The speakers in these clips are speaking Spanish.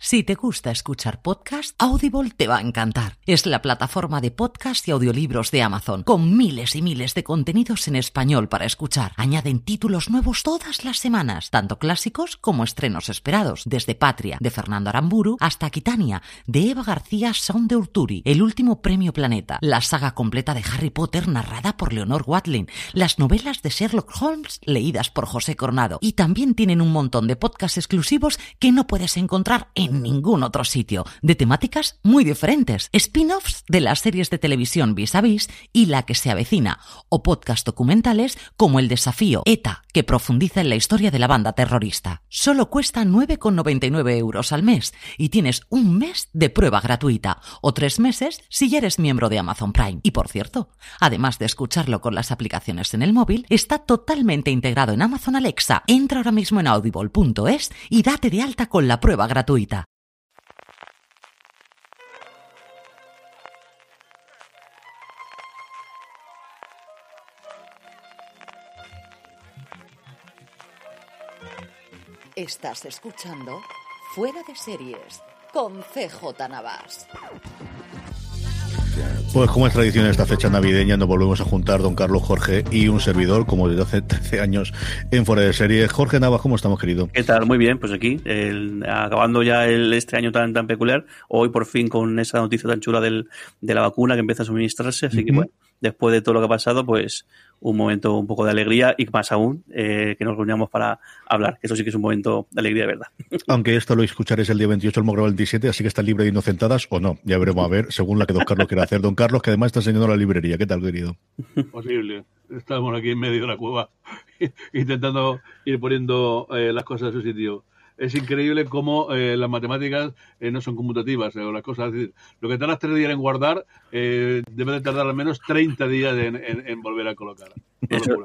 Si te gusta escuchar podcast, Audible te va a encantar. Es la plataforma de podcast y audiolibros de Amazon, con miles y miles de contenidos en español para escuchar. Añaden títulos nuevos todas las semanas, tanto clásicos como estrenos esperados, desde Patria, de Fernando Aramburu, hasta Aquitania, de Eva García Sound de Urturi, El último premio Planeta, la saga completa de Harry Potter narrada por Leonor Watling, las novelas de Sherlock Holmes leídas por José Coronado, y también tienen un montón de podcasts exclusivos que no puedes encontrar en ningún otro sitio, de temáticas muy diferentes, spin-offs de las series de televisión Vis a Vis y La que se avecina, o podcast documentales como El desafío ETA, que profundiza en la historia de la banda terrorista. Solo cuesta 9,99 euros al mes y tienes un mes de prueba gratuita o tres meses si ya eres miembro de Amazon Prime. Y por cierto, además de escucharlo con las aplicaciones en el móvil, está totalmente integrado en Amazon Alexa. Entra ahora mismo en audible.es y date de alta con la prueba gratuita. Estás escuchando Fuera de Series con CJ Navas. Pues como es tradición en esta fecha navideña, nos volvemos a juntar don Carlos Jorge y un servidor, como desde hace 13 años en Fuera de Series. Jorge Navas, ¿cómo estamos, querido? ¿Qué tal? Muy bien, pues aquí, el- acabando ya el, este año tan, tan peculiar, hoy por fin con esa noticia tan chula del, de la vacuna que empieza a suministrarse, así que bueno, después de todo lo que ha pasado, pues un momento un poco de alegría y más aún eh, que nos reunamos para hablar, que eso sí que es un momento de alegría de verdad. Aunque esto lo escucharéis el día 28, el Mogro el 27, así que está libre de inocentadas o no. Ya veremos a ver, según la que don Carlos quiera hacer. Don Carlos, que además está enseñando la librería. ¿Qué tal, querido? Posible. Estamos aquí en medio de la cueva intentando ir poniendo eh, las cosas a su sitio. Es increíble cómo eh, las matemáticas eh, no son conmutativas. eh, o las cosas, es decir, lo que tardas tres días en guardar eh, debe de tardar al menos 30 días en, en- en volver a colocar. Eso,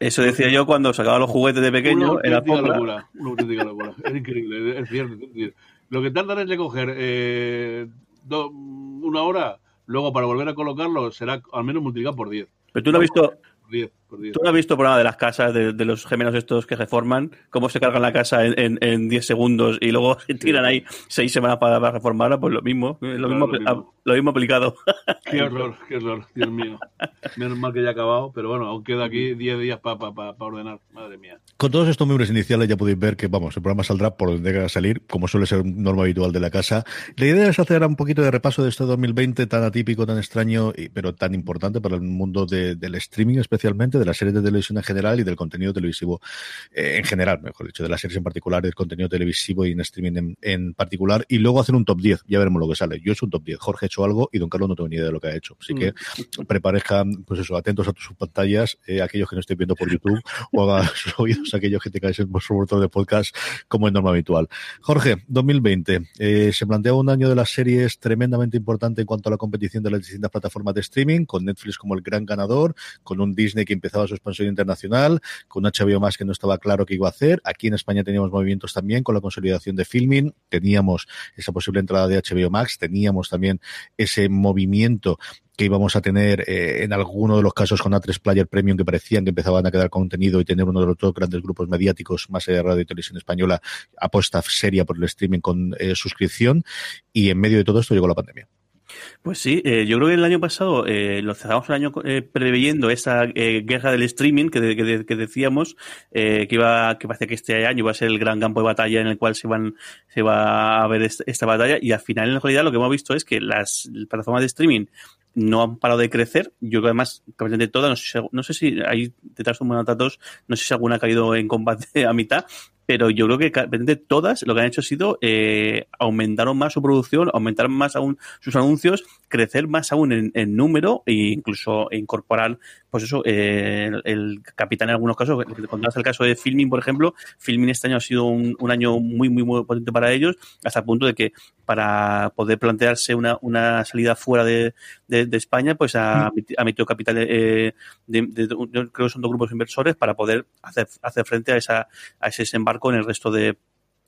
eso decía yo cuando sacaba los juguetes de pequeño Una auténtica locura. Una auténtica locura. Es increíble, es cierto. es decir, lo que tardan en recoger eh, do- una hora, luego para volver a colocarlo será al menos multiplicado por 10. Pero tú no has visto, Por 10, por 10. tú no has visto por nada de las casas, de, de los gemelos estos que reforman, cómo se cargan la casa en, en, en 10 segundos y luego tiran ahí seis semanas para, para reformarla, pues lo mismo, lo, Claro, mismo, lo mismo. lo mismo aplicado. Qué horror, qué horror, Dios mío. Menos mal que ya ha acabado, pero bueno, aún queda aquí 10 días para ordenar. Madre mía. Con todos estos miembros iniciales ya podéis ver que, vamos, el programa saldrá por donde tenga que salir, como suele ser norma habitual de la casa. La idea es hacer un poquito de repaso de este 2020 tan atípico, tan extraño, y- pero tan importante para el mundo de- del streaming especialmente, de las series de televisión en general y del contenido televisivo eh, en general, mejor dicho, de las series en particular, del contenido televisivo y en streaming en, en, particular, y luego hacer un top 10, ya veremos lo que sale. Yo he hecho un top 10, Jorge ha hecho algo y Don Carlos no tengo ni idea de lo que ha hecho. Así que mm. preparezcan, pues eso, atentos a tus pantallas, eh, aquellos que no estén viendo por YouTube, o hagan sus oídos aquellos que tengáis en vuestro botón de podcast, como es norma habitual. Jorge, 2020, eh, se plantea un año de las series tremendamente importante en cuanto a la competición de las distintas plataformas de streaming, con Netflix como el gran ganador, con un Disney que empezaba su expansión internacional, con HBO más que no estaba claro qué iba a hacer. Aquí en España teníamos movimientos también con la consolidación de filming, teníamos esa posible entrada de HBO Max, teníamos también ese movimiento que íbamos a tener eh, en alguno de los casos con A3 Player Premium que parecían que empezaban a quedar contenido y tener uno de los dos grandes grupos mediáticos más allá de radio y televisión española apuesta seria por el streaming con eh, suscripción y en medio de todo esto llegó la pandemia. Pues sí, eh, yo creo que el año pasado eh, lo cerramos el año eh, preveyendo esa eh, guerra del streaming que, que, que decíamos eh, que iba que parece que este año iba a ser el gran campo de batalla en el cual se van se va a ver esta, batalla y al final en realidad lo que hemos visto es que las plataformas de streaming no han parado de crecer. Yo creo que además, de todas, no sé, no sé si hay detrás de buenos datos, no sé si alguna ha caído en combate a mitad, pero yo creo que todas lo que han hecho ha sido eh, aumentar más su producción, aumentar más aún sus anuncios, crecer más aún en, en número e incluso incorporar, pues eso, eh, el, el, capitán en algunos casos. Cuando el caso de Filming, por ejemplo, Filming este año ha sido un, un, año muy, muy, muy potente para ellos, hasta el punto de que para poder plantearse una, una salida fuera de, de, de España, pues ha, ha metido capital eh, de, de, yo creo que son dos grupos inversores para poder hacer, hacer frente a, esa, a ese desembarco en el resto de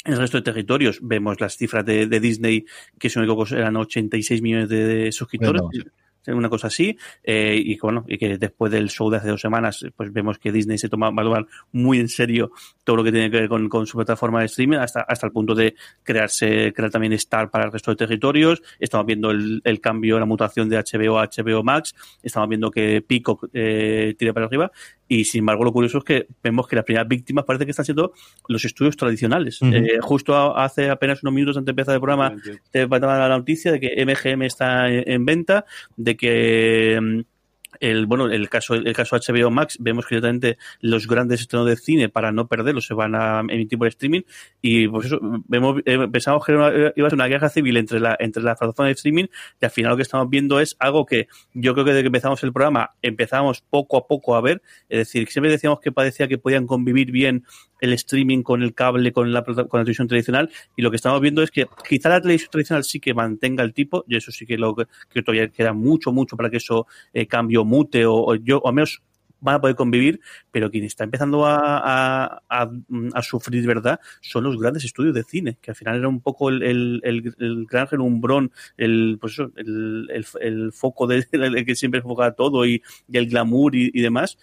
en el resto de territorios. Vemos las cifras de, de Disney, que si no me equivoco eran 86 millones de, de suscriptores. Bueno, una cosa así, eh, y que bueno, y que después del show de hace dos semanas, pues vemos que Disney se toma, va muy en serio todo lo que tiene que ver con, con su plataforma de streaming, hasta, hasta el punto de crearse, crear también Star para el resto de territorios, estamos viendo el, el cambio, la mutación de HBO a HBO Max, estamos viendo que Peacock eh, tira para arriba, y sin embargo, lo curioso es que vemos que las primeras víctimas parece que están siendo los estudios tradicionales. Uh -huh. eh, justo a, hace apenas unos minutos antes de empezar el programa, te va a dar la noticia de que MGM está en, en venta, de que mm, el bueno el caso el caso HBO Max vemos que directamente los grandes estrenos de cine para no perderlos se van a emitir por streaming y pues eso vemos eh, pensamos que era iba a ser una guerra civil entre la entre las plataformas de streaming y al final lo que estamos viendo es algo que yo creo que desde que empezamos el programa empezamos poco a poco a ver. Es decir siempre decíamos que parecía que podían convivir bien el streaming con el cable, con la, con la televisión tradicional, y lo que estamos viendo es que quizá la televisión tradicional sí que mantenga el tipo, y eso sí que lo que todavía queda mucho, mucho para que eso eh, cambie mute, o, yo, o al menos van a poder convivir, pero quien está empezando a, a, sufrir verdad son los grandes estudios de cine, que al final era un poco el, el, el, el gran relumbrón, el, pues eso, el, el, foco de, el que siempre enfoca todo y, el glamour y demás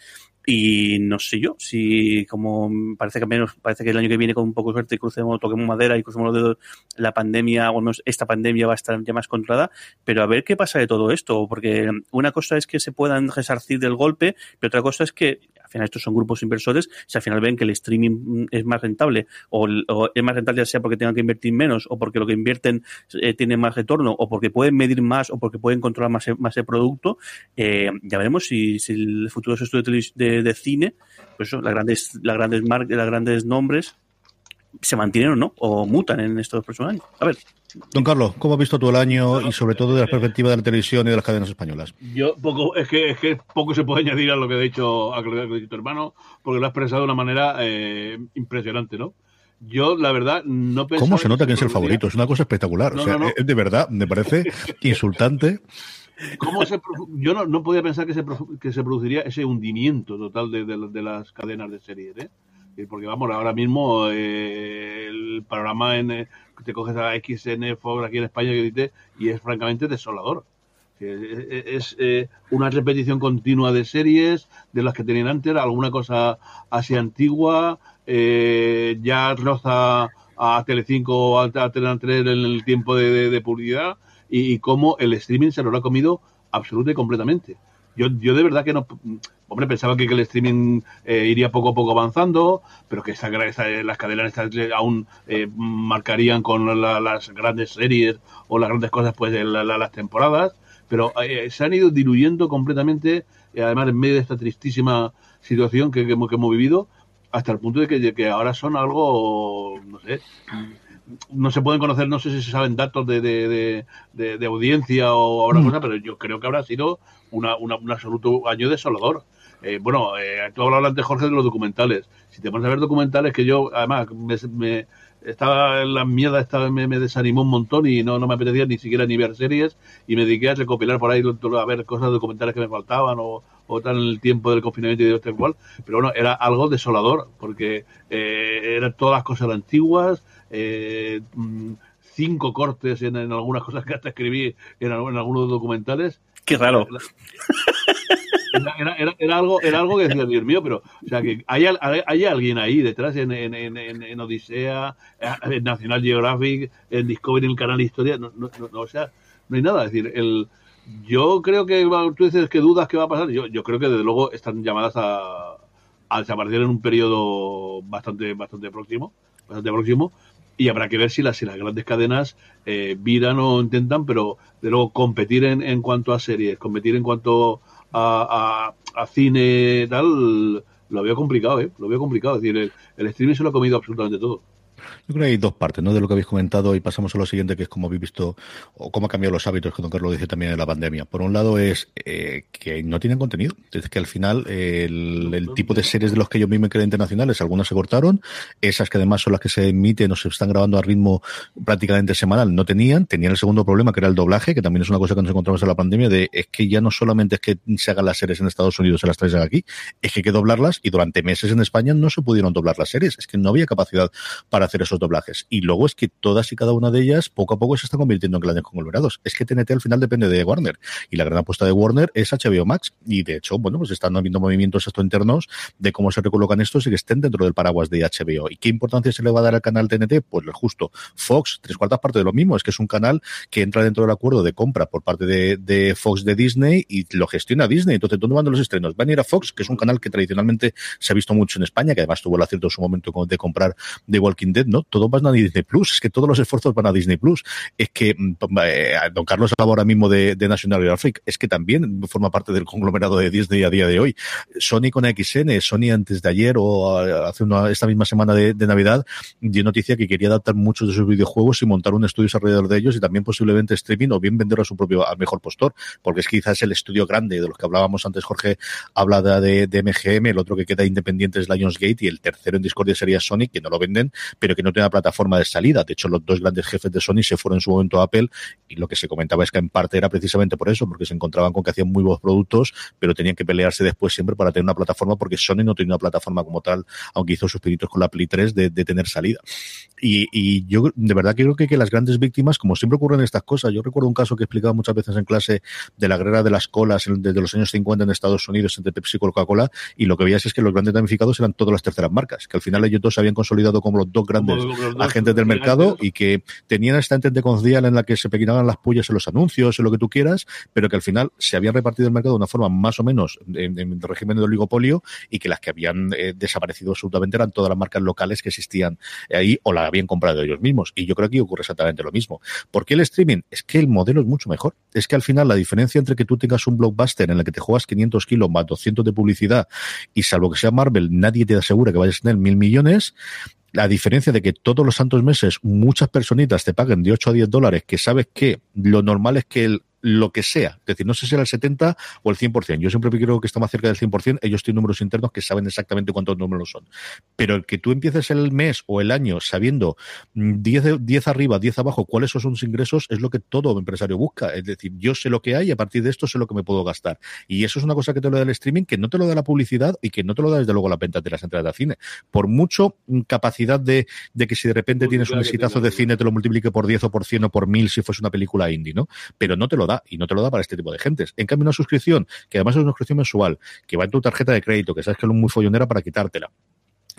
y no sé yo si como parece que menos parece que el año que viene con un poco de suerte crucemos toquemos madera y crucemos los dedos la pandemia o menos esta pandemia va a estar ya más controlada pero a ver qué pasa de todo esto porque una cosa es que se puedan resarcir del golpe pero otra cosa es que al final estos son grupos inversores, si al final ven que el streaming es más rentable o, o es más rentable ya sea porque tengan que invertir menos o porque lo que invierten eh, tiene más retorno o porque pueden medir más o porque pueden controlar más, más el producto, eh, ya veremos si, si, el futuro de, de, de cine, pues eso, las grandes, las grandes marcas, las grandes nombres se mantienen o no, o mutan en estos próximos años. A ver. Don Carlos, ¿cómo has visto tú el año y sobre todo de la perspectiva de la televisión y de las cadenas españolas? Yo poco, es que, es que poco se puede añadir a lo que ha dicho, a lo que ha dicho tu hermano, porque lo ha expresado de una manera eh, impresionante, ¿no? Yo, la verdad, no pensaba... ¿Cómo se nota que es el favorito? Es una cosa espectacular. No, o sea, no, no. de verdad, me parece insultante. ¿Cómo se, yo no, podía pensar que se, que se produciría ese hundimiento total de, de, las cadenas de series, ¿eh? porque vamos, ahora mismo eh, el panorama en, eh, te coges a XN Fox aquí en España que dice, y es francamente desolador. Es, es eh, una repetición continua de series de las que tenían antes, alguna cosa así antigua, eh, ya roza a Telecinco o a, a Telenan 3 en el tiempo de, de, de publicidad y, y cómo el streaming se lo ha comido absolutamente y completamente. Yo, yo de verdad que no, hombre, pensaba que, el streaming eh, iría poco a poco avanzando, pero que esta, esta, las cadenas aún eh, marcarían con la, las grandes series o las grandes cosas pues la, la, las temporadas, pero eh, se han ido diluyendo completamente, además en medio de esta tristísima situación que, que hemos, que hemos vivido hasta el punto de que, de que ahora son algo, no sé, no se pueden conocer, no sé si se saben datos de, de, de, audiencia o alguna cosa, pero yo creo que habrá sido una, una- un absoluto año desolador. Eh, bueno, eh, tú hablabas antes, Jorge, de los documentales. Si te pones a ver documentales que yo, además, me, me- estaba en la mierda, estaba, me, me desanimó un montón y no, no me apetecía ni siquiera ni ver series y me dediqué a recopilar por ahí a ver cosas documentales que me faltaban o, o tal en el tiempo del confinamiento y de tal cual. Pero bueno, era algo desolador porque eh, eran todas las cosas antiguas, eh, cinco cortes en, en algunas cosas que hasta escribí en, en algunos documentales. Qué raro. Era, era, era, era algo, era algo que decía, Dios mío, pero, o sea, que hay, hay, hay alguien ahí detrás en, en, en, Odisea, en National Geographic, en Discovery, en el canal Historia, no, no, no, o sea, no hay nada. Es decir, el, yo creo que, tú dices que dudas que va a pasar, yo, yo creo que desde luego están llamadas a, a desaparecer en un periodo bastante, bastante próximo, bastante próximo, y habrá que ver si las, grandes cadenas eh, viran o intentan, pero de luego competir en, en cuanto a series, competir en cuanto a, a, a cine tal, lo veo complicado, ¿eh? Lo veo complicado. Es decir, el, el streaming se lo ha comido absolutamente todo. Yo creo que hay dos partes, ¿no? De lo que habéis comentado y pasamos a lo siguiente, que es cómo habéis visto o cómo han cambiado los hábitos, que don Carlos dice también en la pandemia. Por un lado es eh, que no tienen contenido. Es que al final el, el tipo de series de los que yo mismo creo internacionales, algunas se cortaron, esas que además son las que se emiten o se están grabando a ritmo prácticamente semanal, no tenían. Tenían el segundo problema, que era el doblaje, que también es una cosa que nos encontramos en la pandemia, de es que ya no solamente es que se hagan las series en Estados Unidos y las traen aquí, es que hay que doblarlas y durante meses en España no se pudieron doblar las series. Es que no había capacidad para hacer esos doblajes. Y luego es que todas y cada una de ellas poco a poco se están convirtiendo en grandes conglomerados. Es que TNT al final depende de Warner. Y la gran apuesta de Warner es HBO Max. Y de hecho, bueno, pues están habiendo movimientos esto internos de cómo se recolocan estos y que estén dentro del paraguas de HBO. ¿Y qué importancia se le va a dar al canal TNT? Pues lo justo. Fox, tres cuartas partes de lo mismo. Es que es un canal que entra dentro del acuerdo de compra por parte de, de Fox de Disney y lo gestiona Disney. Entonces, ¿dónde van los estrenos? Van a ir a Fox, que es un canal que tradicionalmente se ha visto mucho en España, que además tuvo el acierto en su momento de comprar The Walking Dead, ¿no? Todo va a Disney Plus, es que todos los esfuerzos van a Disney Plus. Es que mm, eh, don Carlos hablaba ahora mismo de, National Geographic, es que también forma parte del conglomerado de Disney a día de hoy. Sony con XN, Sony antes de ayer o hace una, esta misma semana de, de Navidad dio noticia que quería adaptar muchos de sus videojuegos y montar un estudio alrededor de ellos y también posiblemente streaming o bien venderlo a su propio al mejor postor, porque es quizás el estudio grande de los que hablábamos antes, Jorge habla de, de MGM, el otro que queda independiente es Lionsgate y el tercero en Discordia sería Sony, que no lo venden, pero que no tiene una plataforma de salida. De hecho, los dos grandes jefes de Sony se fueron en su momento a Apple y lo que se comentaba es que en parte era precisamente por eso, porque se encontraban con que hacían muy buenos productos, pero tenían que pelearse después siempre para tener una plataforma, porque Sony no tenía una plataforma como tal, aunque hizo sus pinitos con la Play 3 de, tener salida. Y, y, yo de verdad creo que, que, las grandes víctimas, como siempre ocurren estas cosas, yo recuerdo un caso que he explicado muchas veces en clase de la guerra de las colas desde los años 50 en Estados Unidos entre Pepsi y Coca-Cola, y lo que veías es que los grandes damnificados eran todas las terceras marcas, que al final ellos dos se habían consolidado como los dos grandes agentes del mercado y que tenían esta entente conciliar en la que se pequinaban las pullas en los anuncios, en lo que tú quieras, pero que al final se habían repartido el mercado de una forma más o menos en, en régimen de oligopolio y que las que habían eh, desaparecido absolutamente eran todas las marcas locales que existían ahí o la habían comprado ellos mismos. Y yo creo que aquí ocurre exactamente lo mismo. ¿Por qué el streaming? Es que el modelo es mucho mejor. Es que al final la diferencia entre que tú tengas un blockbuster en el que te juegas 500 kilos más 200 de publicidad y salvo que sea Marvel, nadie te asegura que vayas a tener mil millones, la diferencia de que todos los santos meses muchas personitas te paguen de 8 a 10 dólares, que sabes que lo normal es que el, lo que sea, es decir, no sé si era el 70 o el 100%, yo siempre creo que está más cerca del 100%, ellos tienen números internos que saben exactamente cuántos números son, pero el que tú empieces el mes o el año sabiendo 10, 10 arriba, 10 abajo, cuáles son sus ingresos, es lo que todo empresario busca, es decir, yo sé lo que hay y a partir de esto sé lo que me puedo gastar, y eso es una cosa que te lo da el streaming, que no te lo da la publicidad y que no te lo da desde luego la venta de las entradas de cine, por mucho capacidad de, de que si de repente tienes un exitazo de cine te lo multiplique por 10 o por 100 o por 1000 si fuese una película indie, ¿no? Pero no te lo da y no te lo da para este tipo de gentes. En cambio, una suscripción, que además es una suscripción mensual, que va en tu tarjeta de crédito, que sabes que es muy follonera para quitártela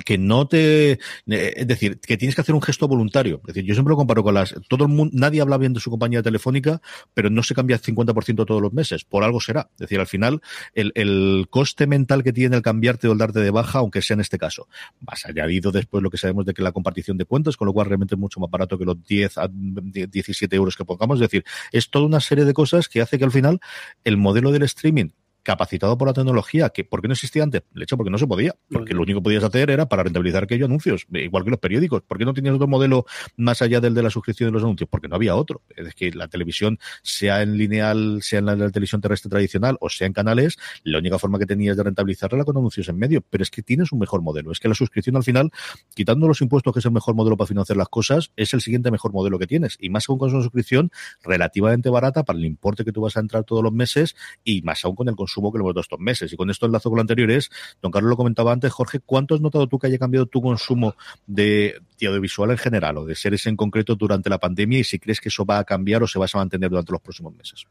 que no te es decir que tienes que hacer un gesto voluntario. Es decir yo siempre lo comparo con las todo el mundo nadie habla bien de su compañía telefónica pero no se cambia el 50% todos los meses. Por algo será. Es decir al final el, el, coste mental que tiene el cambiarte o el darte de baja aunque sea en este caso. Más añadido después lo que sabemos de que la compartición de cuentas con lo cual realmente es mucho más barato que los 10 a 17 euros que pongamos. Es decir es toda una serie de cosas que hace que al final el modelo del streaming capacitado por la tecnología, que ¿por qué no existía antes? Le hecho porque no se podía, porque lo único que podías hacer era para rentabilizar aquellos anuncios, igual que los periódicos. ¿Por qué no tenías otro modelo más allá del de la suscripción de los anuncios? Porque no había otro. Es que la televisión, sea en lineal, sea en la, la televisión terrestre tradicional o sea en canales, la única forma que tenías de rentabilizarla era con anuncios en medio. Pero es que tienes un mejor modelo. Es que la suscripción al final, quitando los impuestos, que es el mejor modelo para financiar las cosas, es el siguiente mejor modelo que tienes. Y más aún con una suscripción relativamente barata para el importe que tú vas a entrar todos los meses y más aún con el consumo que le hemos dado estos meses. Y con esto enlazo con lo anterior es, don Carlos lo comentaba antes, Jorge, ¿cuánto has notado tú que haya cambiado tu consumo de, de audiovisual en general o de series en concreto durante la pandemia y si crees que eso va a cambiar o se va a mantener durante los próximos meses?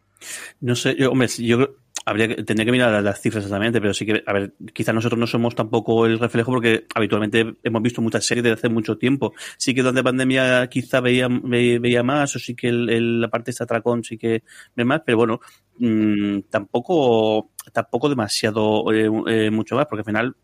No sé, yo, hombre, yo habría que, tendría que mirar las cifras exactamente, pero sí que, a ver, quizás nosotros no somos tampoco el reflejo porque habitualmente hemos visto muchas series desde hace mucho tiempo. Sí que durante pandemia quizá veía, veía más, o sí que la parte de atracón sí que ve más, pero bueno, mmm, tampoco tampoco demasiado eh, eh, mucho más, porque al final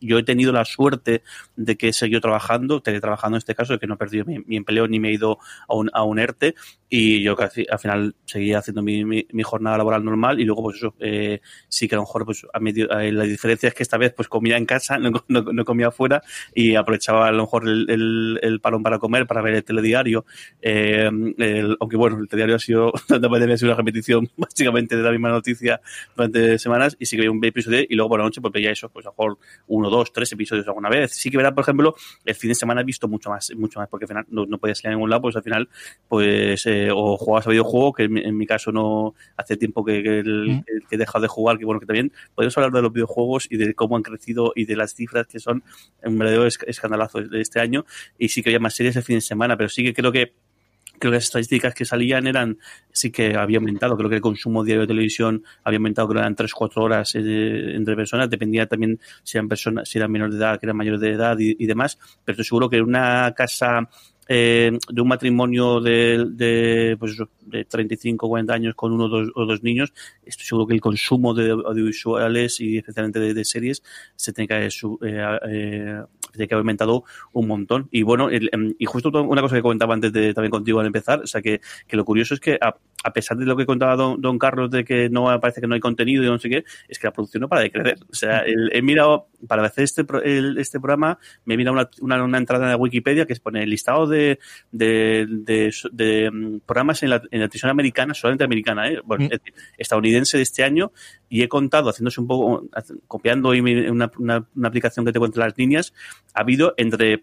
yo he tenido la suerte de que he seguido trabajando, teletrabajando en este caso, de que no he perdido mi, mi empleo ni me he ido a un, a un ERTE y yo al final seguía haciendo mi, mi, mi jornada laboral normal y luego pues eso, eh, sí que a lo mejor pues a medio, eh, la diferencia es que esta vez pues comía en casa, no, no, no comía afuera y aprovechaba a lo mejor el, el, el parón para comer, para ver el telediario, eh, el, aunque bueno, el telediario ha sido, ha sido una repetición básicamente de la misma noticia durante semanas y sí que veía un episodio y luego por la noche pues veía eso, pues a lo mejor uno, dos, tres episodios alguna vez. Sí que verá, por ejemplo, el fin de semana he visto mucho más, mucho más, porque al final no, no podía salir a ningún lado, pues al final, pues, eh, o jugabas a videojuego, que en, en, mi caso no hace tiempo que, que, el, mm. que, he dejado de jugar, que bueno, que también podemos hablar de los videojuegos y de cómo han crecido y de las cifras que son un verdadero escandalazo de este año. Y sí que había más series el fin de semana, pero sí que creo que creo que las estadísticas que salían eran, sí que había aumentado, creo que el consumo diario de televisión había aumentado, creo que eran 3-4 horas eh, entre personas, dependía también si eran personas, si eran menores de edad, que eran mayores de edad y, demás, pero estoy seguro que una casa eh, de un matrimonio de, de, pues de 35 o 40 años con uno dos, o dos, niños, estoy seguro que el consumo de audiovisuales y especialmente de, series se tiene que, eh, eh, que haber aumentado un montón. Y bueno, el, em, y justo una cosa que comentaba antes de, también contigo al empezar, o sea, que, que lo curioso es que a, a, pesar de lo que contaba don, don, Carlos de que no parece que no hay contenido y no sé qué, es que la producción no para de crecer. O sea, el, he mirado, para hacer este, el, este programa, me he mirado una, una, una entrada en la Wikipedia que pone el listado de de, de, de, de mm, programas en la, en la, televisión americana, solamente americana, ¿eh? bueno, mm. es decir, estadounidense de este año, y he contado, haciéndose un poco, copiando una, una, una aplicación que te cuenta las líneas, ha habido entre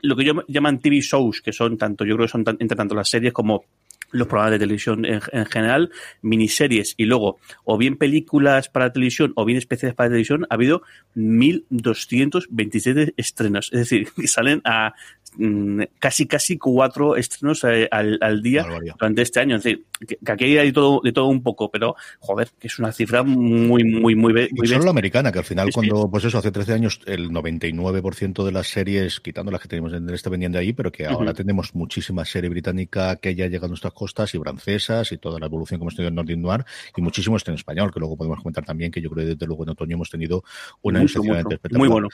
lo que llaman TV shows, que son tanto, yo creo que son tan, entre tanto las series como los programas de televisión en, en, general, miniseries y luego o bien películas para televisión o bien especiales para televisión, ha habido 1.227 estrenos. Es decir, que salen a mm, casi casi cuatro estrenos eh, al, al, día durante este año. Es decir, que, que, aquí hay todo, de todo un poco, pero joder, que es una cifra muy, muy, muy, muy Y solo la americana, que al final, sí, cuando, sí. pues eso, hace 13 años, el 99% de las series, quitando las que tenemos en este, venían de ahí, pero que ahora uh -huh. tenemos muchísima serie británica que ya llega a nuestras costas y francesas y toda la evolución que hemos tenido en Nordic Noir y muchísimos en español, que luego podemos comentar también, que yo creo que desde luego en otoño hemos tenido una mucho. espectacular. Muy bueno.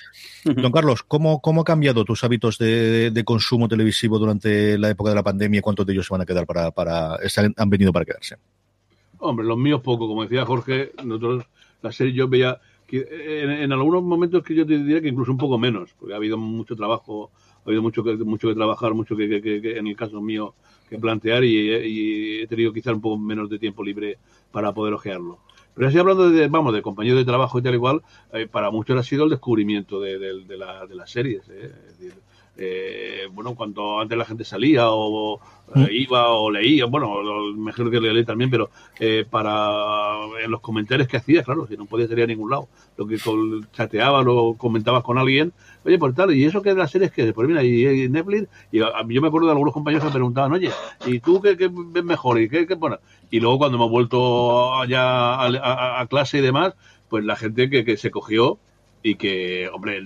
Don Carlos, ¿cómo, ¿cómo ha cambiado tus hábitos de, de, consumo televisivo durante la época de la pandemia? ¿Cuántos de ellos se van a quedar para, para han venido para quedarse? Hombre, los míos poco, como decía Jorge, nosotros la serie yo veía en, algunos momentos que yo te diría que incluso un poco menos, porque ha habido mucho trabajo, ha habido mucho que, mucho que trabajar, mucho que, en el caso mío que plantear y, y, he tenido quizás un poco menos de tiempo libre para poder ojearlo. Pero así hablando de, vamos, de compañeros de trabajo y tal igual, eh, para muchos ha sido el descubrimiento de las series. Eh. Es decir, eh, bueno, cuando antes la gente salía o eh, iba o leía, bueno, lo mejor que leía también, pero eh, para en los comentarios que hacías, claro, si no podías salir a ningún lado, lo que chateabas o comentabas con alguien, oye, por tal, y eso que de las series que después mira, y, y Netflix, y a, a, yo me acuerdo de algunos compañeros que me preguntaban, oye, ¿y tú qué, qué ves mejor? ¿Y qué, qué bueno? Y luego cuando me he vuelto allá a, a, a clase y demás, pues la gente que, que se cogió y que, hombre,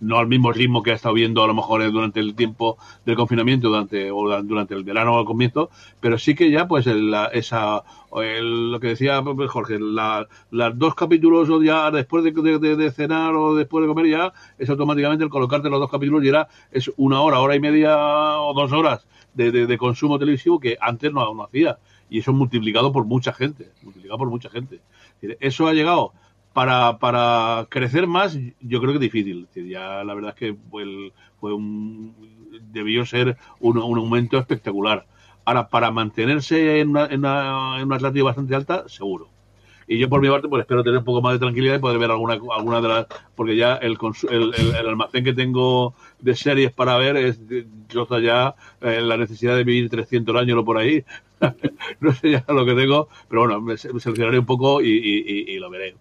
no al mismo ritmo que ha estado viendo a lo mejor durante el tiempo del confinamiento durante, o durante el verano o al comienzo, pero sí que ya, pues, la, esa, el, lo que decía Jorge, la, las dos capítulos ya después de, de, de, cenar o después de comer ya, es automáticamente el colocarte los dos capítulos y era, es una hora, hora y media o dos horas de, de consumo televisivo que antes no, no hacía. Y eso multiplicado por mucha gente, multiplicado por mucha gente. Eso ha llegado para, para crecer más, yo creo que es difícil. ya la verdad es que fue, fue un, debió ser un, un, aumento espectacular. Ahora, para mantenerse en una, en una, en bastante alta, seguro. Y yo por mi parte, pues espero tener un poco más de tranquilidad y poder ver alguna, alguna de las, porque ya el, el, el, almacén que tengo de series para ver es roza ya eh, la necesidad de vivir 300 años o por ahí. no sé ya lo que tengo, pero bueno, me, seleccionaré un poco y lo veré.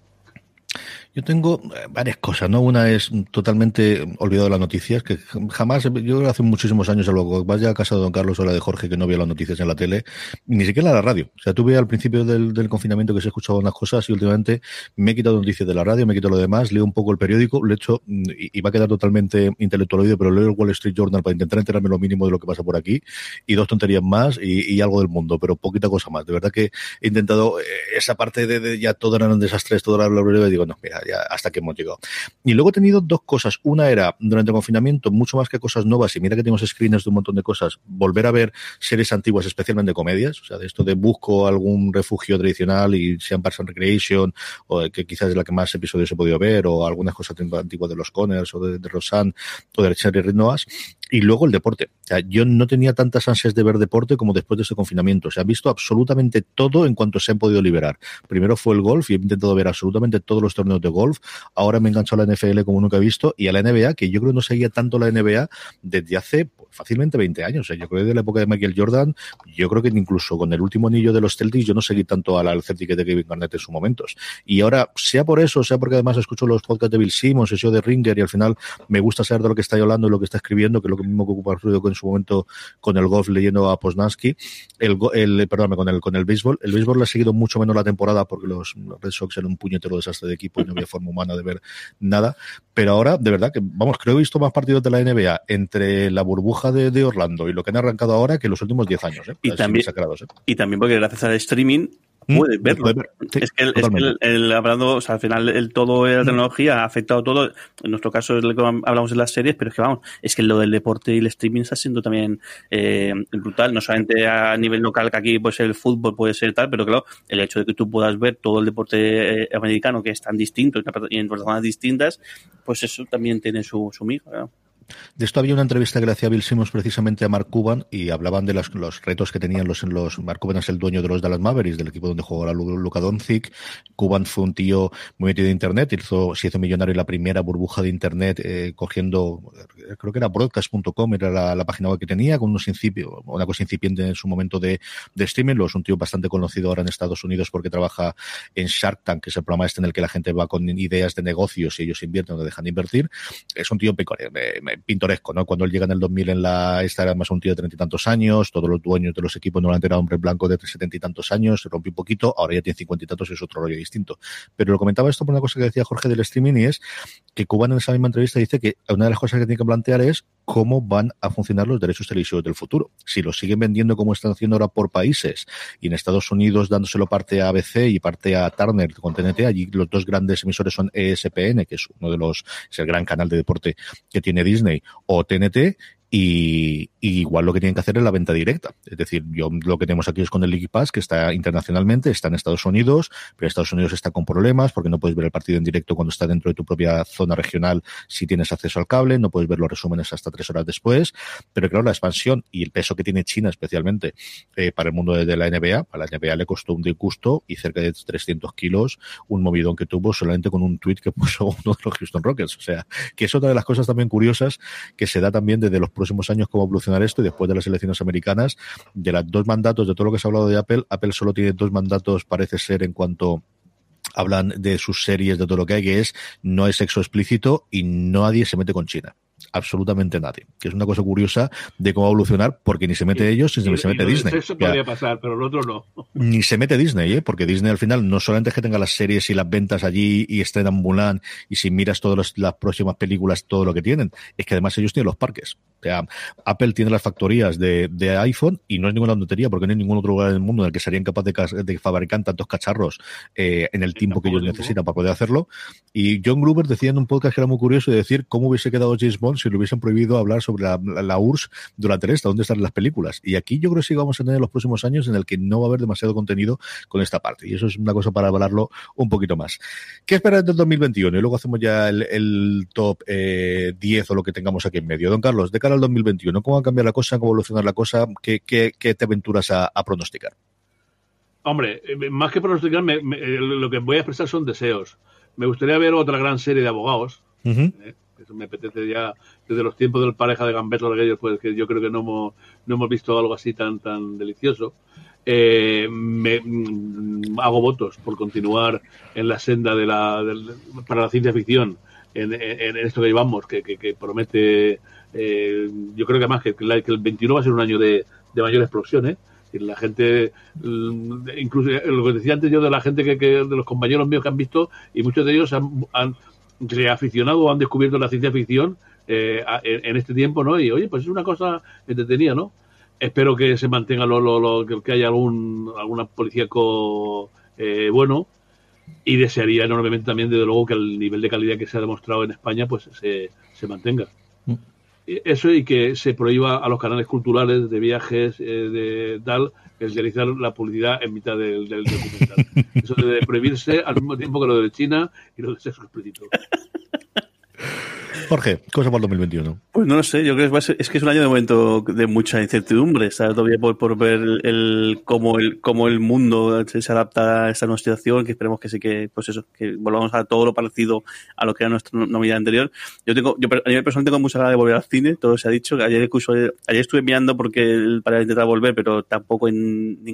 Yo tengo eh, varias cosas, ¿no? Una es totalmente olvidado las noticias, que jamás, yo hace muchísimos años, que vaya a casa de Don Carlos o la de Jorge, que no veo las noticias en la tele, ni siquiera la radio. O sea, tuve al principio del, del confinamiento que se escuchado unas cosas y últimamente me he quitado noticias de la radio, me he quitado lo demás, leo un poco el periódico, lo he hecho, y, y va a quedar totalmente intelectual pero leo el Wall Street Journal para intentar enterarme lo mínimo de lo que pasa por aquí, y dos tonterías más y, y algo del mundo, pero poquita cosa más. De verdad que he intentado eh, esa parte de, de ya todo eran desastres, todo era breve, digo, no, mira, hasta que hemos llegado. Y luego he tenido dos cosas. Una era, durante el confinamiento, mucho más que cosas nuevas, y mira que tenemos screens de un montón de cosas, volver a ver series antiguas, especialmente comedias, o sea, de esto de busco algún refugio tradicional y sean Parks and Recreation, o que quizás es la que más episodios he podido ver, o algunas cosas antiguas de los Conners, o de, de Rosanne, o de Cherry Noas, y luego el deporte. O sea, yo no tenía tantas ansias de ver deporte como después de este confinamiento. Se ha visto absolutamente todo en cuanto se han podido liberar. Primero fue el golf y he intentado ver absolutamente todos los torneos de golf. Ahora me enganchó a la NFL como nunca he visto y a la NBA, que yo creo que no seguía tanto la NBA desde hace fácilmente 20 años. Sea, yo creo que desde la época de Michael Jordan, yo creo que incluso con el último anillo de los Celtics, yo no seguí tanto al Celtic de Kevin Garnett en sus momentos. Y ahora, sea por eso, sea porque además escucho los podcasts de Bill Simmons, el show de Ringer y al final me gusta saber de lo que está hablando y lo que está escribiendo, que es lo mismo que ocupa en su momento con el golf leyendo a Posnansky, el, el perdóname, con el, con el béisbol. El béisbol le ha seguido mucho menos la temporada porque los Red Sox eran un puñetero desastre de equipo y no había forma humana de ver nada. Pero ahora, de verdad, que vamos, creo que he visto más partidos de la NBA entre la burbuja de, de Orlando y lo que han arrancado ahora que los últimos 10 años. ¿eh? Y, también, ¿eh? y también porque gracias al streaming Mm, puede verlo. es que, el, es que el, hablando, o sea, al final el todo de la mm. tecnología ha afectado todo. En nuestro caso es lo que hablamos en las series, pero es que vamos, es que lo del deporte y el streaming está siendo también eh, brutal, no solamente a nivel local, que aquí pues el fútbol puede ser tal, pero claro, el hecho de que tú puedas ver todo el deporte eh, americano que es tan distinto y en plataformas distintas, pues eso también tiene su, su miga. De esto había una entrevista que le hacía Bill Simmons precisamente a Mark Cuban y hablaban de los, retos que tenían los, los. Mark Cuban es el dueño de los Dallas Mavericks, del equipo donde jugó ahora Luka Doncic. Cuban fue un tío muy metido en Internet, hizo, se hizo millonario en la primera burbuja de Internet eh, cogiendo, creo que era broadcast.com, era la, página web que tenía, con unos incipios, una cosa incipiente en su momento de, de streaming. Lo es un tío bastante conocido ahora en Estados Unidos porque trabaja en Shark Tank, que es el programa este en el que la gente va con ideas de negocios y ellos invierten o dejan de invertir. Es un tío peculiar pintoresco, ¿no? Cuando él llega en el 2000 en la, esta era más un tío de treinta y tantos años, todos los dueños de los equipos normalmente era hombre blanco de setenta y tantos años, se rompió un poquito, ahora ya tiene cincuenta y tantos y es otro rollo distinto. Pero lo comentaba esto por una cosa que decía Jorge del streaming y es que Cuban en esa misma entrevista dice que una de las cosas que tiene que plantear es cómo van a funcionar los derechos televisivos del futuro. Si los siguen vendiendo como están haciendo ahora por países y en Estados Unidos dándoselo parte a ABC y parte a Turner con TNT, allí los dos grandes emisores son ESPN, que es uno de los, es el gran canal de deporte que tiene Disney, o TNT, y, igual lo que tienen que hacer es la venta directa. Es decir, yo lo que tenemos aquí es con el League Pass, que está internacionalmente, está en Estados Unidos, pero Estados Unidos está con problemas porque no puedes ver el partido en directo cuando está dentro de tu propia zona regional si tienes acceso al cable, no puedes ver los resúmenes hasta tres horas después. Pero claro, la expansión y el peso que tiene China especialmente eh, para el mundo de, la NBA, a la NBA le costó un disgusto y cerca de 300 kilos un movidón que tuvo solamente con un tweet que puso uno de los Houston Rockets. O sea, que es otra de las cosas también curiosas que se da también desde los próximos años cómo evolucionar esto y después de las elecciones americanas, de los dos mandatos, de todo lo que se ha hablado de Apple, Apple solo tiene dos mandatos, parece ser, en cuanto hablan de sus series, de todo lo que hay, que es no hay sexo explícito y nadie se mete con China absolutamente nadie. Que es una cosa curiosa de cómo evolucionar, porque ni se mete ellos ni se, mete Disney. Eso podría pasar, pero el otro no. Ni se mete Disney, ¿eh? porque Disney al final no solamente es que tenga las series y las ventas allí y estrenan Mulan, y si miras todas las próximas películas, todo lo que tienen, es que además ellos tienen los parques. O sea, Apple tiene las factorías de, de iPhone y no es ninguna tontería porque no hay ningún otro lugar del mundo en el que serían capaces de, de fabricar tantos cacharros eh, en el tiempo que ellos necesitan para poder hacerlo. Y John Gruber decía en un podcast que era muy curioso de decir cómo hubiese quedado James Bond si le hubiesen prohibido hablar sobre la, la, la URSS durante esta, dónde están las películas. Y aquí yo creo que sí vamos a tener los próximos años en el que no va a haber demasiado contenido con esta parte. Y eso es una cosa para hablarlo un poquito más. ¿Qué esperas del 2021? Y luego hacemos ya el, el top eh, 10 o lo que tengamos aquí en medio. Don Carlos, de cara al 2021, ¿cómo va a cambiar la cosa? ¿Cómo va a evolucionar la cosa? ¿Qué, qué, qué te aventuras a, a pronosticar? Hombre, eh, más que pronosticar, me, me, lo que voy a expresar son deseos. Me gustaría ver otra gran serie de abogados. Uh -huh. ¿eh? Eso me apetece ya desde los tiempos del pareja de Gambeto aquellos, pues que yo creo que no hemos, no hemos visto algo así tan, tan delicioso. Eh, me, mm, hago votos por continuar en la senda de la, de, para la ciencia ficción, en, en, en esto que llevamos, que, que, que promete. Eh, yo creo que además que, el 21 va a ser un año de, de mayor explosión, ¿eh? la gente incluso lo que decía antes yo de la gente que, que, de los compañeros míos que han visto y muchos de ellos han, han reaficionado o han descubierto la ciencia ficción eh, en, este tiempo no y oye pues es una cosa entretenida no espero que se mantenga lo, lo, lo que haya algún alguna policíaco eh, bueno y desearía enormemente también desde luego que el nivel de calidad que se ha demostrado en España pues se, se mantenga. mm eso y que se prohíba a los canales culturales de viajes, eh, de tal, el realizar la publicidad en mitad del, del documental. Eso debe prohibirse al mismo tiempo que lo de China y lo de sexo explícito. Jorge, cosa para el 2021. Pues no lo sé, yo creo que es, es que es un año de momento de mucha incertidumbre. Está todavía por, por ver el, el, cómo, el, cómo el mundo se, adapta a esta nueva situación, que esperemos que sí que, pues eso, que volvamos a todo lo parecido a lo que era nuestra novedad anterior. Yo tengo, yo a nivel personal tengo mucha ganas de volver al cine, todo se ha dicho. Ayer, incluso, ayer estuve mirando porque para intentar volver, pero tampoco en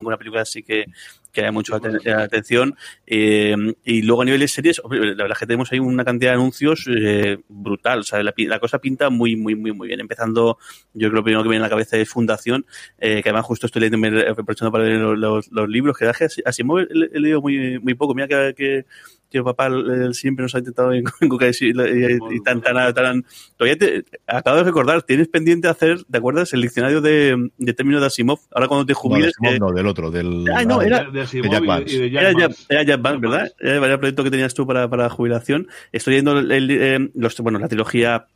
una película así que, que haya mucha atención. Eh, y luego a nivel de series, la verdad es que tenemos ahí una cantidad de anuncios eh, brutal. O sea, la, la, cosa pinta muy, muy, muy, muy bien. Empezando, yo creo que lo primero que viene a la cabeza es Fundación, eh, que además justo estoy leyendo, aprovechando para leer los, los, los libros, que así he, leído muy, muy poco. Mira que que papá él siempre nos ha intentado encocar y, y, y, tan, tan, tan, todavía te, acabo de recordar, tienes pendiente hacer, ¿te acuerdas? El diccionario de, de términos de Asimov, ahora cuando te jubiles. No, de Asimov, no del otro, del. Ah, no, era de, Asimov de Jack Vance. De Jack era, Vance. era Jack Vance, ¿verdad? Era el proyecto que tenías tú para, para jubilación. Estoy yendo el, el, eh, los, bueno, la trilogía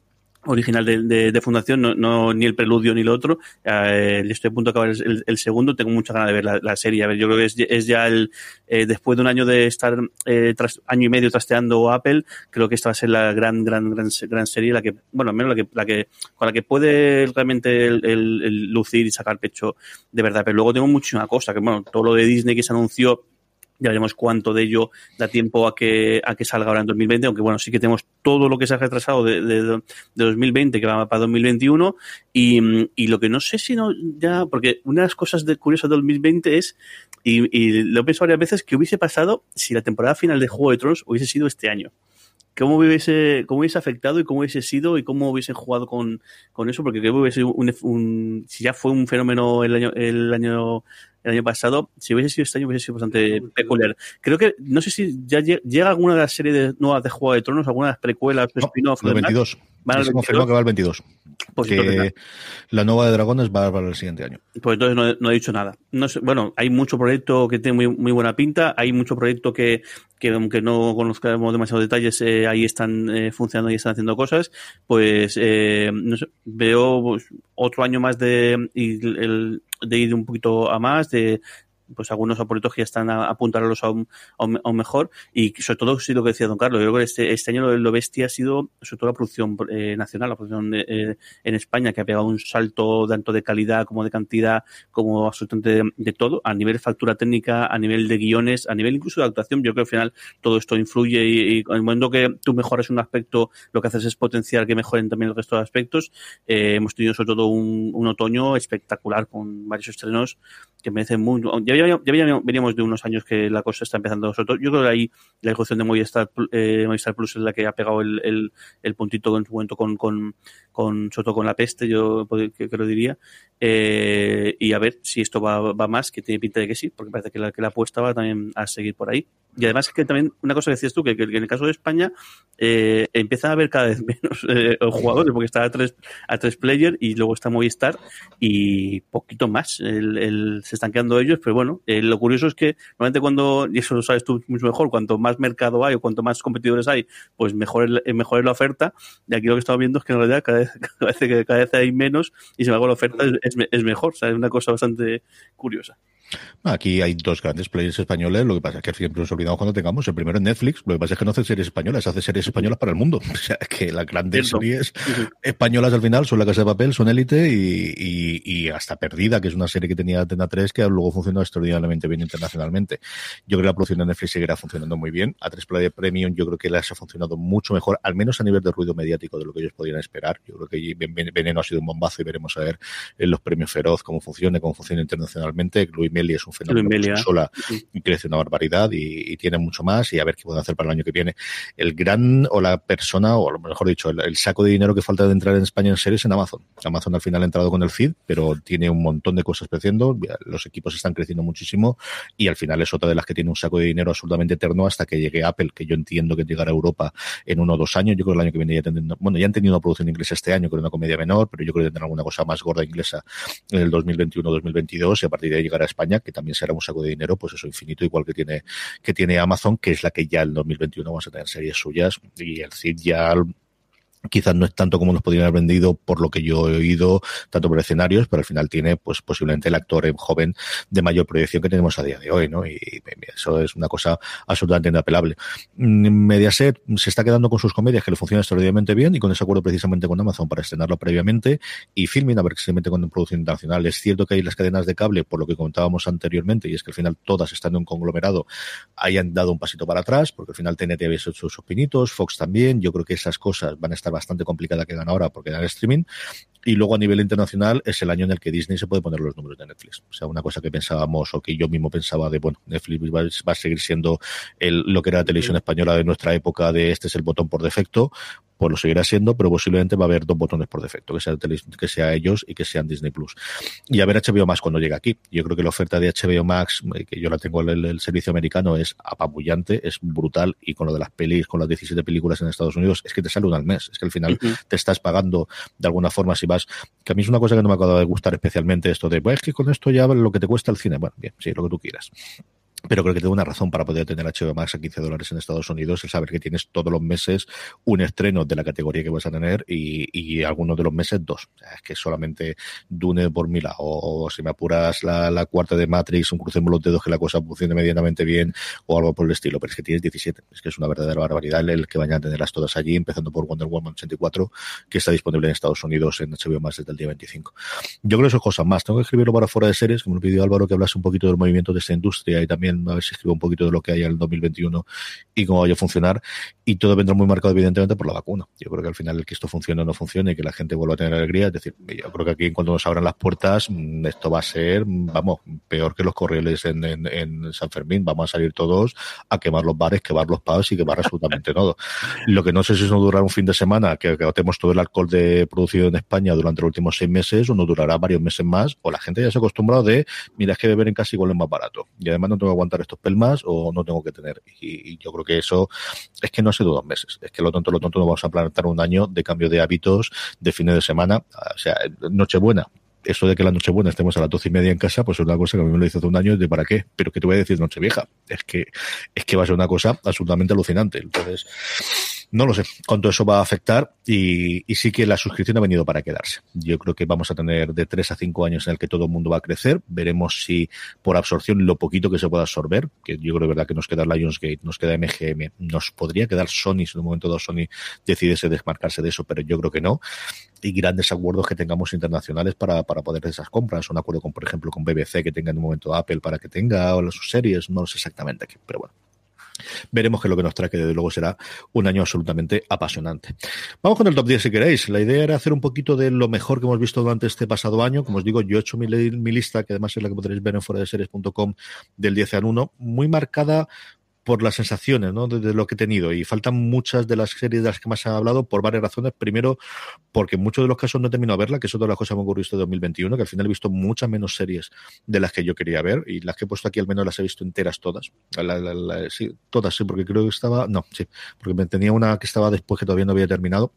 original de, de, Fundación, no, no, ni el preludio ni lo otro. Eh, estoy a punto de acabar el, segundo, tengo mucha ganas de ver la, serie. A ver, yo creo que es, es ya el, eh, después de un año de estar eh, tras, año y medio trasteando Apple, creo que esta va a ser la gran, gran, gran, gran serie, la que, bueno, al menos la que, la que, con la que puede realmente el, el, lucir y sacar pecho de verdad. Pero luego tengo muchísima cosa, que bueno, todo lo de Disney que se anunció, ya veremos cuánto de ello da tiempo a que, a que salga ahora en 2020, aunque bueno, sí que tenemos todo lo que se ha retrasado de, de, de 2020 que va para 2021 y, y, lo que no sé si no ya, porque una de las cosas de, curiosas de 2020 es, y, lo he pensado varias veces, que hubiese pasado si la temporada final de Juego de Tronos hubiese sido este año. Cómo hubiese, cómo hubiese afectado y cómo hubiese sido y cómo hubiesen jugado con, con eso, porque creo que hubiese un, un, si ya fue un fenómeno el año, el año, el año pasado, si hubiese sido este año hubiese sido bastante peculiar. Creo que, no sé si ya llega alguna de las series de, nuevas de Juego de Tronos, alguna de las precuelas, no, spin-off. El 22. Van se confirmó que va el 22. Pues que la nueva de Dragones va para el siguiente año. Pues entonces no, no he dicho nada. No sé, bueno, hay mucho proyecto que tiene muy, muy buena pinta, hay mucho proyecto que, que aunque no conozcamos demasiados detalles, eh, ahí están eh, funcionando y están haciendo cosas, pues eh, no sé, veo pues, otro año más de, y el, de ir un poquito a más, de pues algunos aporitos que ya están a, apuntarlos aún, aún, aún, mejor y sobre todo sí lo que decía don Carlos, yo creo que este, este año lo, lo bestia ha sido sobre todo la producción eh, nacional, la producción eh, en España que ha pegado un salto tanto de calidad como de cantidad como absolutamente de, de, todo, a nivel de factura técnica, a nivel de guiones, a nivel incluso de actuación, yo creo que al final todo esto influye y, y en el momento que tú mejoras un aspecto, lo que haces es potenciar que mejoren también el resto de aspectos. Eh, hemos tenido sobre todo un, un, otoño espectacular con varios estrenos que merecen mucho. Ya, ya, ya, veníamos de unos años que la cosa está empezando. Sobre todo, yo creo que ahí la ejecución de Movistar, eh, Movistar Plus es la que ha pegado el, el, el puntito en su momento con, con, con, sobre todo con la peste, yo que, que lo diría. Eh, y a ver si esto va, va, más, que tiene pinta de que sí, porque parece que la, que la apuesta va también a seguir por ahí. Y además que también una cosa que decías tú, que, que, en el caso de España eh, empieza a haber cada vez menos eh, jugadores, porque está a tres, a tres player y luego está Movistar y poquito más. El, el, se están quedando ellos, pero bueno, eh, lo curioso es que normalmente cuando, y eso lo sabes tú mucho mejor, cuanto más mercado hay o cuanto más competidores hay, pues mejor, es, mejor es la oferta. Y aquí lo que estamos viendo es que en realidad cada vez, cada vez, cada vez hay menos y sin embargo la oferta es, es, es mejor. O sea, es una cosa bastante curiosa. Aquí hay dos grandes players españoles, lo que pasa es que siempre nos olvidamos cuando tengamos. El primero es Netflix, lo que pasa es que no hace series españolas, hace series españolas para el mundo. O sea, que las grandes Cierto. series españolas al final son La Casa de Papel, son Élite y, y, y, hasta Perdida, que es una serie que tenía Atena 3 que luego funcionó extraordinariamente bien internacionalmente. Yo creo que la producción de Netflix seguirá funcionando muy bien. A 3 Play Premium yo creo que les ha funcionado mucho mejor, al menos a nivel de ruido mediático de lo que ellos podían esperar. Yo creo que Veneno ha sido un bombazo y veremos a ver en los premios Feroz cómo funciona, cómo funciona internacionalmente. Louis Meli es un fenómeno sola y crece una barbaridad y, y, tiene mucho más y a ver qué puede hacer para el año que viene. El gran o la persona, o lo mejor dicho, el, el, saco de dinero que falta de entrar en España en series en Amazon. Amazon al final ha entrado con el feed, pero tiene un montón de cosas creciendo, los equipos están creciendo muchísimo y al final es otra de las que tiene un saco de dinero absolutamente eterno hasta que llegue Apple, que yo entiendo que llegará a Europa en uno o dos años. Yo creo que el año que viene ya tendrán, bueno, ya han tenido una producción inglesa este año, con una comedia menor, pero yo creo que tendrán alguna cosa más gorda inglesa en el 2021-2022 y a partir de ahí llegará a España, que también será un saco de dinero, pues eso infinito, igual que tiene, que tiene Amazon, que es la que ya en 2021 vamos a tener series suyas y el CID ya quizás no es tanto como nos podrían haber vendido por lo que yo he oído, tanto por escenarios, pero al final tiene pues posiblemente el actor joven de mayor proyección que tenemos a día de hoy, ¿no? Y, y eso es una cosa absolutamente inapelable. Mediaset se está quedando con sus comedias que le funcionan extraordinariamente bien y con ese acuerdo precisamente con Amazon para estrenarlo previamente y Filmin a ver si se mete con producción internacional. Es cierto que hay las cadenas de cable, por lo que comentábamos anteriormente, y es que al final todas están en un conglomerado, hayan dado un pasito para atrás, porque al final TNT había hecho sus pinitos, Fox también, yo creo que esas cosas van a estar bastante complicada que gana ahora porque da el streaming. Y luego a nivel internacional es el año en el que Disney se puede poner los números de Netflix. O sea, una cosa que pensábamos o que yo mismo pensaba de, bueno, Netflix va, va a seguir siendo el, lo que era la televisión española de nuestra época de este es el botón por defecto, pues lo seguirá siendo, pero posiblemente va a haber dos botones por defecto, que sea, que sea ellos y que sean Disney Plus. Y a ver HBO Max cuando llega aquí. Yo creo que la oferta de HBO Max, que yo la tengo en el, el, servicio americano, es apabullante, es brutal, y con lo de las pelis, con las 17 películas en Estados Unidos, es que te sale una al mes. Es que al final uh -huh. te estás pagando de alguna forma si vas, que a mí es una cosa que no me acaba de gustar especialmente esto de, pues es que con esto ya lo que te cuesta el cine. Bueno, bien, sí, lo que tú quieras pero creo que tengo una razón para poder tener HBO Max a 15 dólares en Estados Unidos, el saber que tienes todos los meses un estreno de la categoría que vas a tener y, algunos de los meses dos. Es que solamente Dune por mi lado, o, si me apuras la, cuarta de Matrix, un crucemos los dedos que la cosa funcione medianamente bien o algo por el estilo, pero es que tienes 17. Es que es una verdadera barbaridad el que vayan a tenerlas todas allí, empezando por Wonder Woman 84, que está disponible en Estados Unidos en HBO Max desde el día 25. Yo creo que eso es cosas más. Tengo que escribirlo para fuera de series, como me pidió Álvaro que hablase un poquito del movimiento de esta industria y también a ver si escribo un poquito de lo que hay el 2021 y cómo vaya a funcionar. Y todo vendrá muy marcado, evidentemente, por la vacuna. Yo creo que al final el que esto funcione o no funcione y que la gente vuelva a tener alegría, es decir, yo creo que aquí cuando nos abran las puertas, mm, esto va a ser, vamos, peor que los corrieles en, San Fermín. Vamos a salir todos a quemar los bares, quemar los pubs y quemar absolutamente todo. Lo que no sé si eso durará un fin de semana, que agotemos todo el alcohol de producido en España durante los últimos seis meses, o no durará varios meses más, o la gente ya se ha acostumbrado de, mira, es que beber en casa igual es más barato. Y además no tengo aguantar estos pelmas o no tengo que tener. Y, yo creo que eso es que no ha sido dos meses. Es que lo tonto, lo tonto, no vamos a plantar un año de cambio de hábitos de fines de semana. O sea, Nochebuena, eso de que la Nochebuena estemos a las doce y media en casa, pues es una cosa que a mí me lo hizo hace un año de para qué, pero que te voy a decir Nochevieja. Es que, es que va a ser una cosa absolutamente alucinante. Entonces, No lo sé cuánto eso va a afectar y, sí que la suscripción ha venido para quedarse. Yo creo que vamos a tener de 3 a 5 años en el que todo el mundo va a crecer. Veremos si por absorción lo poquito que se pueda absorber, que yo creo de verdad que nos queda Lionsgate, nos queda MGM, nos podría quedar Sony si en un momento dado Sony decidiese desmarcarse de eso, pero yo creo que no. Y grandes acuerdos que tengamos internacionales para, poder hacer esas compras. Un acuerdo con, por ejemplo, con BBC que tenga en un momento Apple para que tenga o sus series, no sé exactamente pero bueno. Veremos que lo que nos trae, que desde luego será un año absolutamente apasionante. Vamos con el top 10 si queréis. La idea era hacer un poquito de lo mejor que hemos visto durante este pasado año. Como os digo, yo he hecho mi, lista, que además es la que podréis ver en fuera de series.com del 10 al 1, muy marcada por las sensaciones ¿no? de, lo que he tenido. Y faltan muchas de las series de las que más se ha hablado por varias razones. Primero, porque en muchos de los casos no he terminado de verla, que es otra de las cosas que me ocurrió este 2021, que al final he visto muchas menos series de las que yo quería ver. Y las que he puesto aquí al menos las he visto enteras todas. La, la, la, sí, todas, sí, porque creo que estaba. No, sí, porque me tenía una que estaba después que todavía no había terminado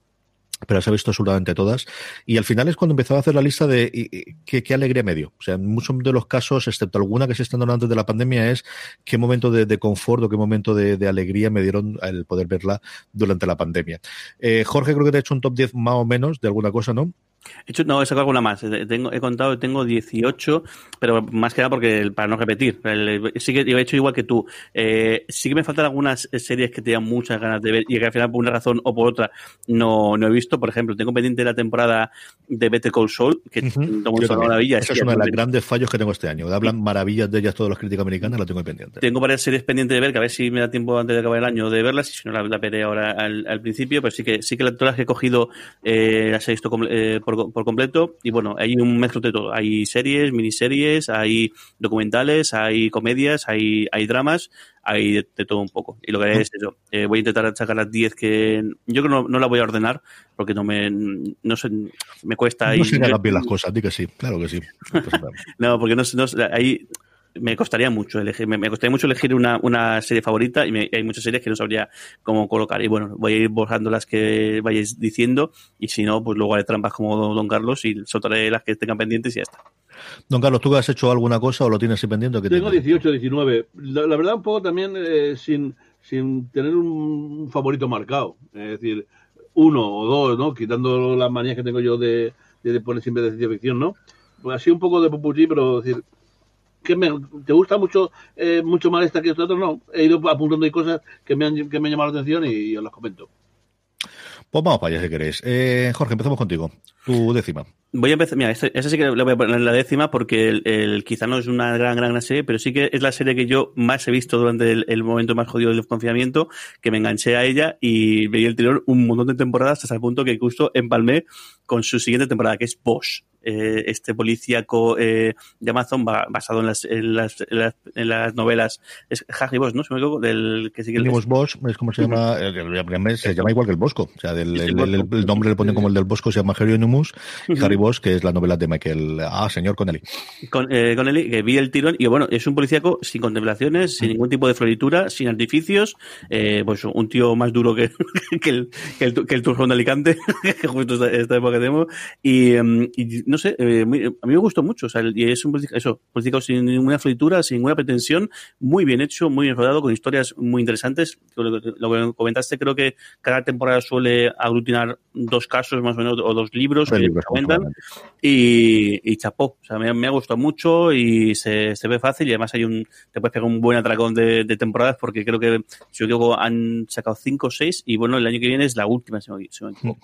pero las he visto absolutamente todas. Y al final es cuando empezaba a hacer la lista de qué, alegría me dio. O sea, en muchos de los casos, excepto alguna que se están dando antes de la pandemia, es qué momento de, confort o qué momento de, de, alegría me dieron el poder verla durante la pandemia. Eh, Jorge, creo que te ha hecho un top 10 más o menos de alguna cosa, ¿no? He hecho, no, he sacado alguna más. Tengo, he contado, tengo 18, pero más que nada porque para no repetir. Sí que he hecho igual que tú. Eh, sí que me faltan algunas series que tenía muchas ganas de ver y que al final por una razón o por otra no, no he visto. Por ejemplo, tengo pendiente la temporada de Better Call Saul, que uh -huh. una maravilla. Esa es uno de los grandes fallos que tengo este año. Hablan maravillas de ellas todos los críticos americanos, la tengo pendiente. Tengo varias series pendientes de ver, que a ver si me da tiempo antes de acabar el año de verlas, y si no la, la veré ahora al, al, principio, pero sí que sí que todas las que he cogido eh, las he visto eh, por, por completo y bueno, hay un mezclo de todo. Hay series, miniseries, hay documentales, hay comedias, hay, hay dramas, hay de, de, todo un poco. Y lo que es eso, eh, voy a intentar sacar las 10 que yo creo que no, no la voy a ordenar porque no me no sé, me cuesta. No se hagan bien las cosas, di que sí, claro que sí. no, porque no, no hay me costaría mucho elegir, me, me costaría mucho elegir una, una serie favorita y me, hay muchas series que no sabría cómo colocar. Y bueno, voy a ir borrando las que vayáis diciendo y si no, pues luego haré trampas como Don Carlos y soltaré las que tengan pendientes y ya está. Don Carlos, ¿tú has hecho alguna cosa o lo tienes ahí pendiente? Tengo 18, 19. La, la, verdad, un poco también eh, sin, sin tener un favorito marcado. Es decir, uno o dos, ¿no? Quitando las manías que tengo yo de, de, poner siempre de ciencia ficción, ¿no? Pues así un poco de popurrí, pero decir, que me, te gusta mucho eh, mucho más esta que esta otra, no. He ido apuntando ahí cosas que me han, que me han llamado la atención y, y os las comento. Pues vamos para allá si queréis. Eh, Jorge, empezamos contigo. Tu décima. Voy a empezar, mira, esa sí que le voy a poner en la décima porque el, el, quizá no es una gran, gran, gran serie, pero sí que es la serie que yo más he visto durante el, el momento más jodido del confinamiento, que me enganché a ella y veía el tirón un montón de temporadas hasta el punto que justo empalmé con su siguiente temporada, que es Bosch. Eh, este policíaco eh, de Amazon basado en las, en las, en las, en las novelas es Harry Bosch, ¿no? Se me equivoco, del que sigue el Bosch es como se llama, se llama igual que el Bosco, o sea, del, el, nombre le ponen como el del Bosco, se llama -huh. Harry Que es la novela de Michael, ah, señor Connelly. Con, eh, Connelly, que vi el tirón, y bueno, es un policíaco sin contemplaciones, sin ningún tipo de floritura, sin artificios, eh, pues un tío más duro que, que, el, que, el, que el de Alicante, que justo esta, esta época que tenemos, y, y no sé, eh, muy, a mí me gustó mucho, o sea, y es un político, eso, político sin ninguna fritura, sin ninguna pretensión, muy bien hecho, muy bien rodado, con historias muy interesantes. Lo, que comentaste, creo que cada temporada suele aglutinar dos casos más o menos, o dos libros que libros, comentan, y, chapó, o sea, me, ha gustado mucho y se, se, ve fácil. Y además hay un, te puedes pegar un buen atracón de, temporadas porque creo que, si yo digo, han sacado cinco o seis. Y bueno, el año que viene es la última, si me, equivoco.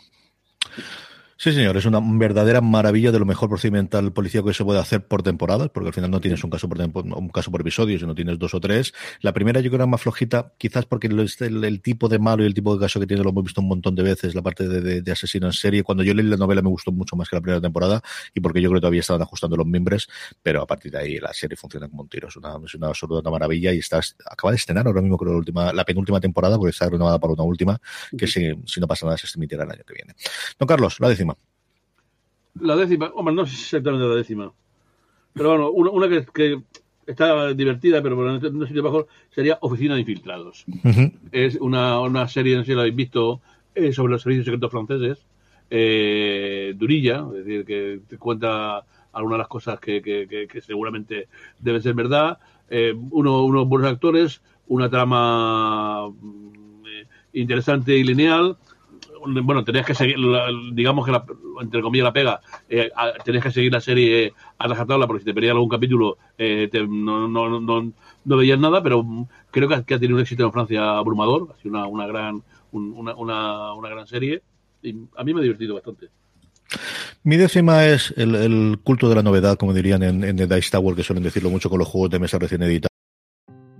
Sí, señor, es una verdadera maravilla de lo mejor procedimental policíaco que se puede hacer por temporadas, porque al final no tienes un caso por, un caso por episodio, sino tienes dos o tres. La primera yo creo era más flojita, quizás porque el, el, el, tipo de malo y el tipo de caso que tiene lo hemos visto un montón de veces, la parte de, de, de, asesino en serie. Cuando yo leí la novela me gustó mucho más que la primera temporada y porque yo creo que todavía estaban ajustando los mimbres, pero a partir de ahí la serie funciona como un tiro. Es una, es una absoluta maravilla y está, acaba de estrenar ahora mismo creo la, última, la penúltima temporada, porque está renovada para una última, que si, si no pasa nada se emitirá el año que viene. Don Carlos, la décima la décima, hombre, no es exactamente la décima, pero bueno, una, una que, que, está divertida, pero en un sitio mejor, sería Oficina de Infiltrados. Uh -huh. Es una, una serie, no sé si la habéis visto, eh, sobre los servicios secretos franceses, eh, durilla, es decir, que te cuenta algunas de las cosas que, que, que, que seguramente deben ser verdad, eh, uno, unos buenos actores, una trama interesante y lineal. Bueno, tenías que seguir, la- digamos que la, entre comillas la pega, eh, que seguir la serie a rajatabla porque si te perdías algún capítulo eh, no, veías nada, pero creo que ha, tenido un éxito en Francia abrumador, ha sido una, gran un- una, una, gran serie y a mí me ha divertido bastante. Mi décima es el, el culto de la novedad, como dirían en, en The Dice Tower, que suelen decirlo mucho con los juegos de mesa recién editados.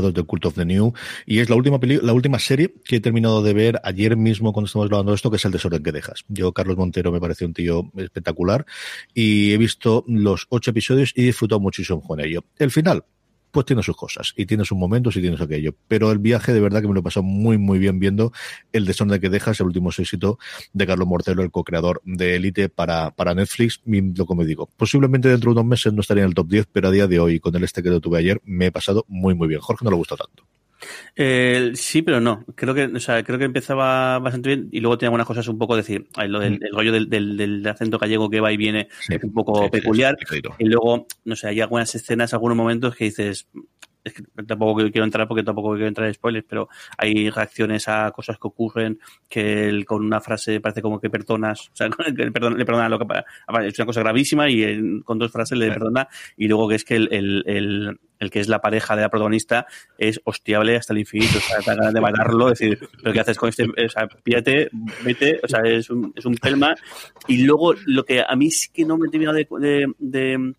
de Cult of the New y es la última peli- la última serie que he terminado de ver ayer mismo cuando estamos grabando esto que es el desorden que dejas. Yo Carlos Montero me parece un tío espectacular y he visto los ocho episodios y he disfrutado muchísimo con ello. El final pues tiene sus cosas y tiene sus momentos y tiene su aquello. Pero el viaje de verdad que me lo pasado muy, muy bien viendo el desorden que dejas, el último éxito de Carlos Mortelo, el co-creador de Elite para, para Netflix. Lo que me digo, posiblemente dentro de unos meses no estaría en el top 10, pero a día de hoy, con el este que lo tuve ayer, me he pasado muy, muy bien. Jorge no le gustó tanto. Eh, sí, pero no. Creo que, o sea, creo que empezaba bastante bien y luego tenía algunas cosas un poco decir, eh, lo del, el rollo del, del, del acento gallego que va y viene Sí. es un poco Sí, peculiar. sí. Y luego, no sé, hay algunas escenas, algunos momentos que dices, es que tampoco quiero entrar porque tampoco quiero entrar en spoilers, pero hay reacciones a cosas que ocurren que él con una frase parece como que perdonas, o sea, que perdona, le perdona lo que pa- es una cosa gravísima y él con dos frases le perdona y luego que es que el, el, el, el que es la pareja de la protagonista es hostiable hasta el infinito, o sea, te ganas de matarlo, decir, pero ¿qué haces con este? O sea, píllate, vete, o sea, es un, es un pelma y luego lo que a mí sí que no me termina de, de, de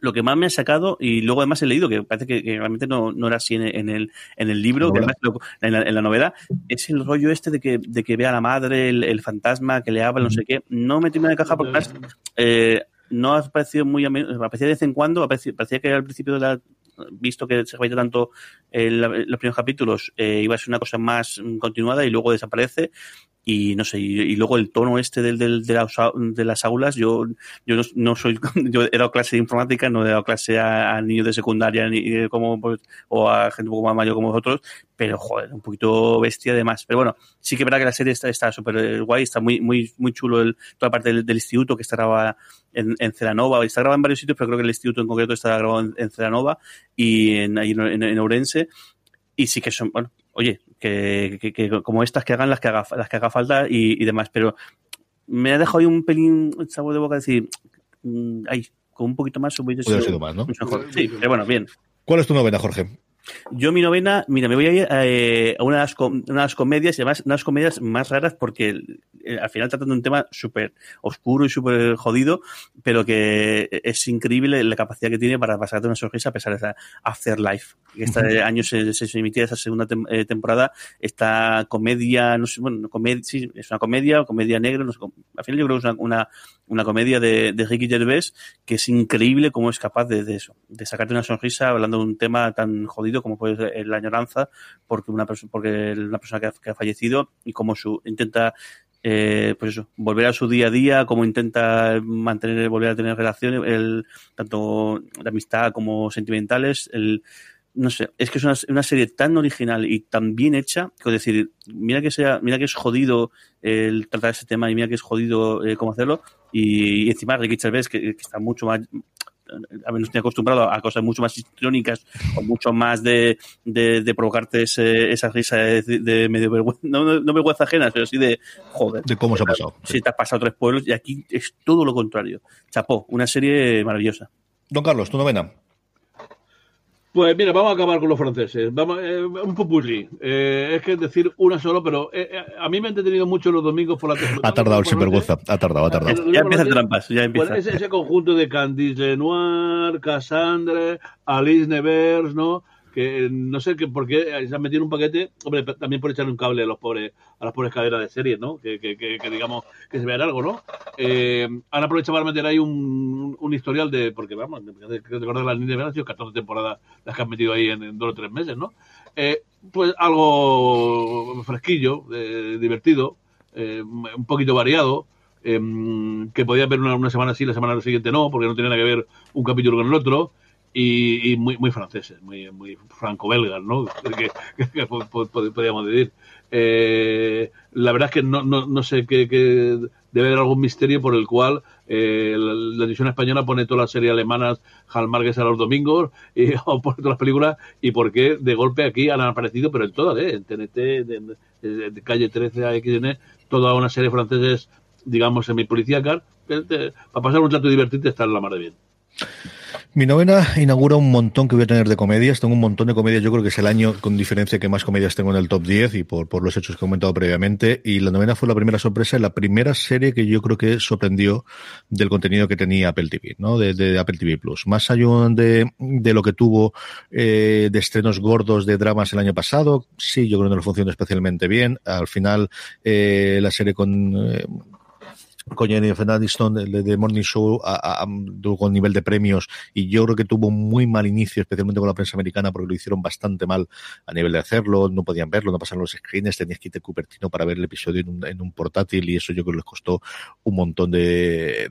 lo que más me ha sacado, y luego además he leído, que parece que, que realmente no, no era así en, en el, en el libro, que además lo- en, la, en la novela, es el rollo este de que, de que ve a la madre, el, el fantasma, que le habla, no sé qué. No me termina de caja porque además, eh, no ha aparecido muy a menudo, aparecía de vez en cuando, aparecía, parecía que al principio de la visto que se repite tanto en la- en los primeros capítulos, eh, iba a ser una cosa más continuada y luego desaparece. Y no sé, y, luego el tono este del, del- de, las, aulas, yo, yo no, soy, yo he dado clase de informática, no he dado clase a, niños de secundaria ni eh, como, pues, o a gente un poco más mayor como vosotros, pero joder, un poquito bestia además. Pero bueno, sí que es verdad que la serie está está súper eh, guay, está muy, muy, muy chulo el, toda la parte del, del instituto que está grabada en, en Celanova, está grabado en varios sitios, pero creo que el instituto en concreto está grabado en, en Celanova y en, en, en Ourense. Y sí que son, bueno, oye, que, que, que como estas que hagan las que haga, las que haga falta y, y demás, pero me ha dejado ahí un pelín el sabor de boca decir, mm, ay, con un poquito más hubiese Hubiera sido sido más, ¿no? mejor. Sí, pero bueno, bien. ¿Cuál es tu novena, Jorge? Yo mi novena, mira, me voy a ir eh, a una de, las com- una de las comedias, y además una de las comedias más raras porque eh, al final tratan de un tema súper oscuro y súper jodido, pero que es increíble la capacidad que tiene para pasarte una sonrisa a pesar de esa Afterlife. Este año se, se emitía esa segunda tem- eh, temporada, esta comedia, no sé, bueno, comedia, sí, es una comedia, comedia negra, no sé, al final yo creo que es una, una, una comedia de, de Ricky Gervais que es increíble cómo es capaz de, de eso, de sacarte una sonrisa hablando de un tema tan jodido como puede ser la añoranza, porque una persona, porque una persona que ha, que ha fallecido y cómo su intenta eh, pues eso, volver a su día a día, cómo intenta mantener, volver a tener relaciones, el, tanto de amistad como sentimentales, el, no sé, es que es una, una serie tan original y tan bien hecha, que decir, mira que sea, mira que es jodido el tratar ese tema y mira que es jodido eh, cómo hacerlo, y, y encima Ricky Gervais, que, que está mucho más a menos estoy acostumbrado a cosas mucho más histriónicas o mucho más de, de, de provocarte ese, esa risa de, de medio vergüenza, no, no, no vergüenza ajena, pero sí de joder. De cómo se ha pasado. Si te has pasado tres pueblos y aquí es todo lo contrario. Chapó, una serie maravillosa. Don Carlos, tu novena. Pues mira, vamos a acabar con los franceses. Vamos, eh, un popurrí. Eh, es que es decir una solo, pero eh, eh, a mí me ha entretenido mucho los domingos por la tarde. Ha tardado el sinvergüenza, ha tardado, ha tardado. Ya empiezan trampas, ya empieza. Ese, ese conjunto de Candice Lenoir, Cassandre, Alice Nevers, ¿no? Que eh, no sé que por qué se han metido en un paquete, hombre, también por echarle un cable a los pobres, a las pobres cadenas de series, ¿no? Que, que, que, que digamos que se vean algo, ¿no? Eh, han aprovechado para meter ahí un, un historial de, porque vamos, recordar las líneas de han sido 14 temporadas las que han metido ahí en, en dos o tres meses, ¿no? Eh, pues algo fresquillo, eh, divertido, eh, un poquito variado, eh, que podía ver una, una semana sí, la semana siguiente no, porque no tenía nada que ver un capítulo con el otro, y, y muy, muy franceses, muy, muy franco-belgas, ¿no? Que, que- que po- po- podríamos decir. Eh, la verdad es que no, no, no sé qué, debe haber algún misterio por el cual eh, la, edición española pone todas las series alemanas Hallmark a los domingos y, o pone todas las películas y por qué de golpe aquí han aparecido, pero en todas, ¿eh? en TNT, de calle 13 a XN, toda una serie franceses, digamos, semipolicíacas, que te- para pasar un rato y divertirte está en la mar de bien. Mi novena inaugura un montón que voy a tener de comedias. Tengo un montón de comedias. Yo creo que es el año con diferencia que más comedias tengo en el top 10 y por, los hechos que he comentado previamente. Y la novena fue la primera sorpresa, la primera serie que yo creo que sorprendió del contenido que tenía Apple TV, ¿no? De, Apple TV Plus. Más allá de, de lo que tuvo eh, de estrenos gordos de dramas el año pasado, sí, yo creo que no lo funcionó especialmente bien. Al final, eh, la serie con. eh, con Jennifer Aniston de, de Morning Show a, a, con nivel de premios y yo creo que tuvo un muy mal inicio, especialmente con la prensa americana, porque lo hicieron bastante mal a nivel de hacerlo, no podían verlo, no pasaron los screens, tenías que irte Cupertino para ver el episodio en un, en un portátil y eso yo creo que les costó un montón de,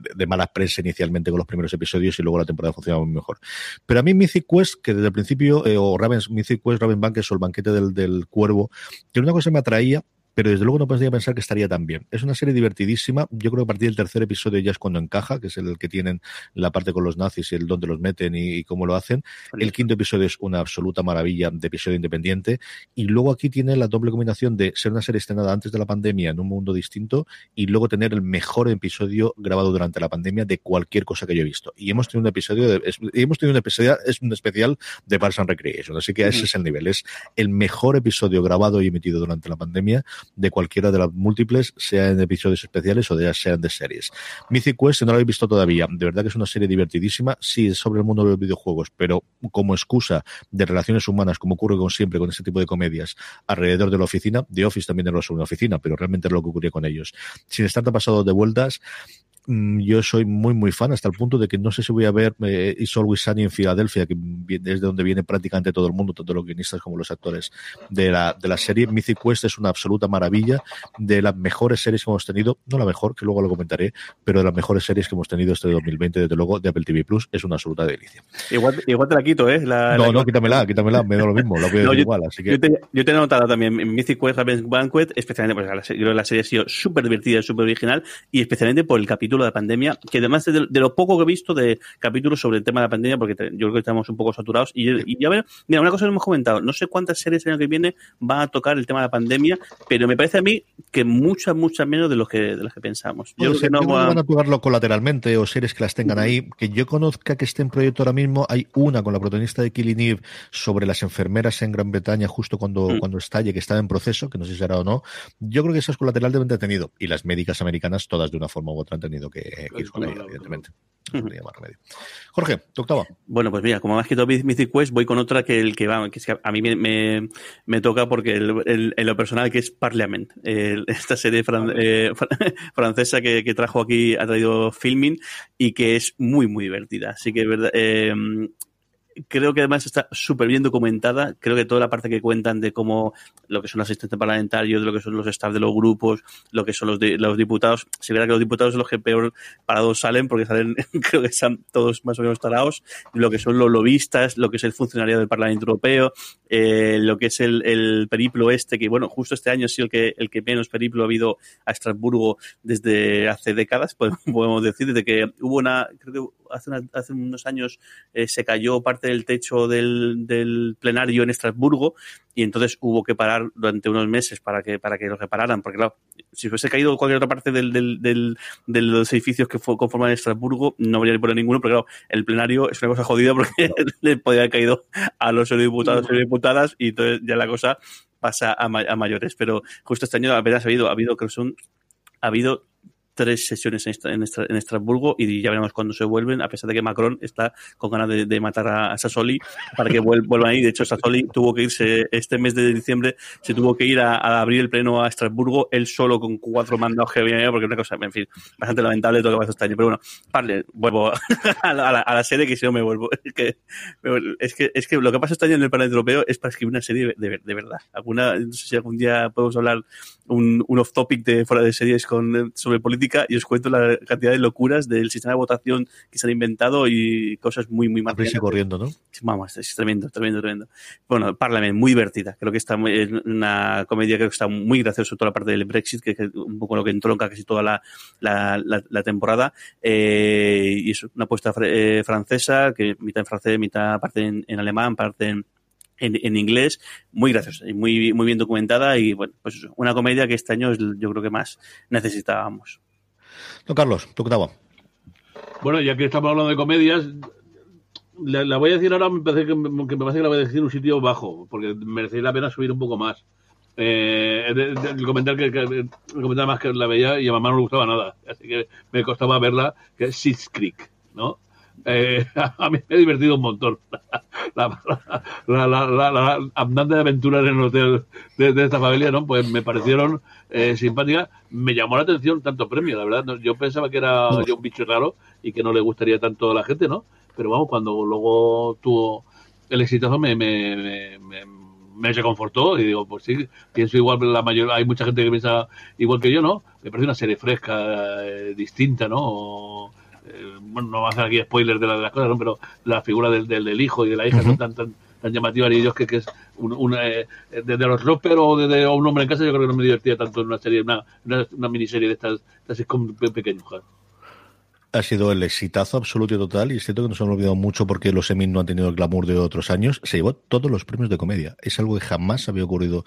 de, de mala prensa inicialmente con los primeros episodios y luego la temporada funcionaba muy mejor. Pero a mí Mythic Quest, que desde el principio, eh, o Raven, Mythic Quest, Raven Bankers o el banquete del, del cuervo, que una cosa me atraía, pero desde luego no podía pensar que estaría tan bien. Es una serie divertidísima. Yo creo que a partir del tercer episodio ya es cuando encaja, que es el que tienen la parte con los nazis y el dónde los meten y, y cómo lo hacen. El quinto episodio es una absoluta maravilla de episodio independiente. Y luego aquí tiene la doble combinación de ser una serie estrenada antes de la pandemia en un mundo distinto y luego tener el mejor episodio grabado durante la pandemia de cualquier cosa que yo he visto. Y hemos tenido un episodio de, es, hemos tenido un especial, es un especial de Parks and Recreation. Así que ese es el nivel. Es el mejor episodio grabado y emitido durante la pandemia de cualquiera de las múltiples, sea en episodios especiales o de, sean de series. Mythic Quest, si no lo habéis visto todavía, de verdad que es una serie divertidísima, sí es sobre el mundo de los videojuegos, pero como excusa de relaciones humanas, como ocurre siempre con este tipo de comedias, alrededor de la oficina, The Office también era sobre una oficina, pero realmente es lo que ocurría con ellos. Sin estar tan pasado de vueltas, yo soy muy muy fan hasta el punto de que no sé si voy a ver eh, It's Always Sunny en Filadelfia, que es de donde viene prácticamente todo el mundo, tanto los guionistas como los actores de la, de la serie. Mythic Quest es una absoluta maravilla, de las mejores series que hemos tenido, no la mejor, que luego lo comentaré, pero de las mejores series que hemos tenido este 2020, desde luego, de Apple TV Plus, es una absoluta delicia. Igual, igual te la quito, ¿eh? La, no, la... no, quítamela, quítamela, me da lo mismo, la voy a no, yo, igual, así que... Yo te, yo te he notado también Mythic Quest Raven's Banquet, especialmente, pues la, que la serie ha sido súper divertida, súper original, y especialmente por el capítulo de la pandemia, que además de, de, lo poco que he visto de capítulos sobre el tema de la pandemia, porque te, yo creo que estamos un poco saturados. Y, y, ya ver, mira, una cosa que hemos comentado, no sé cuántas series el año que viene van a tocar el tema de la pandemia, pero me parece a mí que muchas, muchas menos de lo que, de los que pensamos. Yo creo que no va... van a tocarlo colateralmente o series que las tengan ahí. Que yo conozca que esté en proyecto ahora mismo, hay una con la protagonista de Killing Eve sobre las enfermeras en Gran Bretaña justo cuando, mm. cuando estalle, que estaba en proceso, que no sé si será o no. Yo creo que eso es colateral de tenido. Y las médicas americanas, todas de una forma u otra han tenido que, que ir con ella, evidentemente. Uh -huh. Jorge, tu octava. Bueno, pues mira, como más que todo Mythic Quest, voy con otra que el que va, que, es que a mí me, me, me toca porque el, el, en lo personal que es Parliament, el, esta serie fran, eh, francesa que, que, trajo aquí, ha traído filming y que es muy, muy divertida. Así que, verdad, eh, creo que además está súper bien documentada. Creo que toda la parte que cuentan de cómo lo que son los asistentes parlamentarios, de lo que son los staff de los grupos, lo que son los, de, los diputados. Se verá que los diputados son los que peor parados salen, porque salen, creo que están todos más o menos tarados. Lo que son los lobistas, lo que es el funcionario del Parlamento Europeo, eh, lo que es el, el, periplo este, que bueno, justo este año sido el que, el que menos periplo ha habido a Estrasburgo desde hace décadas, podemos decir, desde que hubo una, creo que hace, hace unos años eh, se cayó parte del techo del, del plenario en Estrasburgo y entonces hubo que parar durante unos meses para que, para que lo repararan, porque claro, si hubiese caído cualquier otra parte del, del, del, de los edificios que fue, conforman Estrasburgo, no habría por ninguno, pero claro, el plenario es una cosa jodida porque le podía haber caído a los diputados y diputadas y entonces ya la cosa pasa a, a, mayores. Pero justo este año apenas ha habido, ha habido, creo que son, ha habido tres sesiones en, en, Estrasburgo y ya veremos cuándo se vuelven, a pesar de que Macron está con ganas de, de matar a, Sassoli para que vuelvan ahí. De hecho, Sassoli tuvo que irse este mes de diciembre, se tuvo que ir a, a abrir el pleno a Estrasburgo, él solo con cuatro mandados que había, porque es una cosa, en fin, bastante lamentable todo lo que pasa este año. Pero bueno, vale, vuelvo a la, a la, serie que si no me vuelvo. Es que, es que, es que lo que pasa este año en el Parlamento Europeo es para escribir una serie de, de, de verdad. Alguna, no sé si algún día podemos hablar un, un off topic de fuera de series con, sobre política y os cuento la cantidad de locuras del sistema de votación que se han inventado y cosas muy, muy más. corriendo, ¿no? Vamos, es tremendo, tremendo, tremendo. Bueno, Parliament, muy divertida. Creo que está muy, es una comedia que está muy graciosa, toda la parte del Brexit, que es un poco lo que entronca casi toda la, la, la, la temporada. Eh, y es una apuesta eh, francesa, que mitad en francés, mitad parte en, en alemán, parte en en, en, inglés, muy graciosa y muy, muy bien documentada y bueno, pues eso, una comedia que este año es, yo creo que más necesitábamos. No, Carlos, tu octavo. Bueno, ya que estamos hablando de comedias, la, voy a decir ahora, me parece que, que, me parece que la voy a decir en un sitio bajo, porque merecería la pena subir un poco más. Eh, comentar que, que comentar más que la veía y a mamá no le gustaba nada, así que me costaba verla, que es Six Creek, ¿no? Eh, a mí me he divertido un montón. La, la, la, la andante de aventuras en el hotel de, de, esta familia, ¿no? Pues me parecieron eh, simpáticas. Me llamó la atención tanto premio, la verdad. Yo pensaba que era yo un bicho raro y que no le gustaría tanto a la gente, ¿no? Pero vamos, cuando luego tuvo el exitazo me, me, me, me, me reconfortó y digo, pues sí, pienso igual, la mayor, hay mucha gente que piensa igual que yo, ¿no? Me parece una serie fresca, eh, distinta, ¿no? Eh, bueno, no vamos a hacer aquí spoilers de, la, de, las cosas, ¿no? pero la figura del, del, del, hijo y de la hija uh -huh. son tan, tan, tan llamativas y ellos que, que es un, una, eh, desde los Roper o desde un hombre en casa, yo creo que no me divertía tanto en una serie, una, una, una miniserie de estas, estas. ¿sabes? Ha sido el exitazo absoluto y total, y es cierto que nos hemos olvidado mucho porque los Emmy no han tenido el glamour de otros años, se llevó todos los premios de comedia. Es algo que jamás había ocurrido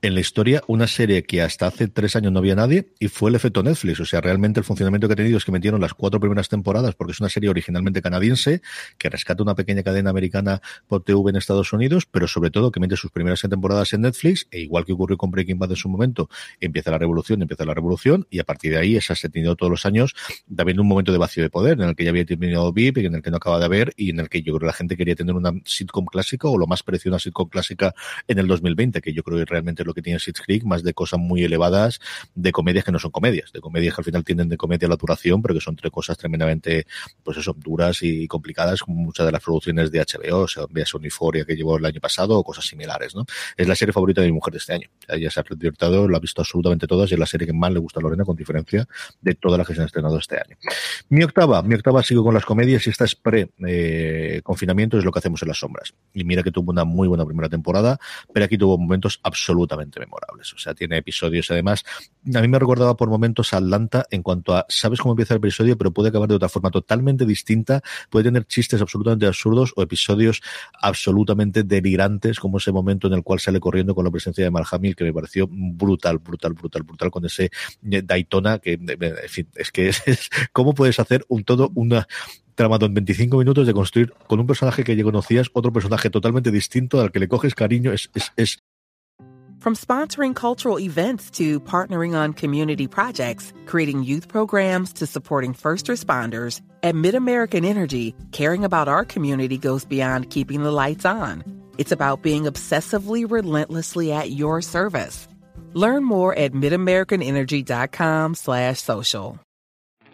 en la historia. Una serie que hasta hace tres años no había nadie, y fue el efecto Netflix. O sea, realmente el funcionamiento que ha tenido es que metieron las cuatro primeras temporadas, porque es una serie originalmente canadiense, que rescata una pequeña cadena americana por TV en Estados Unidos, pero sobre todo que mete sus primeras temporadas en Netflix, e igual que ocurrió con Breaking Bad en su momento, empieza la revolución, empieza la revolución, y a partir de ahí, esa se ha tenido todos los años, también un momento de vacío de poder, en el que ya había terminado VIP, en el que no acaba de haber y en el que yo creo que la gente quería tener una sitcom clásica o lo más parecido a una sitcom clásica en el 2020, que yo creo que realmente es lo que tiene Schitt's Creek, más de cosas muy elevadas, de comedias que no son comedias, de comedias que al final tienden de comedia a la duración, pero que son tres cosas tremendamente, pues eso, duras y complicadas, como muchas de las producciones de HBO, o sea, veas Uniforia que llevó el año pasado o cosas similares, ¿no? Es la serie favorita de mi mujer de este año. Ella se ha divertido, lo ha visto absolutamente todas y es la serie que más le gusta a Lorena, con diferencia de todas las que se han estrenado este año. Mi octava, mi octava sigo con las comedias y esta es pre-confinamiento, eh, es lo que hacemos en las sombras. Y mira que tuvo una muy buena primera temporada, pero aquí tuvo momentos absolutamente memorables. O sea, tiene episodios además. A mí me recordaba por momentos a Atlanta en cuanto a, sabes cómo empieza el episodio, pero puede acabar de otra forma totalmente distinta. Puede tener chistes absolutamente absurdos o episodios absolutamente delirantes, como ese momento en el cual sale corriendo con la presencia de Mark Hamill, que me pareció brutal, brutal, brutal, brutal, con ese Daytona, que, en fin, es que es, es, ¿cómo puedes hacer un todo, una, tramado en 25 minutos de construir con un personaje que ya conocías otro personaje totalmente distinto al que le coges cariño es, es, es From sponsoring cultural events to partnering on community projects, creating youth programs to supporting first responders, at MidAmerican Energy, caring about our community goes beyond keeping the lights on. It's about being obsessively relentlessly at your service. Learn more at midamericanenergy.com slash social.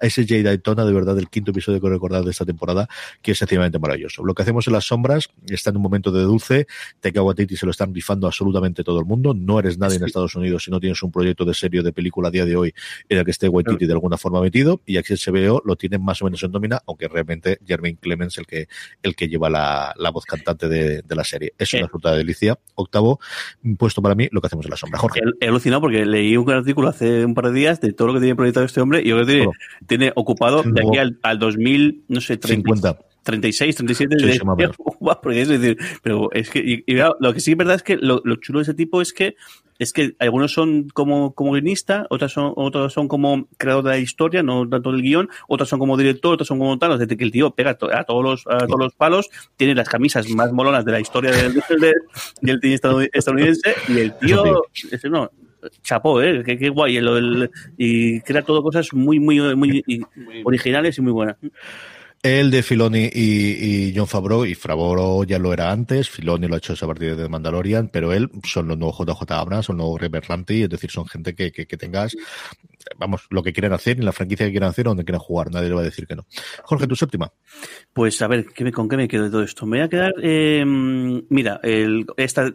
a ese Jay Daytona de verdad del quinto episodio que recordar de esta temporada, que es sencillamente maravilloso. Lo que hacemos en las sombras está en un momento de dulce, Taika Waititi se lo están rifando absolutamente todo el mundo, no eres nadie en Estados Unidos si no tienes un proyecto de serio de película a día de hoy en el que esté Waititi de alguna forma metido, y aquí el CBO lo tienen más o menos en domina, aunque realmente Jermaine Clemens el que, el que lleva la, la voz cantante de, de, la serie. Es una fruta de delicia. Octavo puesto para mí, lo que hacemos en la sombra. Jorge. He, he alucinado porque leí un artículo hace un par de días de todo lo que tiene proyectado este hombre y yo creo que tiene, tiene ocupado de aquí al, al 2000, no sé, 30, 50. 36, 37, Sí, de, porque es decir, pero es que, y, y claro, lo que sí es verdad es que lo, lo chulo de ese tipo es que es que algunos son como, como guionista, otras son, otros son como creador de la historia, no tanto del guion, otras son como director, otras son como tal, es decir, que el tío pega to- a todos los, a todos los palos, tiene las camisas más molonas de la historia del, del, del estadoun- estadounidense, y el tío, no, chapó, eh, qué, qué guay, el- el- y crea todo cosas muy, muy, muy, y- originales y muy buenas. El de Filoni y, y John Favreau, y Favreau ya lo era antes, Filoni lo ha hecho a partir de Mandalorian, pero él son los nuevos JJ Abrams, son los nuevos Robert Ranty, es decir, son gente que, que, que tengas, vamos, lo que quieren hacer, en la franquicia que quieran hacer, o donde quieran jugar, nadie le va a decir que no. Jorge, tu séptima. Pues a ver, ¿qué me, ¿con qué me quedo de todo esto? Me voy a quedar, eh, mira, el, esta,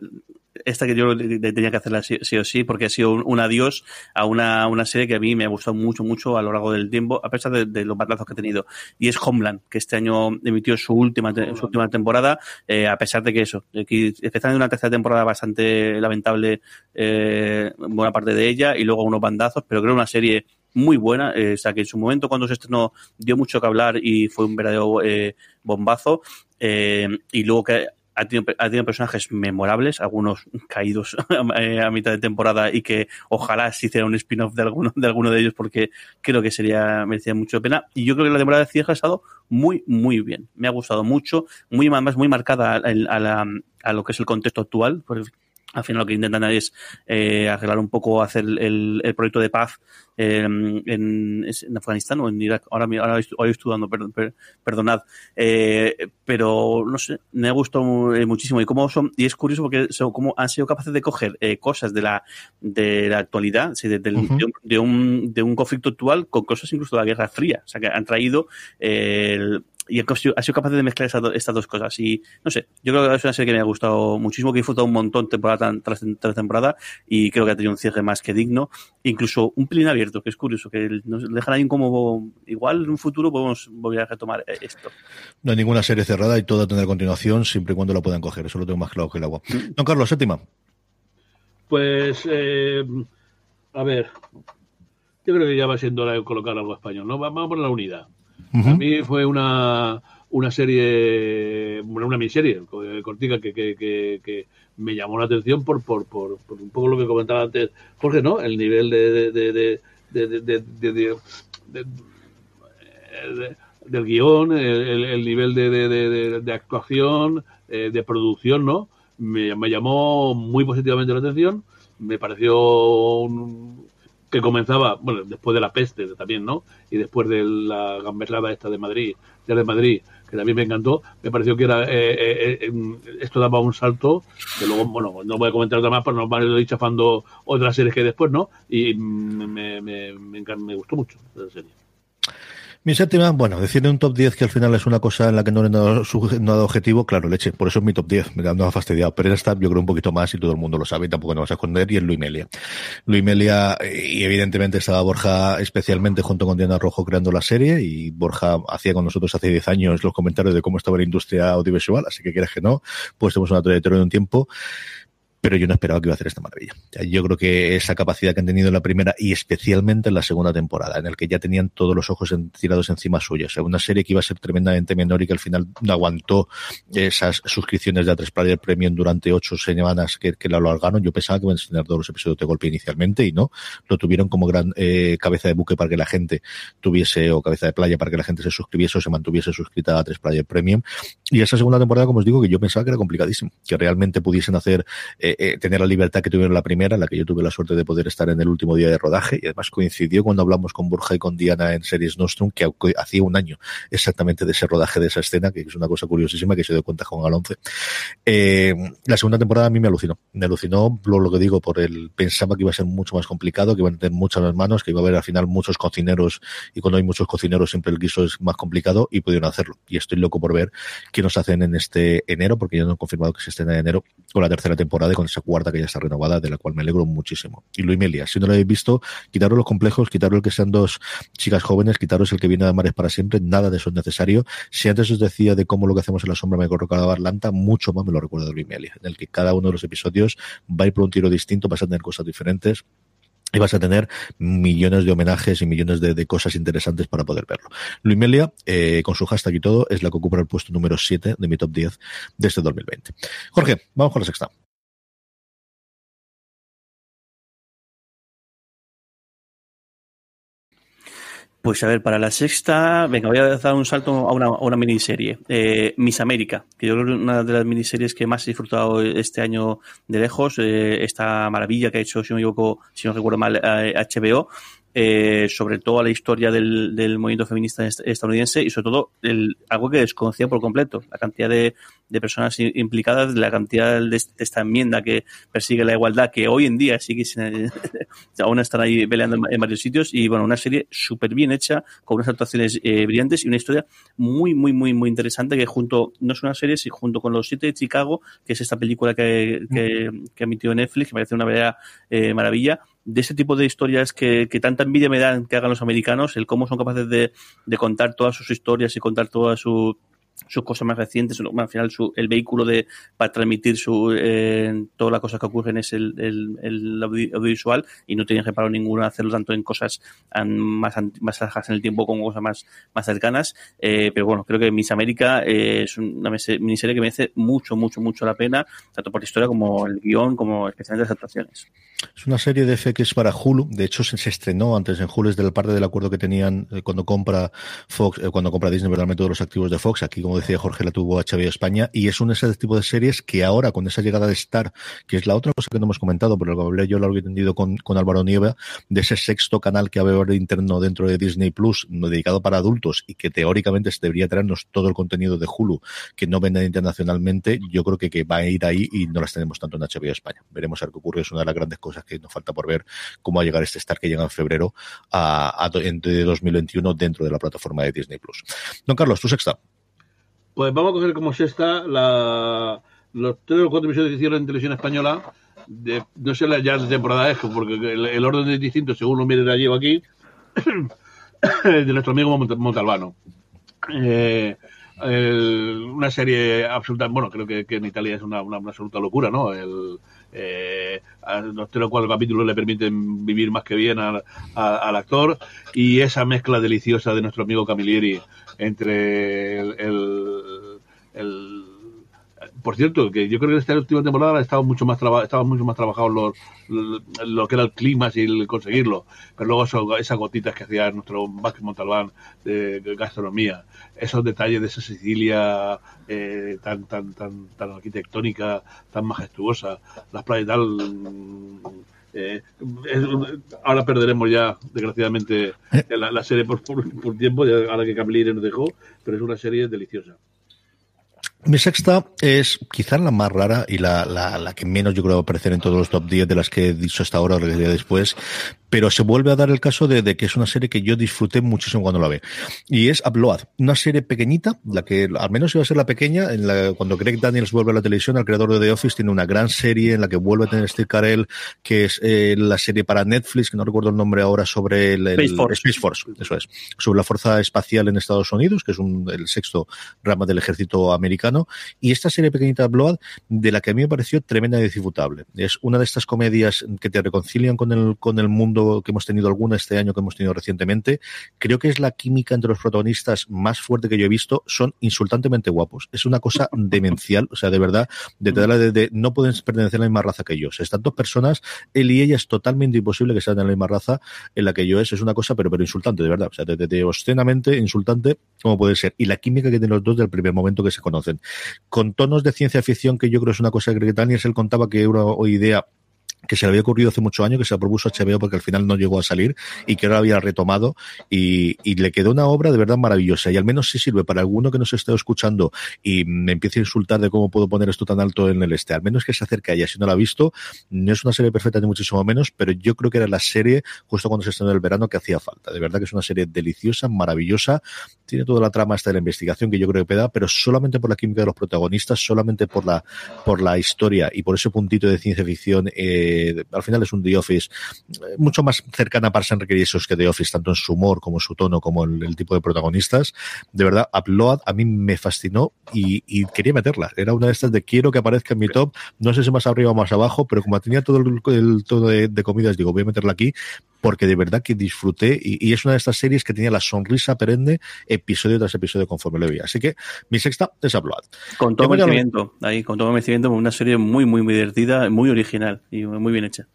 esta que yo tenía que hacerla sí, o sí, porque ha sido un, adiós a una, una serie que a mí me ha gustado mucho, mucho a lo largo del tiempo, a pesar de, los batazos que he tenido. Y es Homeland, que este año emitió su última, su última temporada, eh, a pesar de que eso, especialmente una tercera temporada bastante lamentable, eh, buena parte de ella, y luego unos bandazos, pero creo una serie muy buena, eh, o sea que en su momento cuando se estrenó dio mucho que hablar y fue un verdadero eh, bombazo, eh, y luego que ha tenido, personajes memorables, algunos caídos eh, a mitad de temporada y que ojalá se hiciera un spin-off de alguno, de alguno de ellos porque creo que sería merecía mucho pena. Y yo creo que la temporada de cierre ha estado muy, muy bien. Me ha gustado mucho, muy además muy marcada a, lo que es el contexto actual. Al final lo que intentan es eh, arreglar un poco, hacer el, el proyecto de paz eh, en, Afganistán o en Irak. Ahora, ahora estoy, hoy estoy per- perdonad. Eh, pero no sé, me ha gustado muchísimo. Y cómo son, y es curioso porque son, cómo han sido capaces de coger cosas de la, de la actualidad, sí, de, un, de, un, de un conflicto actual con cosas incluso de la Guerra Fría. O sea, que han traído el- y ha sido, ha sido capaz de mezclar esas, do- estas dos cosas. Y no sé, yo creo que es una serie que me ha gustado muchísimo, que he disfrutado un montón temporada tan- tras, tras temporada y creo que ha tenido un cierre más que digno. Incluso un pelín abierto, que es curioso, que nos dejan ahí como igual en un futuro podemos volver a retomar eh, esto. No hay ninguna serie cerrada y toda tendrá continuación siempre y cuando la puedan coger. Eso lo tengo más claro que el agua. Don Carlos, séptima. Pues, eh, a ver, yo creo que ya va siendo hora de colocar algo español, ¿no? Vamos por la unidad. A mí fue una, una serie, bueno, una miniserie co- cortica que, que, que, que me llamó la atención por, por, por, un poco lo que comentaba antes Jorge, ¿no? El nivel de, de, de, de, de, de- de- de- de- de- de- del guion, el, el- el nivel de, actuación, eh, de producción, ¿no? Me, me llamó muy positivamente la atención. Me pareció un- que comenzaba, bueno, después de la peste también, ¿no? Y después de la gamberrada esta de Madrid, ya de Madrid, que también me encantó, me pareció que era eh, eh, eh, esto daba un salto, que luego, bueno, no voy a comentar otra más, pero nos van a chafando otras series que después, ¿no? Y mm, me, me, me, me gustó mucho esa serie. Mi séptima, bueno, decir un top 10 que al final es una cosa en la que no he dado, no dado objetivo, claro, leche, por eso es mi top 10, me no ha fastidiado, pero esta yo creo un poquito más y todo el mundo lo sabe y tampoco nos vas a esconder y es Luis Melia. Luis Melia, y evidentemente estaba Borja especialmente junto con Diana Rojo creando la serie y Borja hacía con nosotros hace 10 años los comentarios de cómo estaba la industria audiovisual, así que quieras que no, pues tenemos una trayectoria de un tiempo pero yo no esperaba que iba a hacer esta maravilla. Yo creo que esa capacidad que han tenido en la primera y especialmente en la segunda temporada, en el que ya tenían todos los ojos tirados encima sea, una serie que iba a ser tremendamente menor y que al final no aguantó esas suscripciones de A3 Player Premium durante ocho semanas que, la alargaron. Yo pensaba que iban a estrenar todos los episodios de golpe inicialmente y no, lo tuvieron como gran eh, cabeza de buque para que la gente tuviese, o cabeza de playa para que la gente se suscribiese o se mantuviese suscrita a A3 Player Premium. Y esa segunda temporada, como os digo, que yo pensaba que era complicadísimo, que realmente pudiesen hacer, eh, eh, tener la libertad que tuvieron la primera, la que yo tuve la suerte de poder estar en el último día de rodaje, y además coincidió cuando hablamos con Borja y con Diana en Series Nostrum, que hacía un año exactamente de ese rodaje de esa escena, que es una cosa curiosísima que se dio cuenta con Alonce. Eh, la segunda temporada a mí me alucinó, me alucinó lo, lo que digo, por el, pensaba que iba a ser mucho más complicado, que iban a tener muchas manos, que iba a haber al final muchos cocineros, y cuando hay muchos cocineros siempre el guiso es más complicado, y pudieron hacerlo. Y estoy loco por ver qué nos hacen en este enero, porque ya no han confirmado que se esté en enero, con la tercera temporada y con esa cuarta que ya está renovada, de la cual me alegro muchísimo. Y Luis Melia, si no lo habéis visto, quitaros los complejos, quitaros el que sean dos chicas jóvenes, quitaros el que viene de Mares para siempre, nada de eso es necesario. Si antes os decía de cómo lo que hacemos en la sombra me colocaba Atlanta, mucho más me lo recuerdo de Luis Melia, en el que cada uno de los episodios va a ir por un tiro distinto, vas a tener cosas diferentes y vas a tener millones de homenajes y millones de, cosas interesantes para poder verlo. Luis Melia, eh, con su hashtag y todo, es la que ocupa el puesto número 7 de mi top 10 de este 2020. Jorge, vamos con la sexta. Pues a ver, para la sexta, venga, voy a dar un salto a una, miniserie. Eh, Miss América, que yo creo que una de las miniseries que más he disfrutado este año de lejos. Eh, esta maravilla que ha hecho, si no equivoco, si no recuerdo mal, HBO, eh, sobre todo la historia del, del, movimiento feminista estadounidense y sobre todo el, algo que desconocía por completo, la cantidad de, de personas implicadas, la cantidad de, esta enmienda que persigue la igualdad, que hoy en día sigue sin, aún están ahí peleando en, varios sitios y bueno, una serie súper bien hecha, con unas actuaciones eh, brillantes y una historia muy, muy, muy, muy interesante que junto, no es una serie, sino junto con Los Siete de Chicago, que es esta película que, que, que emitió Netflix, que me parece una verdadera eh, maravilla, de ese tipo de historias que, que, tanta envidia me dan que hagan los americanos, el cómo son capaces de, de contar todas sus historias y contar toda su sus cosas más recientes, al final su, el vehículo de para transmitir su eh, toda la cosa que ocurren es el, el, el, audiovisual y no tienen reparo ninguno hacerlo tanto en cosas más más alejadas en el tiempo como cosas más, más cercanas. Eh, pero bueno, creo que Miss América eh, es una miniserie que merece mucho, mucho, mucho la pena, tanto por la historia como el guion, como especialmente las actuaciones. Es una serie de FX para Hulu, de hecho se, estrenó antes en Hulu, es del parte del acuerdo que tenían eh, cuando compra Fox, eh, cuando compra Disney verdaderamente todos los activos de Fox, aquí como decía Jorge la tuvo HBO España, y es un ese tipo de series que ahora con esa llegada de Star, que es la otra cosa que no hemos comentado, pero lo hablé yo lo había entendido con, con Álvaro Nieva, de ese sexto canal que va a haber interno dentro de Disney Plus, dedicado para adultos y que teóricamente se debería traernos todo el contenido de Hulu que no venden internacionalmente, yo creo que, que va a ir ahí y no las tenemos tanto en HBO España. Veremos a ver qué ocurre, es una de las grandes cosas que nos falta por ver cómo va a llegar este Star que llega en febrero a, a, de 2021 dentro de la plataforma de Disney Plus. Don Carlos, tu sexta. Pues vamos a coger como sexta la, los tres o cuatro episodios que hicieron en televisión española. De, no sé ya de temporada es, porque el, orden es distinto según lo mire allí o aquí, de nuestro amigo Montalbano. Eh, una serie absoluta, bueno, creo que, en Italia es una, absoluta locura, ¿no? El, eh, los tres o cuatro capítulos le permiten vivir más que bien al, al, actor y esa mezcla deliciosa de nuestro amigo Camilleri entre el, el por cierto, que yo creo que en esta última temporada estaba mucho más estaban mucho más trabajados los, lo que era el clima y el conseguirlo. Pero luego eso, esas gotitas que hacía nuestro Vázquez Montalbán de, gastronomía, esos detalles de esa Sicilia eh, tan, tan, tan, tan arquitectónica, tan majestuosa, las playas tal. Eh, es, ahora perderemos ya, desgraciadamente, la, la serie por, por, por, tiempo, ya, ahora que Camille nos dejó, pero es una serie deliciosa. Mi sexta es quizás la más rara y la, la, la, que menos yo creo aparecer en todos los top 10 de las que he dicho hasta ahora o que después, pero se vuelve a dar el caso de, de, que es una serie que yo disfruté muchísimo cuando la ve. Y es Upload, una serie pequeñita, la que al menos iba a ser la pequeña, en la, cuando Greg Daniels vuelve a la televisión, el creador de The Office tiene una gran serie en la que vuelve a tener Steve Carell, que es eh, la serie para Netflix, que no recuerdo el nombre ahora, sobre el, el Space, Force. Space Force, eso es, sobre la fuerza espacial en Estados Unidos, que es un, el sexto rama del ejército americano, y esta serie pequeñita Upload, de la que a mí me pareció tremenda y disfrutable. Es una de estas comedias que te reconcilian con el, con el mundo que hemos tenido alguna este año, que hemos tenido recientemente. Creo que es la química entre los protagonistas más fuerte que yo he visto. Son insultantemente guapos. Es una cosa demencial, o sea, de verdad, de, de, de, no pueden pertenecer a la misma raza que ellos. Están dos personas, él y ella es totalmente imposible que sean de la misma raza en la que yo es. Es una cosa, pero, pero insultante, de verdad. O sea, de, de, obscenamente insultante, como puede ser. Y la química que tienen los dos del primer momento que se conocen. Con tonos de ciencia ficción que yo creo es una cosa que Daniel él contaba que era una idea que se le había ocurrido hace muchos años, que se la propuso HBO porque al final no llegó a salir y que ahora había retomado y, y, le quedó una obra de verdad maravillosa. Y al menos si sirve para alguno que nos esté escuchando y me empiece a insultar de cómo puedo poner esto tan alto en el este, al menos que se acerque a ella, si no la ha visto, no es una serie perfecta ni muchísimo menos, pero yo creo que era la serie justo cuando se estrenó el verano que hacía falta, de verdad que es una serie deliciosa, maravillosa, tiene toda la trama hasta de la investigación que yo creo que peda, pero solamente por la química de los protagonistas, solamente por la, por la historia y por ese puntito de ciencia ficción eh, al final es un The Office eh, mucho más cercana a Parks and Recreations que The Office, tanto en su humor como en su tono, como el, el tipo de protagonistas. De verdad, Upload a mí me fascinó y, quería meterla. Era una de estas de quiero que aparezca en mi top, no sé si más arriba o más abajo, pero como tenía todo el, el todo de, de comidas, digo, voy a meterla aquí porque de verdad que disfruté y, y, es una de estas series que tenía la sonrisa perenne episodio tras episodio conforme lo veía. Así que mi sexta es Upload. Con todo merecimiento, ahí, con todo merecimiento, una serie muy, muy, muy divertida, muy original y muy bien hecha.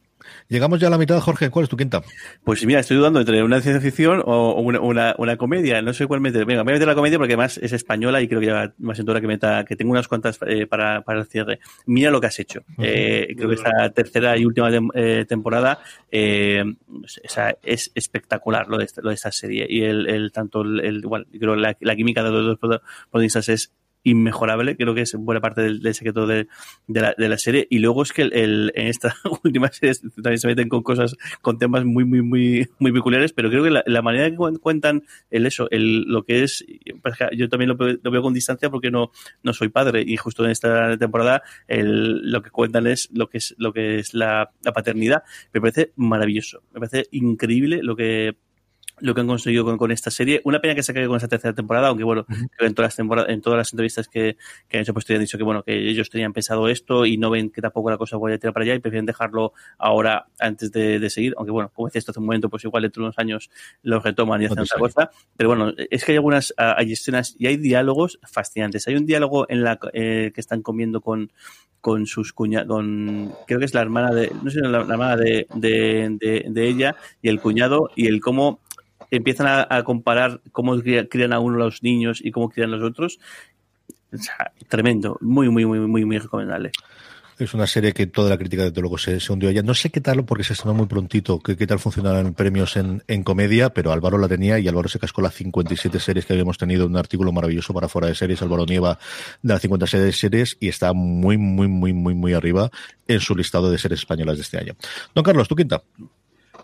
Llegamos ya a la mitad, Jorge. ¿Cuál es tu quinta? Pues mira, estoy dudando entre una ciencia ficción o una, una, una comedia. No sé cuál meter. Venga, voy a meter la comedia porque además es española y creo que ya más en que meta, que tengo unas cuantas eh, para, para el cierre. Mira lo que has hecho. Uh -huh. eh, creo que esta tercera y última eh, temporada es espectacular lo de, esta, lo de esta serie. Y el, el tanto el, el igual, creo la, la química de los dos protagonistas es inmejorable, creo que es buena parte del, secreto de, la, de, la, serie. Y luego es que el, en esta última serie también se meten con cosas, con temas muy, muy, muy, muy peculiares, pero creo que la, la manera que cuentan el eso, el, lo que es, yo también lo, lo, veo con distancia porque no, no soy padre y justo en esta temporada el, lo que cuentan es lo que es, lo que es la, la paternidad. Me parece maravilloso, me parece increíble lo que lo que han conseguido con, con, esta serie. Una pena que se acabe con esta tercera temporada, aunque bueno, en todas las temporadas, en todas las entrevistas que, que han hecho, pues te han dicho que bueno, que ellos tenían pensado esto y no ven que tampoco la cosa vaya a tirar para allá y prefieren dejarlo ahora antes de, de seguir, aunque bueno, como decía esto hace un momento, pues igual dentro de unos años lo retoman y hacen otra cosa. Pero bueno, es que hay algunas, hay escenas y hay diálogos fascinantes. Hay un diálogo en la eh, que están comiendo con, con sus cuñados, con, creo que es la hermana de, no sé, la, la hermana de, de, de, de ella y el cuñado y el cómo empiezan a, a, comparar cómo crían a uno los niños y cómo crían los otros. Tremendo, muy, muy, muy, muy, muy recomendable. Es una serie que toda la crítica de luego se, se hundió allá. No sé qué tal, porque se estrenó muy prontito, qué, tal funcionaron premios en, en, comedia, pero Álvaro la tenía y Álvaro se cascó las 57 series que habíamos tenido, un artículo maravilloso para fuera de series, Álvaro Nieva, de las 57 series, y está muy, muy, muy, muy, muy arriba en su listado de series españolas de este año. Don Carlos, tu quinta.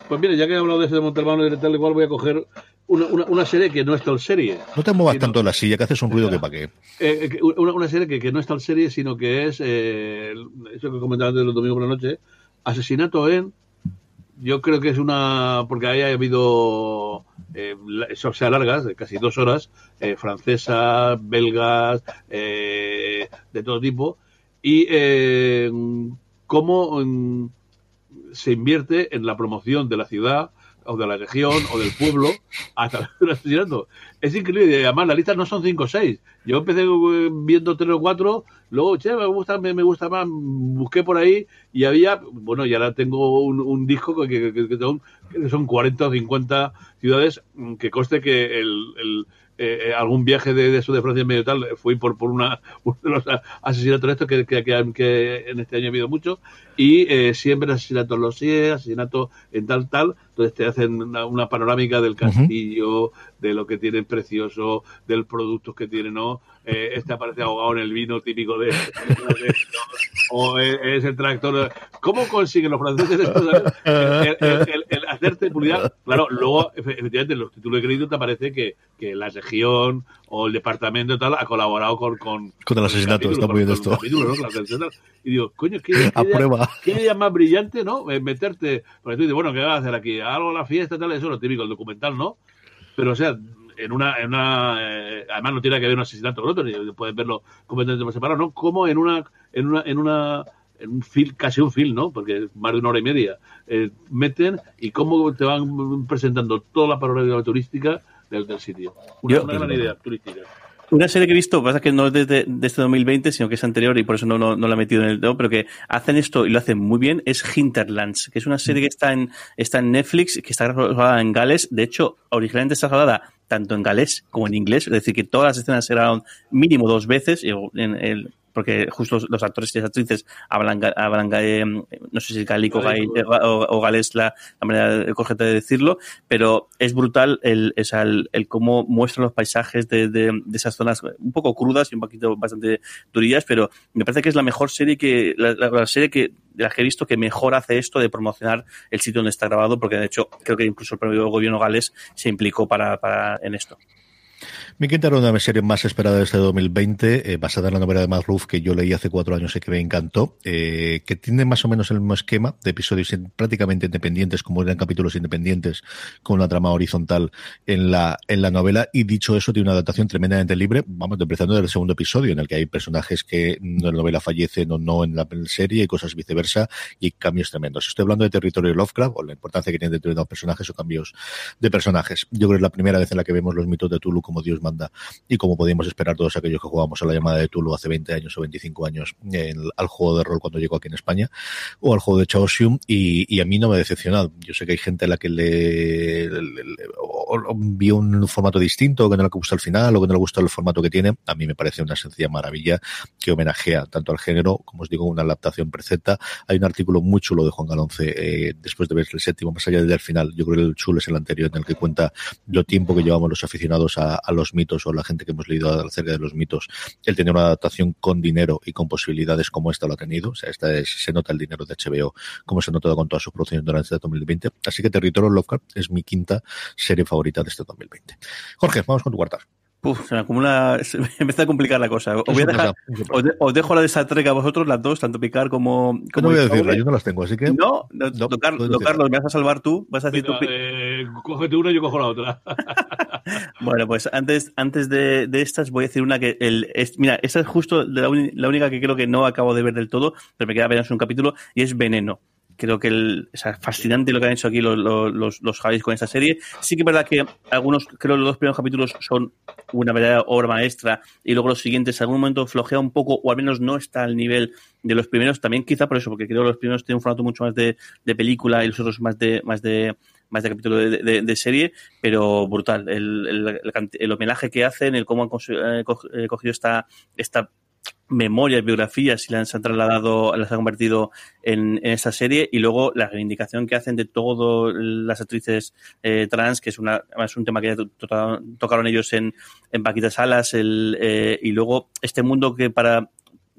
Pues mire, ya que he hablado de ese de Montalbano y de tal igual, voy a coger una, una, una, serie que no es tal serie. No te muevas sino, tanto en la silla, que haces un ruido que para qué. Eh, una, una, serie que, que, no es tal serie, sino que es, eh, eso que comentaba antes los domingos por la noche, Asesinato en... Yo creo que es una... porque ahí ha habido... Eh, o sea, largas, de casi dos horas, eh, francesas, belgas, eh, de todo tipo, y eh, cómo se invierte en la promoción de la ciudad o de la región o del pueblo a través asesinato. Es increíble. Además, la lista no son cinco o seis. Yo empecé eh, viendo tres o cuatro, luego, che, me gusta, me, gusta más, busqué por ahí y había, bueno, y ahora tengo un, un disco que, que, que, son, que son 40 o 50 ciudades, mm, que coste que el, el eh, algún viaje de, de, eso de Francia medio tal, fui por, por una, uno de los asesinatos estos que, que, que, en este año ha habido mucho, y eh, siempre asesinatos en los CIE, asesinatos en tal, tal, entonces te hacen una, una panorámica del castillo, uh -huh. de lo que tienen precioso, del productos que tienen, ¿no? Eh, este aparece ahogado en el vino típico de, de, de o es, es, el tractor. ¿Cómo consiguen los franceses esto, el, el, el, el, hacerte publicidad? Claro, luego, efectivamente, en los títulos de crédito te aparece que, que la región o el departamento y tal ha colaborado con... Con, con el asesinato, está muy bien esto. Capítulo, ¿no? Y digo, coño, ¿qué, qué, a idea, prueba. qué idea más brillante, ¿no? Meterte, porque tú dices, bueno, ¿qué vas a hacer aquí? Algo a la fiesta, tal, eso es lo típico, el documental, ¿no? Pero, o sea, en una, en una eh, además no tiene que ver un asesinato con otro, puedes verlo completamente separado, ¿no? Como en una, en una, en una en un film, casi un film, ¿no? Porque es más de una hora y media. Eh, meten y cómo te van presentando toda la parodia turística del, del sitio. Una, Yo- una gran idea turística. Una serie que he visto, pasa que no es de, de- este 2020, sino que es anterior y por eso no, no, la he metido en el dedo, pero que hacen esto y lo hacen muy bien, es Hinterlands, que es una serie que está en, está en Netflix, que está rodada en Gales. De hecho, originalmente está rodada tanto en galés como en inglés, es decir, que todas las escenas se grabaron mínimo dos veces, en el- porque justo los, los actores y las actrices hablan, hablan eh, no sé si Gaélico. gae- o, o galés la, la manera correcta de decirlo, pero es brutal el, o sea, el, el cómo muestran los paisajes de, de, de esas zonas un poco crudas y un poquito bastante durillas, pero me parece que es la mejor serie que, la, la- la serie que, de las que he visto que mejor hace esto de promocionar el sitio donde está grabado, porque de hecho creo que incluso el propio gobierno galés se implicó para, para en esto. Mi quinta era una de mis series más esperadas de este 2020, eh, basada en la novela de Mark Ruff que yo leí hace cuatro años y que me encantó, eh, que tiene más o menos el mismo esquema de episodios prácticamente independientes, como eran capítulos independientes, con una trama horizontal en la, en la novela. Y dicho eso, tiene una adaptación tremendamente libre, vamos, empezando desde el segundo episodio, en el que hay personajes que en la novela fallecen o no en la serie y cosas viceversa, y cambios tremendos. Estoy hablando de territorio Lovecraft, o la importancia que tienen determinados personajes o cambios de personajes. Yo creo que es la primera vez en la que vemos los mitos de Tulu como Dios y como podíamos esperar todos aquellos que jugamos a la llamada de Tulu hace 20 años o 25 años en- al juego de rol cuando llegó aquí en España o al juego de Chaosium y, y a mí no me ha decepcionado. Yo sé que hay gente a la que le- o- o vio un formato distinto, que no le gusta el final o que no le gusta el formato que tiene. A mí me parece una sencilla maravilla que homenajea tanto al género, como os digo, una adaptación perfecta. Hay un artículo muy chulo de Juan Galonce eh, después de ver el séptimo, más allá del final. Yo creo que el chulo es el anterior en el que cuenta lo tiempo que llevamos los aficionados a, a los mitos o la gente que hemos leído acerca de los mitos, el tener una adaptación con dinero y con posibilidades como esta lo ha tenido. O sea, esta es, se nota el dinero de HBO, como se ha notado con todas sus producciones durante este 2020. Así que Territorio Lovecraft es mi quinta serie favorita de este 2020. Jorge, vamos con tu cuarta. Uf, se me acumula, se me empieza a complicar la cosa. Os, voy a Eso dejar, pasa, eso pasa. os, de- os dejo la de Star Trek a vosotros, las dos, tanto Picard como. Como no voy a decirla, yo no las tengo, así que. No, no. Carlos, me vas a salvar tú, vas a decir Venga, tu pi- eh, cógete una y yo cojo la otra. Bueno, pues antes, antes de, de estas voy a decir una que el, es, mira, esta es justo la única que creo que no acabo de ver del todo, pero me queda apenas un capítulo y es Veneno. Creo que el, o sea, fascinante lo que han hecho aquí los, los, los, Javis con esta serie. Sí que es verdad que algunos, creo que los dos primeros capítulos son una verdadera obra maestra y luego los siguientes en algún momento flojea un poco o al menos no está al nivel de los primeros. También quizá por eso, porque creo que los primeros tienen un formato mucho más de, de película y los otros más de, más de, más de capítulo de, de- de serie, pero brutal. El, el, el homenaje que hacen, el cómo han eh, eh, cogido esta, esta memorias, biografías y las han trasladado, las han convertido en, en esta serie y luego la reivindicación que hacen de todas las actrices eh, trans, que es una es un tema que ya to- to- tocaron ellos en, en Paquita Salas, el, eh, y luego este mundo que para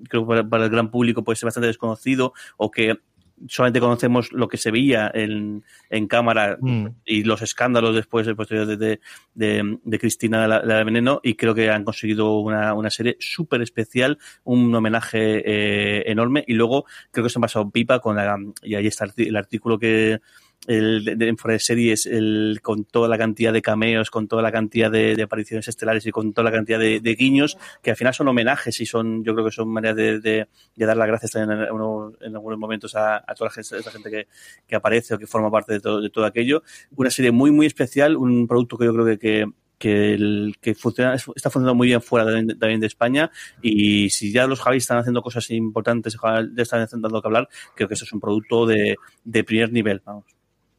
creo para el gran público puede ser bastante desconocido o que solamente conocemos lo que se veía en, en cámara Mm. y los escándalos después de, de, de, de Cristina la, la de Veneno y creo que han conseguido una, una serie súper especial, un homenaje eh, enorme y luego creo que se han pasado pipa con la y ahí está el artículo que el de, en series el, con toda la cantidad de cameos, con toda la cantidad de, de apariciones estelares y con toda la cantidad de, de guiños que al final son homenajes y son yo creo que son maneras de, de, dar las gracias uno- en algunos momentos a, a toda la gente, esa gente que, que aparece o que forma parte de todo, de todo aquello. Una serie muy, muy especial, un producto que yo creo que, que que, el, que funciona, está funcionando muy bien fuera de- también de España y si ya los Javis están haciendo cosas importantes, ya están dando que hablar, creo que eso es un producto de, de primer nivel. Vamos.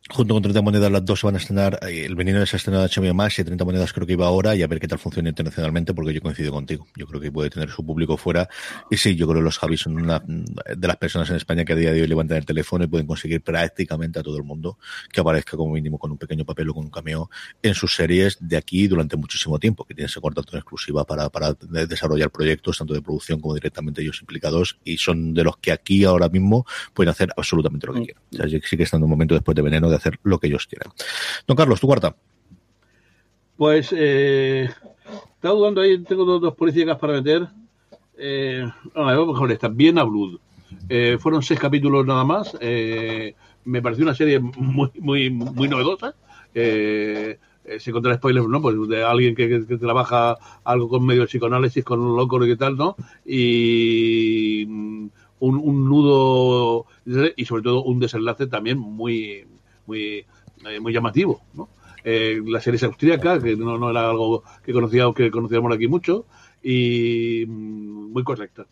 Junto con 30 monedas, las dos se van a estrenar. eh, El veneno se ha estrenado en HBO Max y 30 monedas creo que iba ahora y a ver qué tal funciona internacionalmente porque yo coincido contigo. Yo creo que puede tener su público fuera. Y sí, yo creo que los Javis son una de las personas en España que a día de hoy levantan el teléfono y pueden conseguir prácticamente a todo el mundo que aparezca como mínimo con un pequeño papel o con un cameo en sus series de aquí durante muchísimo tiempo, que tienen ese contrato en exclusiva para, para desarrollar proyectos tanto de producción como directamente ellos implicados y son de los que aquí ahora mismo pueden hacer absolutamente lo que quieran. O sea, sí que están en un momento después de veneno de hacer lo que ellos quieran. Don Carlos, tu cuarta. Pues, eh, estaba dudando ahí, tengo dos, dos policías para meter. Eh, no, con esta, Viena Blood. Eh, fueron seis capítulos nada más. Eh, me pareció una serie muy, muy, muy novedosa. Eh, sin contar spoilers, ¿no? Pues de alguien que, trabaja algo con medio psicoanálisis, con un loco y tal, ¿no? Y mm, un nudo y sobre todo un desenlace también muy, muy, eh, muy llamativo, ¿no? Eh, la serie es austríaca, que no, no era algo que conocía que conocíamos aquí mucho, y mm, muy correcta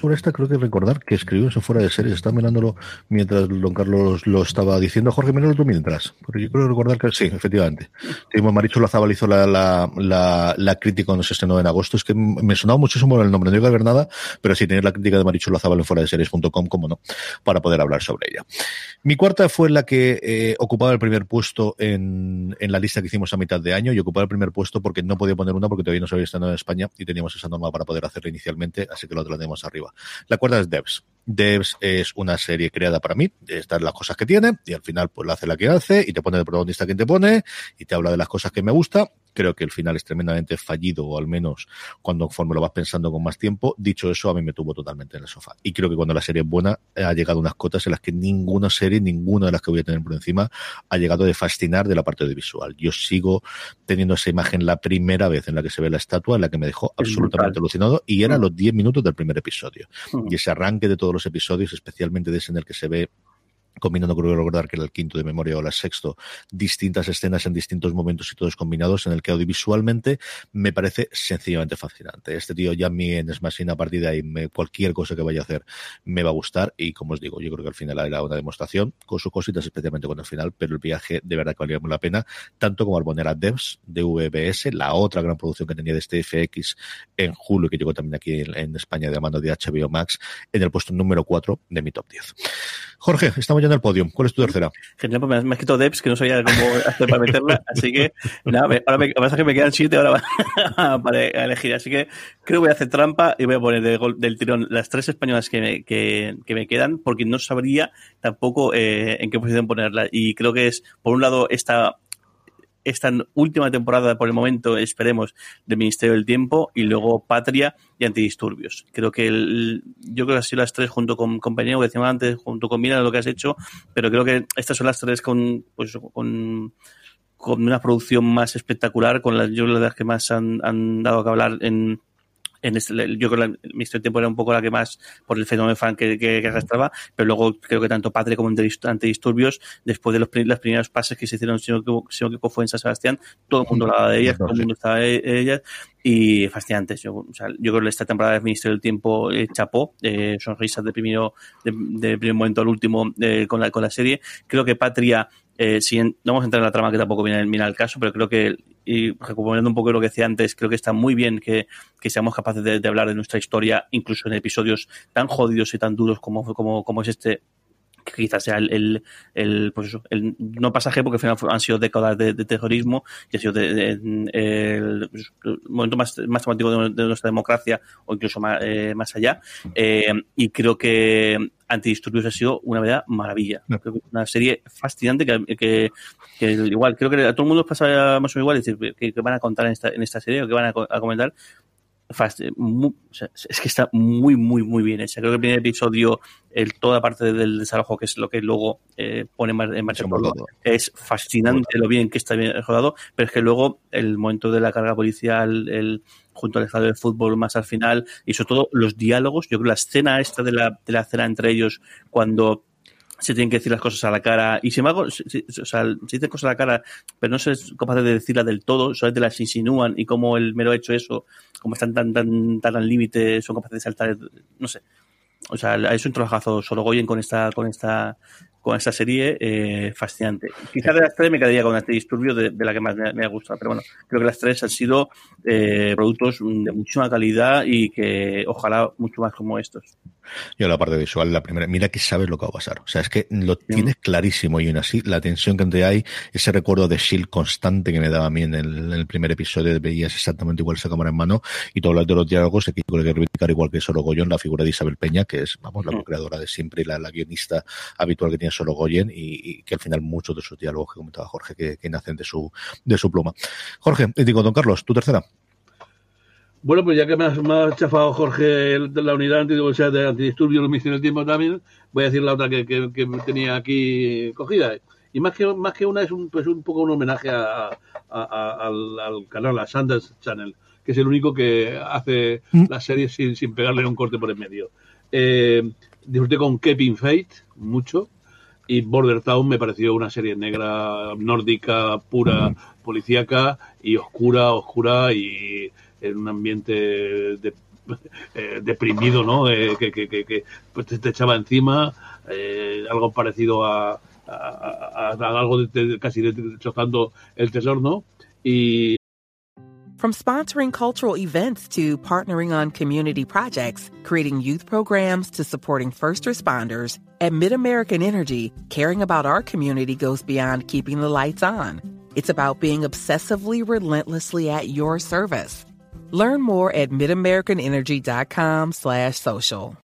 sobre esta creo que recordar que escribió eso fuera de series. Estaba mirándolo mientras don Carlos lo estaba diciendo. Jorge, míralo tú mientras. Porque yo creo recordar que sí, efectivamente. Marichu Lazabal hizo la, la, la, crítica cuando estrenó en agosto. Es que me sonaba muchísimo el nombre. No iba a ver nada, pero sí tener la crítica de Marichu Lazabal en fuera de series.com, como no, para poder hablar sobre ella. Mi cuarta fue la que eh, ocupaba el primer puesto en, en la lista que hicimos a mitad de año y ocupaba el primer puesto porque no podía poner una porque todavía no se había estrenado en España y teníamos esa norma para poder hacerla inicialmente, así que lo tenemos arriba. La cuarta es Devs. Devs es una serie creada para mí, estas las cosas que tiene, y al final pues la hace la que hace, y te pone de protagonista quien te pone, y te habla de las cosas que me gusta, Creo que el final es tremendamente fallido, o al menos cuando conforme lo vas pensando con más tiempo. Dicho eso, a mí me tuvo totalmente en el sofá. Y creo que cuando la serie es buena, ha llegado unas cotas en las que ninguna serie, ninguna de las que voy a tener por encima, ha llegado de fascinar de la parte de visual. Yo sigo teniendo esa imagen la primera vez en la que se ve la estatua, en la que me dejó absolutamente alucinado, y era mm. los 10 minutos del primer episodio. Mm. Y ese arranque de todos los episodios, especialmente de ese en el que se ve combinando, creo recordar que era el quinto de memoria o el sexto, distintas escenas en distintos momentos y todos combinados, en el que audiovisualmente me parece sencillamente fascinante. Este tío ya mi en Smashing a partir de ahí, me, cualquier cosa que vaya a hacer me va a gustar y como os digo, yo creo que al final era una demostración con sus cositas, especialmente con el final, pero el viaje de verdad que valía la pena, tanto como Arbonera Devs de VBS, la otra gran producción que tenía de este FX en julio, que llegó también aquí en, España de la mano de HBO Max, en el puesto número 4 de mi top 10. Jorge, estamos ya en el podio. ¿Cuál es tu tercera? Genial, pues me has, me escrito Debs, que no sabía cómo hacer para meterla, así que nada, ahora me, pasa que me quedan siete ahora para elegir, así que creo que voy a hacer trampa y voy a poner del tirón las tres españolas que me, que, que me quedan, porque no sabría tampoco eh, en qué posición ponerla. Y creo que es, por un lado, esta esta última temporada, por el momento, esperemos, del Ministerio del Tiempo y luego Patria y Antidisturbios. Creo que el, yo creo que han sido las tres junto con compañero que decíamos antes, junto con Mira lo que has hecho, pero creo que estas son las tres con, pues, con, con una producción más espectacular, con las, yo las que más han, han dado que hablar en, en este, yo creo que del Tiempo era un poco la que más, por el fenómeno fan que, que, arrastraba, pero luego creo que tanto Padre como Antidisturbios, después de los, las primeros pases que se hicieron, si no que fue en San Sebastián, todo el mundo hablaba de ellas, todo el mundo estaba de ellas, y fascinantes. Yo, o sea, yo creo que esta temporada del Ministerio del Tiempo eh, chapó, eh, sonrisas de, primero, de, primer momento al último eh, con, la, con la serie. Creo que Patria eh, si no vamos a entrar en la trama que tampoco viene, viene al caso, pero creo que, y recuperando un poco lo que decía antes, creo que está muy bien que, que seamos capaces de, de, hablar de nuestra historia, incluso en episodios tan jodidos y tan duros como, como, como es este, que quizás sea el, el, el, pues eso, el no pasaje, porque al final han sido décadas de, de terrorismo y ha sido de, de, el, pues, momento más, más temático de, nuestra democracia o incluso más, eh, más allá. Eh, y creo que Antidisturbios ha sido una verdad maravilla. Creo que una serie fascinante que, que, que, igual, creo que a todo el mundo pasa más o menos igual, es decir, que, que van a contar en esta, en esta serie o que van a, a comentar, es que está muy, muy, muy bien hecha. Creo que el primer episodio, el, toda parte del desarrollo, que es lo que luego eh, pone en marcha todo, es fascinante lo bien que está bien rodado, pero es que luego el momento de la carga policial, el junto al estado de fútbol más al final, y sobre todo los diálogos, yo creo la escena esta de la, de la cena entre ellos, cuando se tienen que decir las cosas a la cara y sin embargo o sea, se dicen cosas a la cara pero no se es capaz de decirlas del todo solamente las insinúan y como el mero hecho eso como están tan tan tan al límite son capaces de saltar no sé o sea es un trabajazo solo Goyen con esta con esta con esta serie eh, fascinante. Quizás de las tres me quedaría con este disturbio de, la que más me, me, ha gustado, pero bueno, creo que las tres han sido eh, productos de muchísima calidad y que ojalá mucho más como estos. Yo la parte visual, la primera, mira que sabes lo que va a pasar. O sea, es que lo tienes clarísimo y aún así, la tensión que te hay, ese recuerdo de Shield constante que me daba a mí en el, en el primer episodio, veías exactamente igual esa cámara en mano y todo lo de los diálogos, aquí creo que reivindicar igual que Solo Goyón, la figura de Isabel Peña, que es, vamos, la creadora de siempre y la, la guionista habitual que tiene Solo Goyen y, y, que al final muchos de sus diálogos que comentaba Jorge que, que nacen de su, de su pluma. Jorge, digo, don Carlos, tu tercera. Bueno, pues ya que me has, me has chafado Jorge de la unidad anti, o sea, de antidisturbios, lo misión el tiempo también, voy a decir la otra que, que, que, tenía aquí cogida. Y más que, más que una es un, pues un poco un homenaje a, a, a, al, al, canal, a Sanders Channel, que es el único que hace la serie sin, sin pegarle un corte por el medio. Eh, disfruté con Kevin Fate mucho y Border Town me pareció una serie negra, nórdica, pura, policíaca y oscura, oscura y en un ambiente de, eh, deprimido, ¿no? Eh, que, que, que, pues te, echaba encima, eh, algo parecido a, a, algo de, casi chocando el tesoro, ¿no? Y From sponsoring cultural events to partnering on community projects, creating youth programs to supporting first responders, at MidAmerican Energy, caring about our community goes beyond keeping the lights on. It's about being obsessively relentlessly at your service. Learn more at midamericanenergy.com slash social.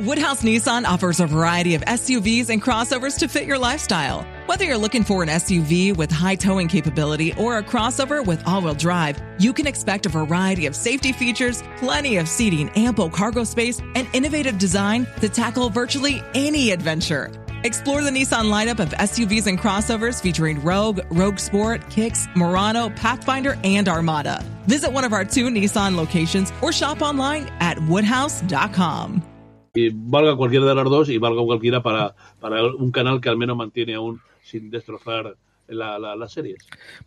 Woodhouse Nissan offers a variety of SUVs and crossovers to fit your lifestyle. Whether you're looking for an SUV with high towing capability or a crossover with all-wheel drive, you can expect a variety of safety features, plenty of seating, ample cargo space, and innovative design to tackle virtually any adventure. Explore the Nissan lineup of SUVs and crossovers featuring Rogue, Rogue Sport, Kicks, Murano, Pathfinder, and Armada. Visit one of our two Nissan locations or shop online at woodhouse.com. Y valga cualquiera de las dos y valga cualquiera para, para un canal que al menos mantiene aún sin destrozar la, la, las series.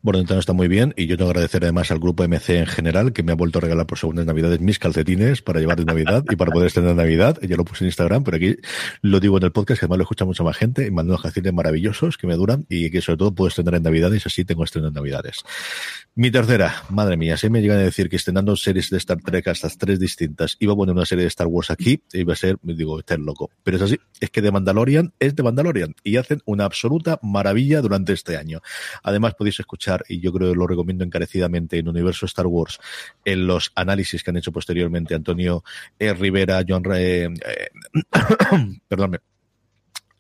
Bueno, entonces está muy bien y yo tengo que agradecer además al grupo MC en general que me ha vuelto a regalar por segundas navidades mis calcetines para llevar de Navidad y para poder estrenar Navidad. Ya lo puse en Instagram, pero aquí lo digo en el podcast que además lo escucha mucha más gente y mando unos calcetines maravillosos que me duran y que sobre todo puedo estrenar en Navidades, así tengo estreno en Navidades. Mi tercera, madre mía, si me llegan a decir que estrenando series de Star Trek hasta tres distintas, iba a poner una serie de Star Wars aquí, iba a ser, me digo, estar loco. Pero es así, es que de Mandalorian es de Mandalorian y hacen una absoluta maravilla durante este año. Además, podéis escuchar, y yo creo que lo recomiendo encarecidamente en Universo Star Wars, en los análisis que han hecho posteriormente Antonio eh, Rivera, John Re, eh, perdónme,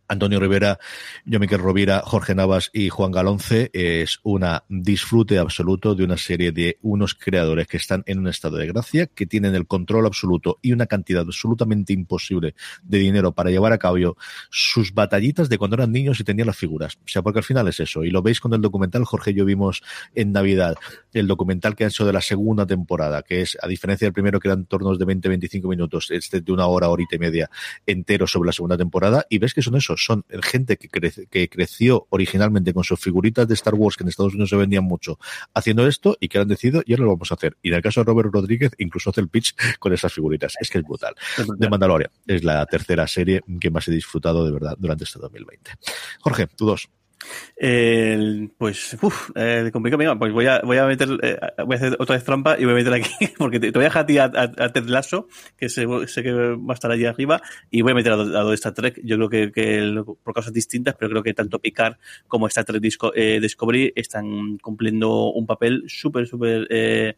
Antonio Rivera, yo Miquel Rovira, Jorge Navas y Juan Galonce es una disfrute absoluto de una serie de unos creadores que están en un estado de gracia, que tienen el control absoluto y una cantidad absolutamente imposible de dinero para llevar a cabo sus batallitas de cuando eran niños y tenían las figuras. O sea, porque al final es eso. Y lo veis con el documental, Jorge y yo vimos en Navidad el documental que han hecho de la segunda temporada, que es, a diferencia del primero que eran tornos de 20-25 minutos, este de una hora, horita y media entero sobre la segunda temporada, y ves que son eso son gente que, crece, que creció originalmente con sus figuritas de Star Wars que en Estados Unidos se vendían mucho, haciendo esto y que han decidido, y ahora lo vamos a hacer. Y en el caso de Robert Rodríguez, incluso hace el pitch con esas figuritas. Es que es brutal. De Mandalorian es la tercera serie que más he disfrutado de verdad durante este 2020. Jorge, tú dos. Eh, pues, uff, eh, complicado. pues voy a, voy a meter, eh, voy a hacer otra vez trampa y voy a meter aquí, porque te, voy a dejar a ti a, Ted Lasso, que sé, sé, que va a estar allí arriba, y voy a meter a, a Star Trek. Yo creo que, que, por causas distintas, pero creo que tanto Picard como Star Trek Disco, eh, Discovery están cumpliendo un papel súper, súper eh,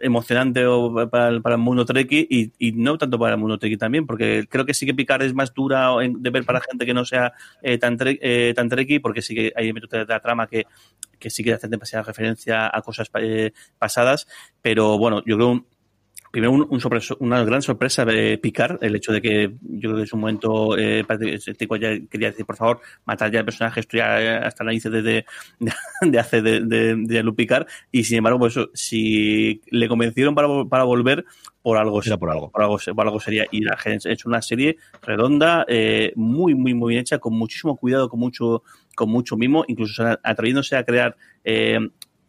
emocionante para, para, el mundo treki y, y, no tanto para el mundo treki también, porque creo que sí que Picard es más dura de ver para gente que no sea eh, tan, tre eh, tan treki, porque sí que hay elementos de la trama que, que sí que hacen demasiada referencia a cosas eh, pasadas, pero bueno, yo creo primero un, un una gran sorpresa de picar el hecho de que yo creo que en su momento eh, ya quería decir por favor matar ya al personaje estoy hasta la inicio de, de, de, hace de, de, de Lupicar y sin embargo pues si le convencieron para, para volver por algo Era por algo. por algo, por algo sería. Y la gente ha hecho una serie redonda eh, muy muy muy bien hecha con muchísimo cuidado con mucho con mucho mimo incluso atreviéndose a crear eh,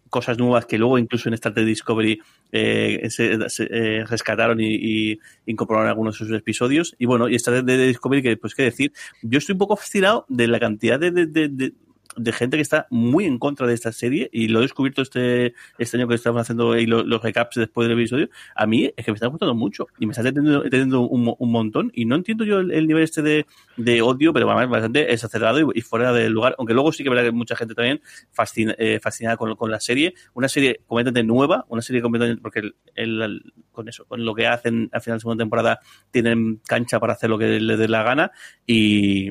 cosas nuevas que luego incluso en Star Trek Discovery eh, se, se eh, rescataron y, y, incorporaron algunos de sus episodios. Y bueno, y Star Trek Discovery, que pues qué decir, yo estoy un poco fascinado de la cantidad de, de, de, de gente que está muy en contra de esta serie y lo he descubierto este, este año que estamos haciendo y los, los, recaps después del episodio, a mí es que me está gustando mucho y me está teniendo, un, un, montón y no entiendo yo el, el nivel este de, de, odio, pero además bastante exacerbado y, y, fuera del lugar, aunque luego sí que verá que mucha gente también fascina, eh, fascinada con, con, la serie, una serie completamente nueva, una serie completamente, porque el, el, con eso, con lo que hacen al final de segunda temporada tienen cancha para hacer lo que les dé la gana y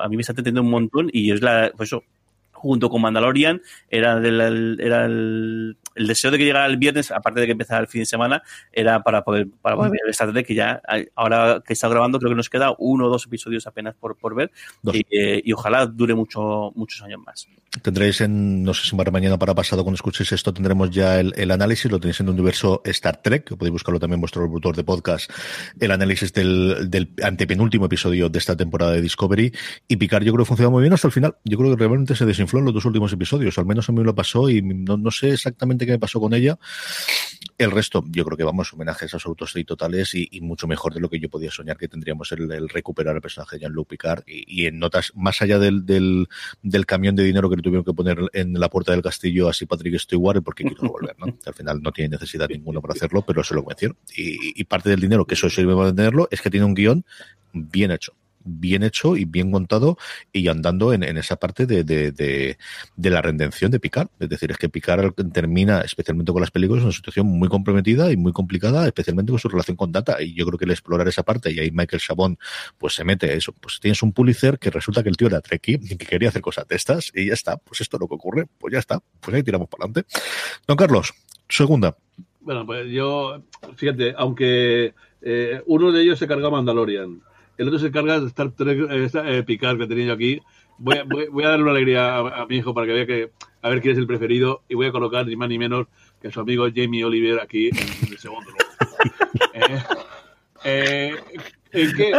a mí me está entendiendo un montón y es la, pues eso, junto con Mandalorian, era, del, era el, el deseo de que llegara el viernes, aparte de que empezara el fin de semana, era para poder, para poder ver esta que ya ahora que está grabando, creo que nos queda uno o dos episodios apenas por, por ver y, eh, y, ojalá dure mucho, muchos años más. Tendréis en, no sé si para mañana para pasado, cuando escuchéis esto, tendremos ya el, el, análisis, lo tenéis en el universo Star Trek, que podéis buscarlo también en vuestro reproductor de podcast, el análisis del, del antepenúltimo episodio de esta temporada de Discovery. Y Picard yo creo que funciona muy bien hasta el final. Yo creo que realmente se desinfló en los dos últimos episodios, al menos a mí me lo pasó y no, no sé exactamente qué me pasó con ella. El resto, yo creo que vamos, homenajes absolutos y totales y, y mucho mejor de lo que yo podía soñar que tendríamos el, recuperar el personaje de Jean-Luc Picard y, en notas, más allá del, del, del, camión de dinero que le tuvieron que poner en la puerta del castillo así Patrick Stewart porque quiero volver, ¿no? Al final no tiene necesidad ninguna para hacerlo, pero se lo convencieron. Y, y parte del dinero que eso sirve para tenerlo es que tiene un guion bien hecho bien hecho y bien montado y andando en, en esa parte de, de, de, de, la redención de Picard. Es decir, es que Picard termina, especialmente con las películas, en una situación muy comprometida y muy complicada, especialmente con su relación con Data. Y yo creo que el explorar esa parte, y ahí Michael Chabón pues se mete eso. Pues tienes un Pulitzer que resulta que el tío era Trekkie y que quería hacer cosas de estas y ya está. Pues esto es lo que ocurre. Pues ya está. Pues ahí tiramos para adelante. Don Carlos, segunda. Bueno, pues yo, fíjate, aunque eh, uno de ellos se cargó a Mandalorian, el otro se carga de Star Trek eh, eh, Picard que tenía yo aquí. Voy, voy, voy, a darle una alegría a, a, mi hijo para que vea que a ver quién es el preferido y voy a colocar ni más ni menos que a su amigo Jamie Oliver aquí en, en el segundo lugar. eh, ¿En qué?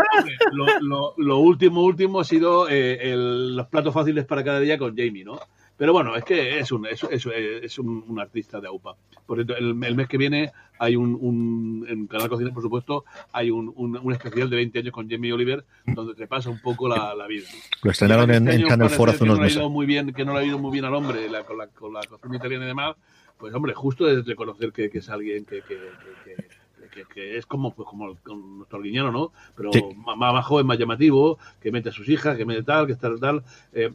Lo, lo, lo, último, último ha sido eh, el, los platos fáciles para cada día con Jamie, ¿no? Pero bueno, es que es un, es, es, es un, un, artista de AUPA. Por cierto, el, el, mes que viene hay un, un en Canal Cocina, por supuesto, hay un, un, especial de 20 años con Jamie Oliver donde te pasa un poco la, la vida. Lo estrenaron en, este en Channel 4 hace unos no meses. Muy bien, que no le ha ido muy bien al hombre la, con, la, con la cocina italiana y demás. Pues hombre, justo es reconocer que, que es alguien que, que, que que, que, es como pues como con nuestro guiñano, ¿no? Pero sí. más, más, joven, más llamativo, que mete a sus hijas, que mete tal, que está tal. Eh,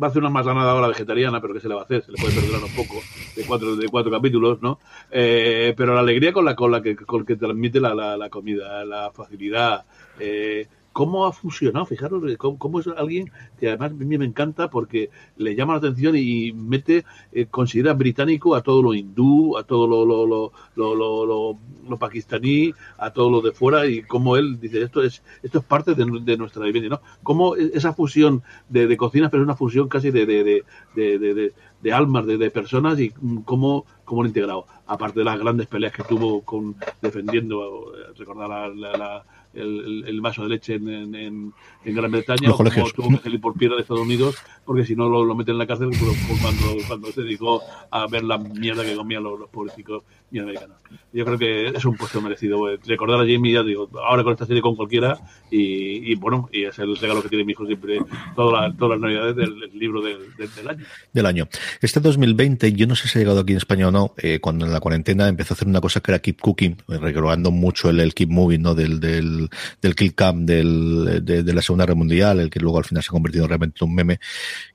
va a hacer una más ganada ahora vegetariana, pero ¿qué se le va a hacer? Se le puede perdonar un poco de cuatro, de cuatro capítulos, ¿no? Eh, pero la alegría con la, con la que, con que transmite la, la, la comida, la facilidad, eh, cómo ha fusionado, fijaros, cómo, cómo, es alguien que además a mí me encanta porque le llama la atención y mete, eh, considera británico a todo lo hindú, a todo lo, lo, lo, lo, lo, pakistaní, a todo lo de fuera y cómo él dice, esto es esto es parte de, nuestra vivienda, ¿no? Cómo esa fusión de, de cocinas, pero es una fusión casi de, de, de, de, almas, de, personas y cómo, cómo lo integrado. Aparte de las grandes peleas que tuvo con defendiendo, recordar la, la, la el, el, vaso de leche en, en, en Gran Bretaña, o como tuvo que salir por piedra de Estados Unidos, porque si no lo, lo meten en la cárcel cuando, cuando se dedicó a ver la mierda que comían los, los pobrecitos americanos. Yo creo que es un puesto merecido. Recordar a Jamie, ya digo, ahora con esta serie con cualquiera, y, y bueno, y es el regalo que tiene mi hijo siempre toda la, todas las navidades del, del libro del, del, del, año. Del año. Este 2020, yo no sé si ha llegado aquí en España o no, eh, cuando en la cuarentena empezó a hacer una cosa que era Keep Cooking, recordando mucho el, el Keep Moving, ¿no? Del, del, del Kill Camp del, de, de, la Segunda Guerra Mundial, el que luego al final se ha convertido realmente en un meme,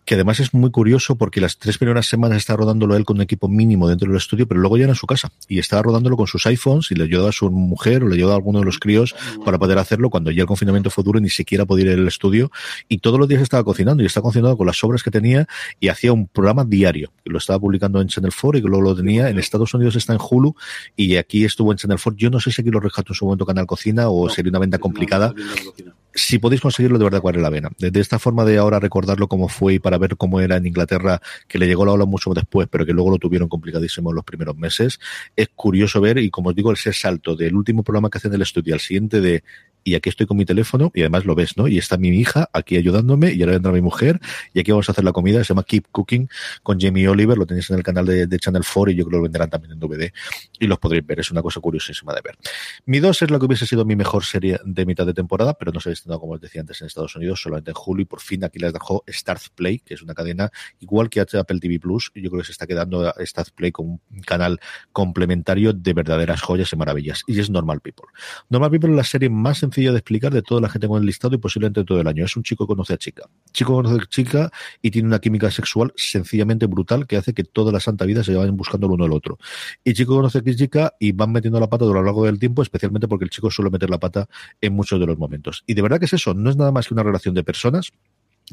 que además es muy curioso porque las tres primeras semanas está rodándolo él con un equipo mínimo dentro del estudio, pero luego ya en su casa. Y estaba rodándolo con sus iPhones y le ayudó a su mujer o le ayudó a alguno de los críos para poder hacerlo cuando ya el confinamiento fue duro y ni siquiera podía ir al estudio. Y todos los días estaba cocinando y estaba cocinando con las obras que tenía y hacía un programa diario. Que lo estaba publicando en Channel 4 y que luego lo tenía en Estados Unidos está en Hulu y aquí estuvo en Channel 4 yo no sé si aquí lo rescató en su momento Canal Cocina o no, sería una venta complicada. no, no, si podéis conseguirlo de verdad es la vena de, de, esta forma de ahora recordarlo cómo fue y para ver cómo era en Inglaterra que le llegó la ola mucho después pero que luego lo tuvieron complicadísimo en los primeros meses es curioso ver y como os digo ese salto del último programa que hacen en el estudio al siguiente de y aquí estoy con mi teléfono y además lo ves, ¿no? Y está mi hija aquí ayudándome y ahora vendrá mi mujer y aquí vamos a hacer la comida, se llama Keep Cooking con Jamie Oliver, lo tenéis en el canal de, de Channel 4 y yo creo que lo venderán también en DVD y los podréis ver, es una cosa curiosísima de ver. Mi 2 es lo que hubiese sido mi mejor serie de mitad de temporada, pero no se ha estrenado como os decía antes en Estados Unidos, solamente en julio y por fin aquí les dejó Start Play, que es una cadena igual que Apple TV Plus, yo creo que se está quedando Start Play como un canal complementario de verdaderas joyas y maravillas y es Normal People. Normal People es la serie más de explicar de toda la gente con el listado y posiblemente todo el año. Es un chico que conoce a chica. Chico conoce a chica y tiene una química sexual sencillamente brutal que hace que toda la santa vida se vayan buscando el uno al otro. Y chico conoce a chica y van metiendo la pata a lo largo del tiempo, especialmente porque el chico suele meter la pata en muchos de los momentos. Y de verdad que es eso, no es nada más que una relación de personas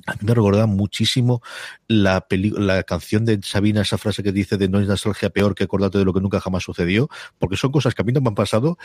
a mí me recordaba muchísimo la, la canción de Sabina, esa frase que dice de no es nostalgia peor que acordarte de lo que nunca jamás sucedió, porque son cosas que a mí no me han pasado,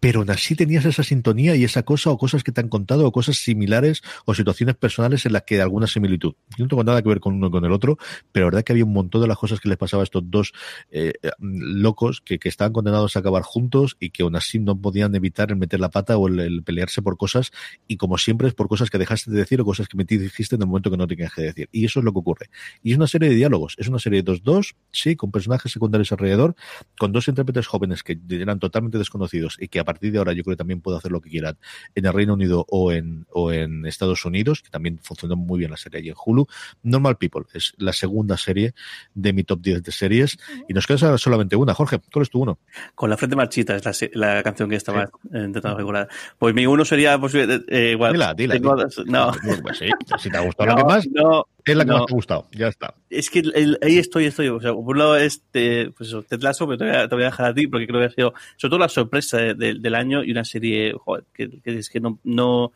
pero aún así tenías esa sintonía y esa cosa o cosas que te han contado o cosas similares o situaciones personales en las que alguna similitud. Yo no tengo nada que ver con uno con el otro, pero la verdad que había un montón de las cosas que les pasaba a estos dos eh, locos que, que, estaban condenados a acabar juntos y que aún así no podían evitar el meter la pata o el, el, pelearse por cosas y como siempre es por cosas que dejaste de decir o cosas que me dijiste en el momento que no tenías que decir. Y eso es lo que ocurre. Y es una serie de diálogos, es una serie de dos-dos, sí, con personajes secundarios alrededor, con dos intérpretes jóvenes que eran totalmente desconocidos y que partir de ahora yo creo que también puedo hacer lo que quieran en el Reino Unido o en, o en Estados Unidos, que también funcionó muy bien la serie allí en Hulu. Normal People es la segunda serie de mi top 10 de series y nos queda solamente una. Jorge, ¿cuál es tu uno? Con la frente marchita es la, la canción que estaba sí. intentando regular. Pues mi uno sería pues, eh, igual. Dila, dila. Dila. No. Pues sí, si te ha gustado no, lo que más, no, es la que no. más te ha gustado. Ya está. Es que el, ahí estoy, estoy. O sea, por un lado, este, pues eso, Ted Lasso, pero te voy, a, te voy, a, dejar a ti porque creo que ha sido, sobre todo, la sorpresa de, de, del año y una serie, joder, que, que es que no, no.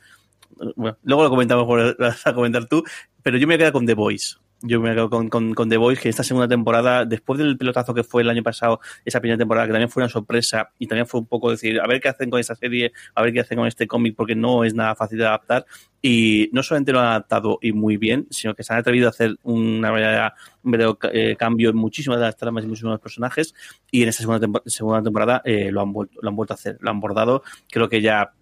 Bueno, luego lo comentamos, por, vas a comentar tú, pero yo me voy a quedar con The Voice. Yo me quedo con, con, con, The Voice, que esta segunda temporada, después del pelotazo que fue el año pasado, esa primera temporada, que también fue una sorpresa y también fue un poco decir, a ver qué hacen con esta serie, a ver qué hacen con este cómic, porque no es nada fácil de adaptar. Y no solamente lo han adaptado y muy bien, sino que se han atrevido a hacer una verdadera, un verdadero eh, cambio en muchísimas de las tramas y muchísimos de los personajes. Y en esta segunda, tempo segunda temporada eh, lo, han vuelto, lo han vuelto a hacer, lo han bordado. Creo que ya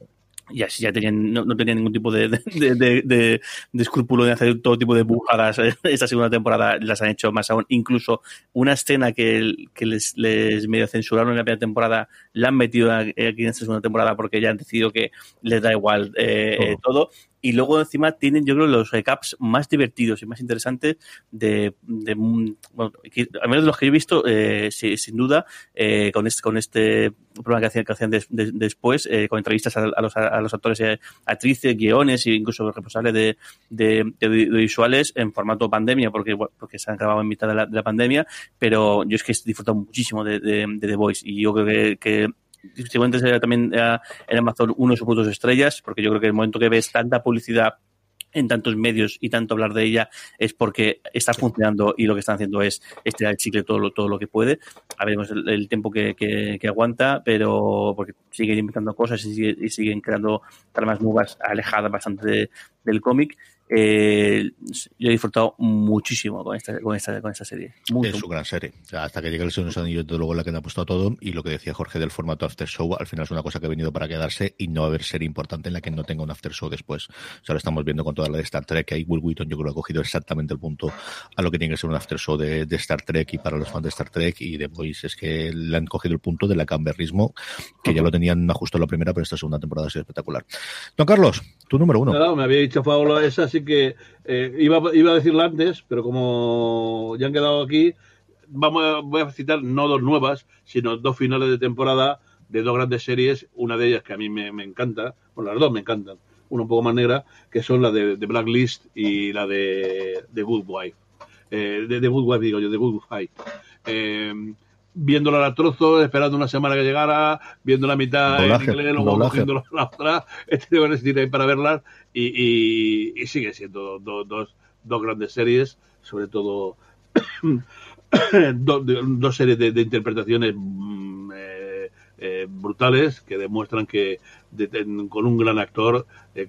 y así ya tenían, no, no tenían ningún tipo de, de, de, de, escrúpulo de hacer todo tipo de bujadas. Esta segunda temporada las han hecho más aún. Incluso una escena que, que les, les medio censuraron en la primera temporada la han metido aquí en esta segunda temporada porque ya han decidido que les da igual eh, todo y luego encima tienen yo creo los recaps más divertidos y más interesantes de, de bueno, al menos de los que yo he visto eh, sí, sin duda eh, con este con este programa que hacían, que hacían des, después eh, con entrevistas a, los, a los actores y actrices guiones e incluso los responsables de, de, de, visuales en formato pandemia porque porque se han grabado en mitad de la, de la pandemia pero yo es que he disfrutado muchísimo de, de, de The Voice y yo creo que, que seguramente será también en Amazon uno de sus puntos estrellas, porque yo creo que el momento que ves tanta publicidad en tantos medios y tanto hablar de ella es porque está funcionando y lo que están haciendo es estirar el chicle todo lo, todo lo que puede. A veremos el, el tiempo que, que, que, aguanta, pero porque siguen inventando cosas y, sigue, y siguen creando tramas nuevas alejadas bastante de, del cómic. Eh, yo he disfrutado muchísimo con esta, con esta, con esta serie. Mucho. Es su gran serie. Hasta que llegue el Señor de los Anillos, desde luego la que le ha puesto a todo. Y lo que decía Jorge del formato After Show, al final es una cosa que ha venido para quedarse y no va a haber serie importante en la que no tenga un After Show después. O sea, lo estamos viendo con toda la de Star Trek. Ahí Will Wheaton yo creo que ha cogido exactamente el punto a lo que tiene que ser un After Show de, de Star Trek y para los fans de Star Trek y de Boys es que le han cogido el punto del acamberrismo que ya lo tenían justo en la primera, pero esta segunda temporada ha sido espectacular. Don Carlos, tu número uno. Claro, me había dicho Fábula esa, que eh, iba, iba, a decirla antes, pero como ya han quedado aquí, vamos a, voy a citar no dos nuevas, sino dos finales de temporada de dos grandes series, una de ellas que a mí me, encanta, bueno, las dos me encantan, una un poco más negra, que son la de, de Blacklist y la de, de Good Wife. Eh, de, de Good Wife, digo yo, de Good Fight. Eh, viéndola a trozos, esperando una semana que llegara, viendo la mitad doblaje, en inglés, luego cogiendo la otra, resistir ahí para verlas y, y, y sigue siendo do, dos, dos grandes series, sobre todo dos, dos series de, de interpretaciones eh, eh, brutales que demuestran que de, con un gran actor eh,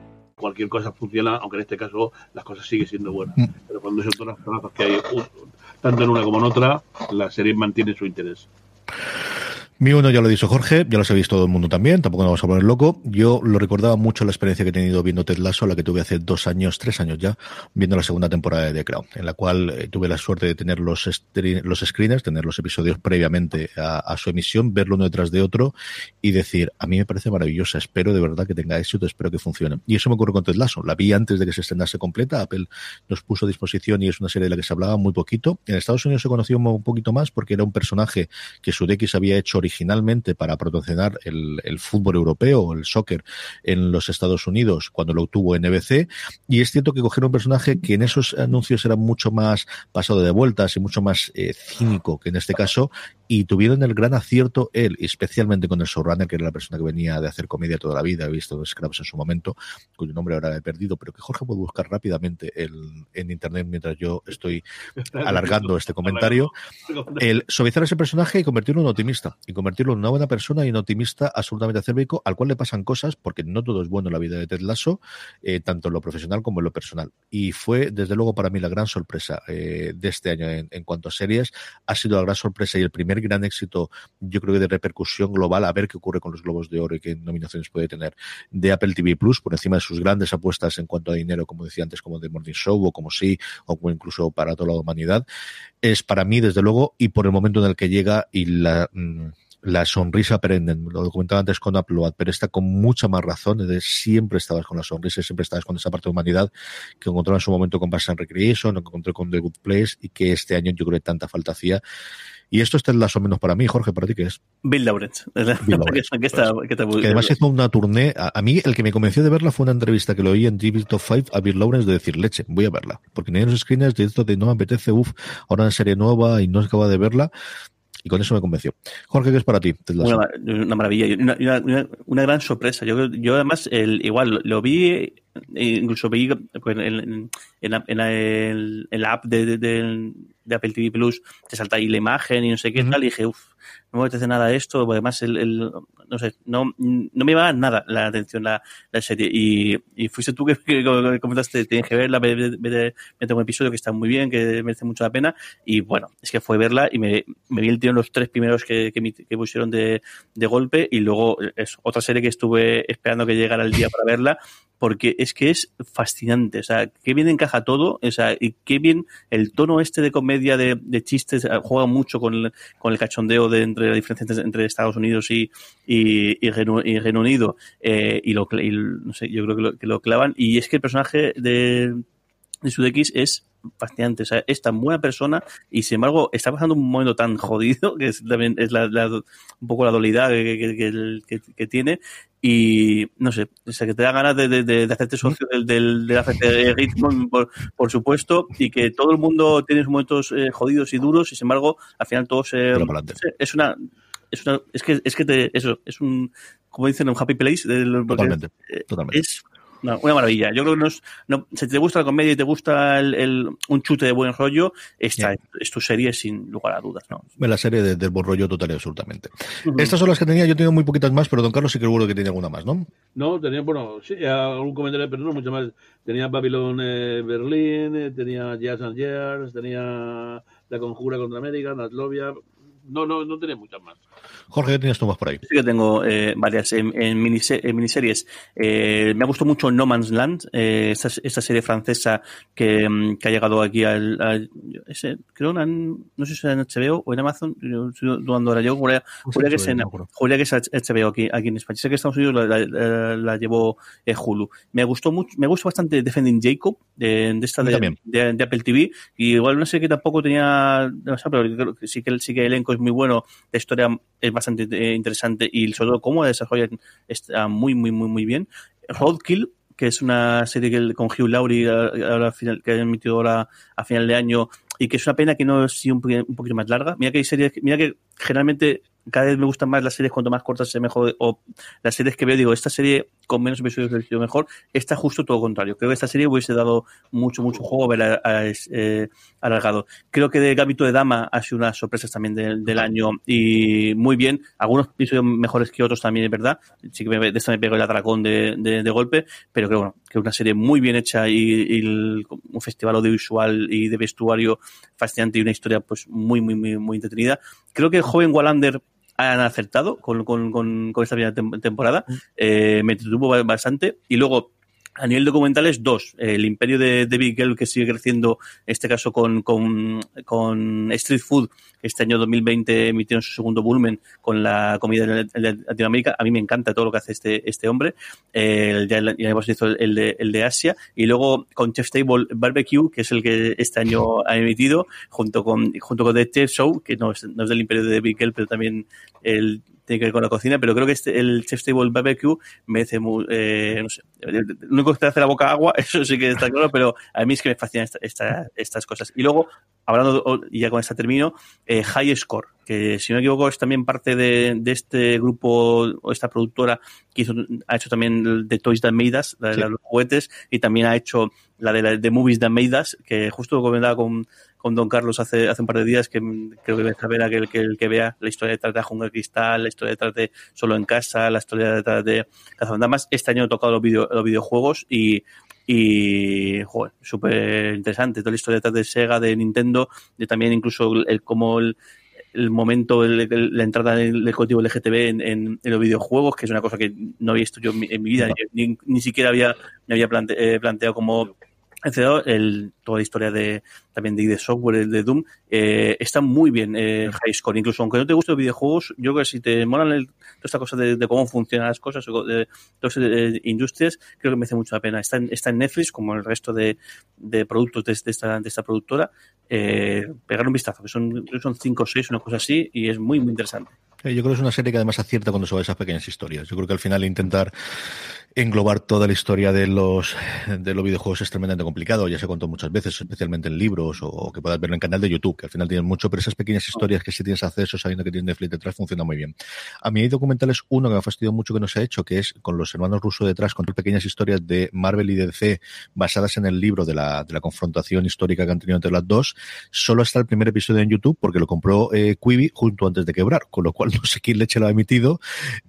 cualquier cosa funciona, aunque en este caso las cosas siguen siendo buenas. Mm. Pero cuando son todas las que hay, tanto en una como en otra, la serie mantiene su interés. Mi uno ya lo ha dicho Jorge, ya lo sabéis todo el mundo también, tampoco nos vamos a poner loco. Yo lo recordaba mucho la experiencia que he tenido viendo Ted Lasso, la que tuve hace dos años, tres años ya, viendo la segunda temporada de The Crown, en la cual eh, tuve la suerte de tener los, los screeners, tener los episodios previamente a, su emisión, verlo uno detrás de otro y decir, a mí me parece maravillosa, espero de verdad que tenga éxito, espero que funcione. Y eso me ocurre con Ted Lasso, la vi antes de que se estrenase completa, Apple nos puso a disposición y es una serie de la que se hablaba muy poquito. En Estados Unidos se conoció un poquito más porque era un personaje que Sudeikis había hecho originalmente para promocionar el, fútbol europeo el soccer en los Estados Unidos cuando lo obtuvo NBC. Y es cierto que cogieron un personaje que en esos anuncios era mucho más pasado de vueltas y mucho más eh, cínico que en este caso. Y tuvieron el gran acierto él, especialmente con el showrunner, que era la persona que venía de hacer comedia toda la vida, he visto Scraps en su momento, cuyo nombre ahora he perdido, pero que Jorge puede buscar rápidamente el, en internet mientras yo estoy alargando este comentario. El suavizar ese personaje y convertirlo en optimista, y convertirlo en una buena persona y un optimista absolutamente acérbico, al cual le pasan cosas, porque no todo es bueno en la vida de Ted Lasso, eh, tanto en lo profesional como en lo personal. Y fue, desde luego, para mí la gran sorpresa eh, de este año en, en, cuanto a series. Ha sido la gran sorpresa y el primer gran éxito, yo creo que de repercusión global, a ver qué ocurre con los Globos de Oro y qué nominaciones puede tener, de Apple TV Plus, por encima de sus grandes apuestas en cuanto a dinero, como decía antes, como The Morning Show o como Sí, o como incluso para toda la humanidad. Es para mí, desde luego, y por el momento en el que llega y la. Mm, la sonrisa perenne, lo comentaba antes con Upload, pero está con mucha más razón, de siempre estabas con la sonrisa, siempre estabas con esa parte de humanidad que encontró en su momento con Bass and Recreation, que encontré con The Good Place y que este año yo creo que tanta falta hacía. Y esto está más o menos para mí, Jorge, ¿para ti qué es? Bill Lawrence. Bill Lawrence. que, está, que, que, además hizo una tournée. A, a, mí, el que me convenció de verla fue una entrevista que lo oí en TV Top 5 a Bill Lawrence de decir, leche, voy a verla. Porque en los screeners de esto de no me apetece, uff, ahora en serie nueva y no acaba de verla. Y con eso me convenció. Jorge, ¿qué es para ti? Una, una, maravilla, una, una, una, gran sorpresa. Yo, yo además, el, igual, lo vi, incluso vi pues, en, en, en, la, en, la, app de, de, de, Apple TV Plus, te salta ahí la imagen y no sé qué uh -huh. tal, y dije, uff, no me apetece nada esto, además el, el, no sé, no, no me iba nada la atención la, la serie y, y, fuiste tú que, que, que comentaste, tienes que verla, me, tengo un episodio que está muy bien, que merece mucho la pena y bueno, es que fue verla y me, me vi el tío en los tres primeros que, que, que pusieron de, de golpe y luego es otra serie que estuve esperando que llegara el día para verla porque es que es fascinante, o sea, qué bien encaja todo, o sea, y qué bien el tono este de comedia, de, de chistes, juega mucho con el, cachondeo de entre la diferencia entre, Estados Unidos y, Reino, Unido, eh, y, lo, y, no sé, yo creo que lo, que lo clavan, y es que el personaje de, de Sudeikis es fascinante, o sea, es tan buena persona y sin embargo está pasando un momento tan jodido que también es la, un poco la dualidad que, tiene y no sé, o sea, que te da ganas de, de, de hacerte socio del, del, del ritmo, por, por, supuesto, y que todo el mundo tiene momentos eh, jodidos y duros y sin embargo al final todos eh, es una es una es que es que te, eso es un como dicen un happy place totalmente, totalmente. es no, una maravilla. Yo creo que no es, no, si te gusta la comedia y te gusta el, el un chute de buen rollo, esta yeah. es tu serie sin lugar a dudas. ¿no? La serie del de buen rollo total y absolutamente. Uh -huh. Estas son las que tenía, yo tengo muy poquitas más, pero don Carlos sí que seguro que tiene alguna más, ¿no? No, tenía, bueno, sí, algún comentario, pero no mucho más. Tenía Babylon eh, Berlín, eh, tenía Jazz and Years, tenía La Conjura contra América, Naslovia. No, no, no tenía muchas más. Jorge, ¿qué tienes tú más por ahí? Sí que tengo eh, varias en, en, miniseries. En miniseries. Eh, me ha gustado mucho No Man's Land, eh, esta, esta, serie francesa que, mm, que, ha llegado aquí al... al ese, creo, en, no sé si es en HBO o en Amazon, estoy dudando ahora yo, juraría, que, es en, HBO aquí, aquí en España. Sé que Estados Unidos la, la, la llevó eh, Hulu. Me gustó mucho, me gustó bastante Defending Jacob, de, de esta de, de, de, Apple TV, y igual no sé que tampoco tenía, pero creo que sí que, sí que el elenco es muy bueno, la historia es bastante eh, interesante y sobre todo cómo desarrollan está muy, muy, muy, muy bien. Roadkill, que es una serie que, con Hugh Laurie ahora final, que ha emitido ahora a final de año y que es una pena que no sea un, un poquito más larga. Mira que hay series, mira que generalmente cada vez me gustan más las series cuanto más cortas se mejor o las series que veo digo esta serie con menos episodios ha sido mejor está justo todo lo contrario. Creo que esta serie hubiese dado mucho mucho juego a, a, eh, alargado. Creo que de Gambito de Dama ha sido unas sorpresas también del, del año y muy bien. Algunos episodios mejores que otros también es verdad. Sí que me, de esta me pego el atracón de, de, golpe pero que bueno que es una serie muy bien hecha y, un festival audiovisual y de vestuario fascinante y una historia pues muy muy muy muy entretenida. Creo que el joven Wallander han acertado con, con, con, con esta primera tem- temporada. Eh, me entretuvo ba- bastante. Y luego, a nivel documentales, dos. El imperio de David Gell, que sigue creciendo, en este caso con, con, con Street Food, este año 2020 emitieron su segundo volumen con la comida de de Latinoamérica. A mí me encanta todo lo que hace este, este hombre. Ya, hemos visto el de, el de Asia. Y luego con Chef's Table Barbecue, que es el que este año ha emitido, junto con, junto con The Chef Show, que no es, no es del imperio de David Gell, pero también el, tiene que ver con la cocina, pero creo que este, el Chef's Table Barbecue merece, eh, no sé, lo único que te hace la boca agua, eso sí que está claro, pero a mí es que me fascinan esta- esta- estas cosas. Y luego, hablando, y ya con esta termino, eh, High Score, que si no me equivoco es también parte de, de este grupo o esta productora que hizo, ha hecho también de Toys That Made Us, la de Sí. los juguetes, y también ha hecho la de, la, de Movies That Made Us, que justo lo comentaba con, con Don Carlos hace, hace un par de días, que creo que la pena que el que, vea la historia detrás de Jungle Cristal, la historia detrás de Solo en Casa, la historia detrás de Cazafantasmas. Este año he tocado los, video, los videojuegos y, y joder, súper interesante. Toda la historia detrás de Sega, de Nintendo, de también incluso el, el cómo el, el momento, el- el- la entrada del, del colectivo LGTB en, en- en los videojuegos, que es una cosa que no había visto yo en mi, en mi vida, ni, ni siquiera había, me había plante- eh, planteado como. El, toda la historia de también de ID Software, de Doom, eh, está muy bien eh, High Score. Incluso aunque no te gusten los videojuegos, yo creo que si te molan el- toda esta cosa de, de cómo funcionan las cosas, o de todas las industrias, creo que merece mucho la pena. Está en, está en Netflix, como el resto de, de productos de, de esta, de esta productora. Eh, pegar un vistazo, que son, creo que son cinco o seis, una cosa así, y es muy, muy interesante. Eh, Yo creo que es una serie que además acierta cuando se va a esas pequeñas historias. Yo creo que al final intentar englobar toda la historia de los de los videojuegos es tremendamente complicado, ya se contó muchas veces, especialmente en libros o que puedas verlo en canal de YouTube, que al final tienen mucho, pero esas pequeñas historias que si tienes acceso sabiendo que tienes Netflix detrás funciona muy bien. A mí hay documentales, uno que me ha fastidiado mucho que no se ha hecho, que es con los hermanos rusos detrás, con pequeñas historias de Marvel y DC basadas en el libro de la, de la confrontación histórica que han tenido entre las dos. Solo está el primer episodio en YouTube porque lo compró eh, Quibi justo antes de quebrar, con lo cual no sé quién leche lo ha emitido.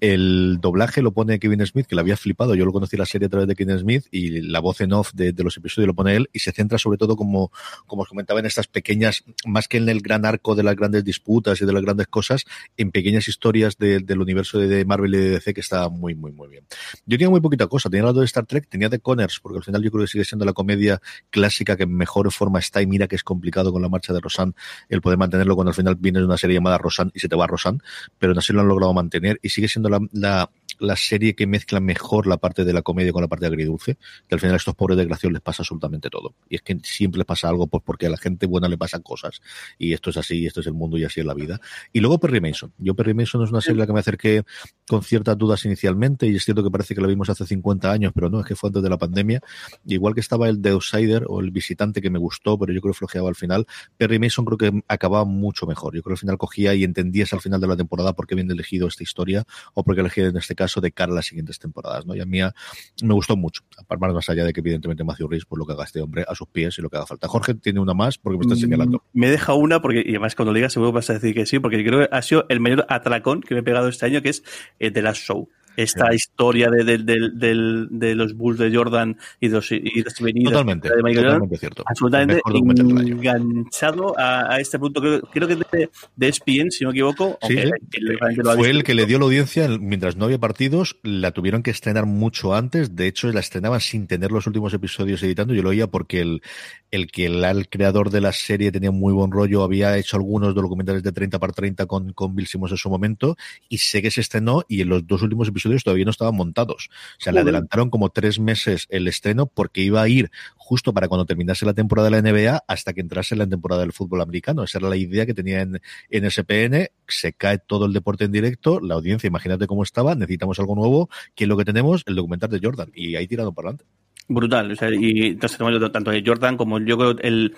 El doblaje lo pone Kevin Smith, que lo había flipado. Yo lo conocí la serie a través de Kevin Smith y la voz en off de, de los episodios lo pone él y se centra sobre todo como, como os comentaba en estas pequeñas, más que en el gran arco de las grandes disputas y de las grandes cosas, en pequeñas historias de- del universo de, Marvel y de DC que está muy, muy, muy bien. Yo tenía muy poquita cosa. Tenía lado de Star Trek, tenía de Connors, porque al final yo creo que sigue siendo la comedia clásica que mejor forma está y mira que es complicado con la marcha de Rosanne el poder mantenerlo cuando al final viene una serie llamada Rosanne y se te va Rosanne, pero aún así lo han logrado mantener y sigue siendo la, la, la serie que mezcla mejor la parte de la comedia con la parte agridulce, que al final a estos pobres desgraciados les pasa absolutamente todo. Y es que siempre les pasa algo pues porque a la gente buena le pasan cosas y esto es así, y esto es el mundo y así es la vida. Y luego Perry Mason. Yo Perry Mason es una serie a la que me acerqué con ciertas dudas inicialmente y es cierto que parece que la vimos hace 50 años, pero no, es que fue antes de la pandemia. Igual que estaba el The Outsider o el visitante que me gustó, pero yo creo que flojeaba al final, Perry Mason creo que acababa mucho mejor. Yo creo que al final cogía y entendías al final de la temporada por qué bien elegido esta historia o por qué elegido en este caso de cara a las siguientes temporadas. ¿no? Y a mí a- me gustó mucho, aparte más allá de que evidentemente Matthew Rhys por lo que haga este hombre a sus pies y lo que haga falta. Jorge tiene una más porque me está señalando. Mm, Me deja una, porque, y además cuando lo digas seguro vas a decir que sí, porque creo que ha sido el mayor atracón que me he pegado este año, que es eh, The Last Show. Esta historia de, de, de, del- de los Bulls de Jordan y de los, y los Totalmente, de Michael Jordan, cierto. absolutamente enganchado a, a este punto. Creo, creo que de, de ESPN, si no me equivoco, Sí, aunque- sí. ha Fue el que le dio la audiencia mientras no había partidos, la tuvieron que estrenar mucho antes, de hecho la estrenaban sin tener los últimos episodios editando, yo lo oía porque el, el que el creador de la serie tenía muy buen rollo, había hecho algunos documentales de 30 par 30 con, con Bill Simmons en su momento, y sé que se estrenó y en los dos últimos episodios todavía no estaban montados. O sea, le adelantaron como tres meses el estreno porque iba a ir justo para cuando terminase la temporada de la NBA hasta que entrase la temporada del fútbol americano. Esa era la idea que tenía en, en SPN. Se cae todo el deporte en directo, la audiencia, imagínate cómo estaba, necesitamos algo nuevo. ¿Qué es lo que tenemos? El documental de Jordan. Y ahí tirado para adelante. Brutal. O sea, y entonces tenemos tanto de Jordan como yo creo el.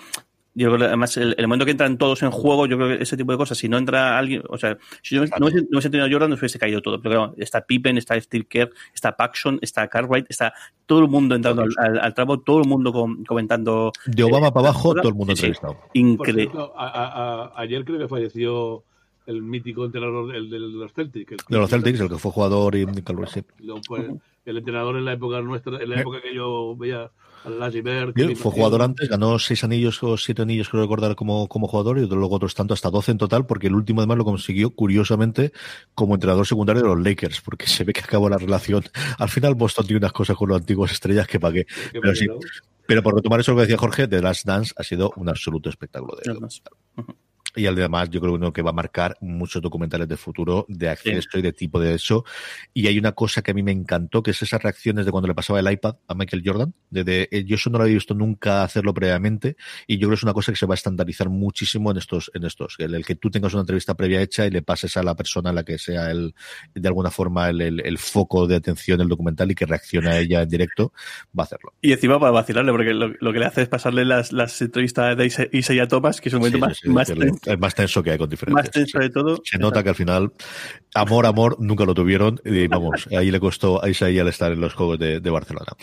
Yo creo que además el, el momento que entran todos en juego, yo creo que ese tipo de cosas, si no entra alguien, o sea, si no, no, hubiese- no hubiese tenido a Jordan, nos hubiese caído todo. Pero claro, está Pippen, está Steve Kerr, está Paxson, está Cartwright, está todo el mundo entrando al, al, al tramo, todo el mundo com- comentando. De Obama eh, para abajo, todo el mundo sí. entrevistado. Increíble. ayer creo que falleció el mítico entrenador del- de los Celtics. el- De los Celtics, el que fue jugador y fue- el entrenador en la época nuestra, en la época que yo veía fue jugador antes, ganó seis anillos o siete anillos, creo recordar, como, como jugador, y luego otros tanto, hasta 12 en total, porque el último además lo consiguió, curiosamente, como entrenador secundario de los Lakers, porque se ve que acabó la relación. Al final Boston tiene unas cosas con los antiguos estrellas que pagué. Pero sí. Pero por retomar eso que decía Jorge, The Last Dance ha sido un absoluto espectáculo de y además yo creo que va a marcar muchos documentales de futuro de acceso y de tipo de eso. Y hay una cosa que a mí me encantó, que es esas reacciones de cuando le pasaba el iPad a Michael Jordan. De, eh, yo eso no lo había visto nunca hacerlo previamente y yo creo que es una cosa que se va a estandarizar muchísimo en estos, en estos. El, que tú tengas una entrevista previa hecha y le pases a la persona a la que sea el, de alguna forma el, el, foco de atención del documental y que reaccione a ella en directo, va a hacerlo. Y encima para vacilarle, porque lo, que le hace es pasarle las, las entrevistas de Isaiah Thomas, que es un momento más, más es más tenso que hay con diferentes. Más tenso de todo. Se nota que al final, amor, amor, nunca lo tuvieron. Y vamos, ahí le costó a Isaí al estar en los Juegos de, Barcelona.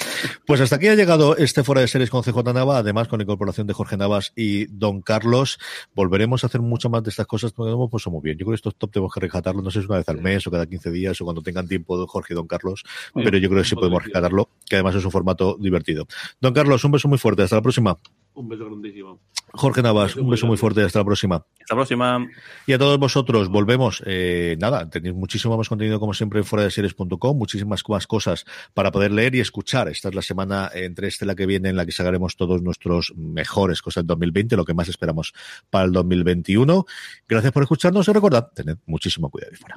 Pues hasta aquí ha llegado este Fuera de Series con CJ Nava, además con la incorporación de Jorge Navas y Don Carlos. Volveremos a hacer mucho más de estas cosas porque hemos puesto muy bien. Yo creo que estos top tenemos que rescatarlo, no sé si una vez al mes o cada 15 días o cuando tengan tiempo Jorge y Don Carlos, pero yo creo que sí podemos rescatarlo, que además es un formato divertido. Don Carlos, un beso muy fuerte. Hasta la próxima. Un beso grandísimo. Jorge Navas, un beso muy fuerte. Hasta la próxima. Hasta la próxima. Y a todos vosotros, volvemos. Eh, nada, tenéis muchísimo más contenido como siempre en fuera de series.com, muchísimas más cosas para poder leer y escuchar. Esta es la semana entre este y la que viene en la que sacaremos todos nuestros mejores cosas del 2020, lo que más esperamos para el 2021. Gracias por escucharnos y recordad, tened muchísimo cuidado y fuera.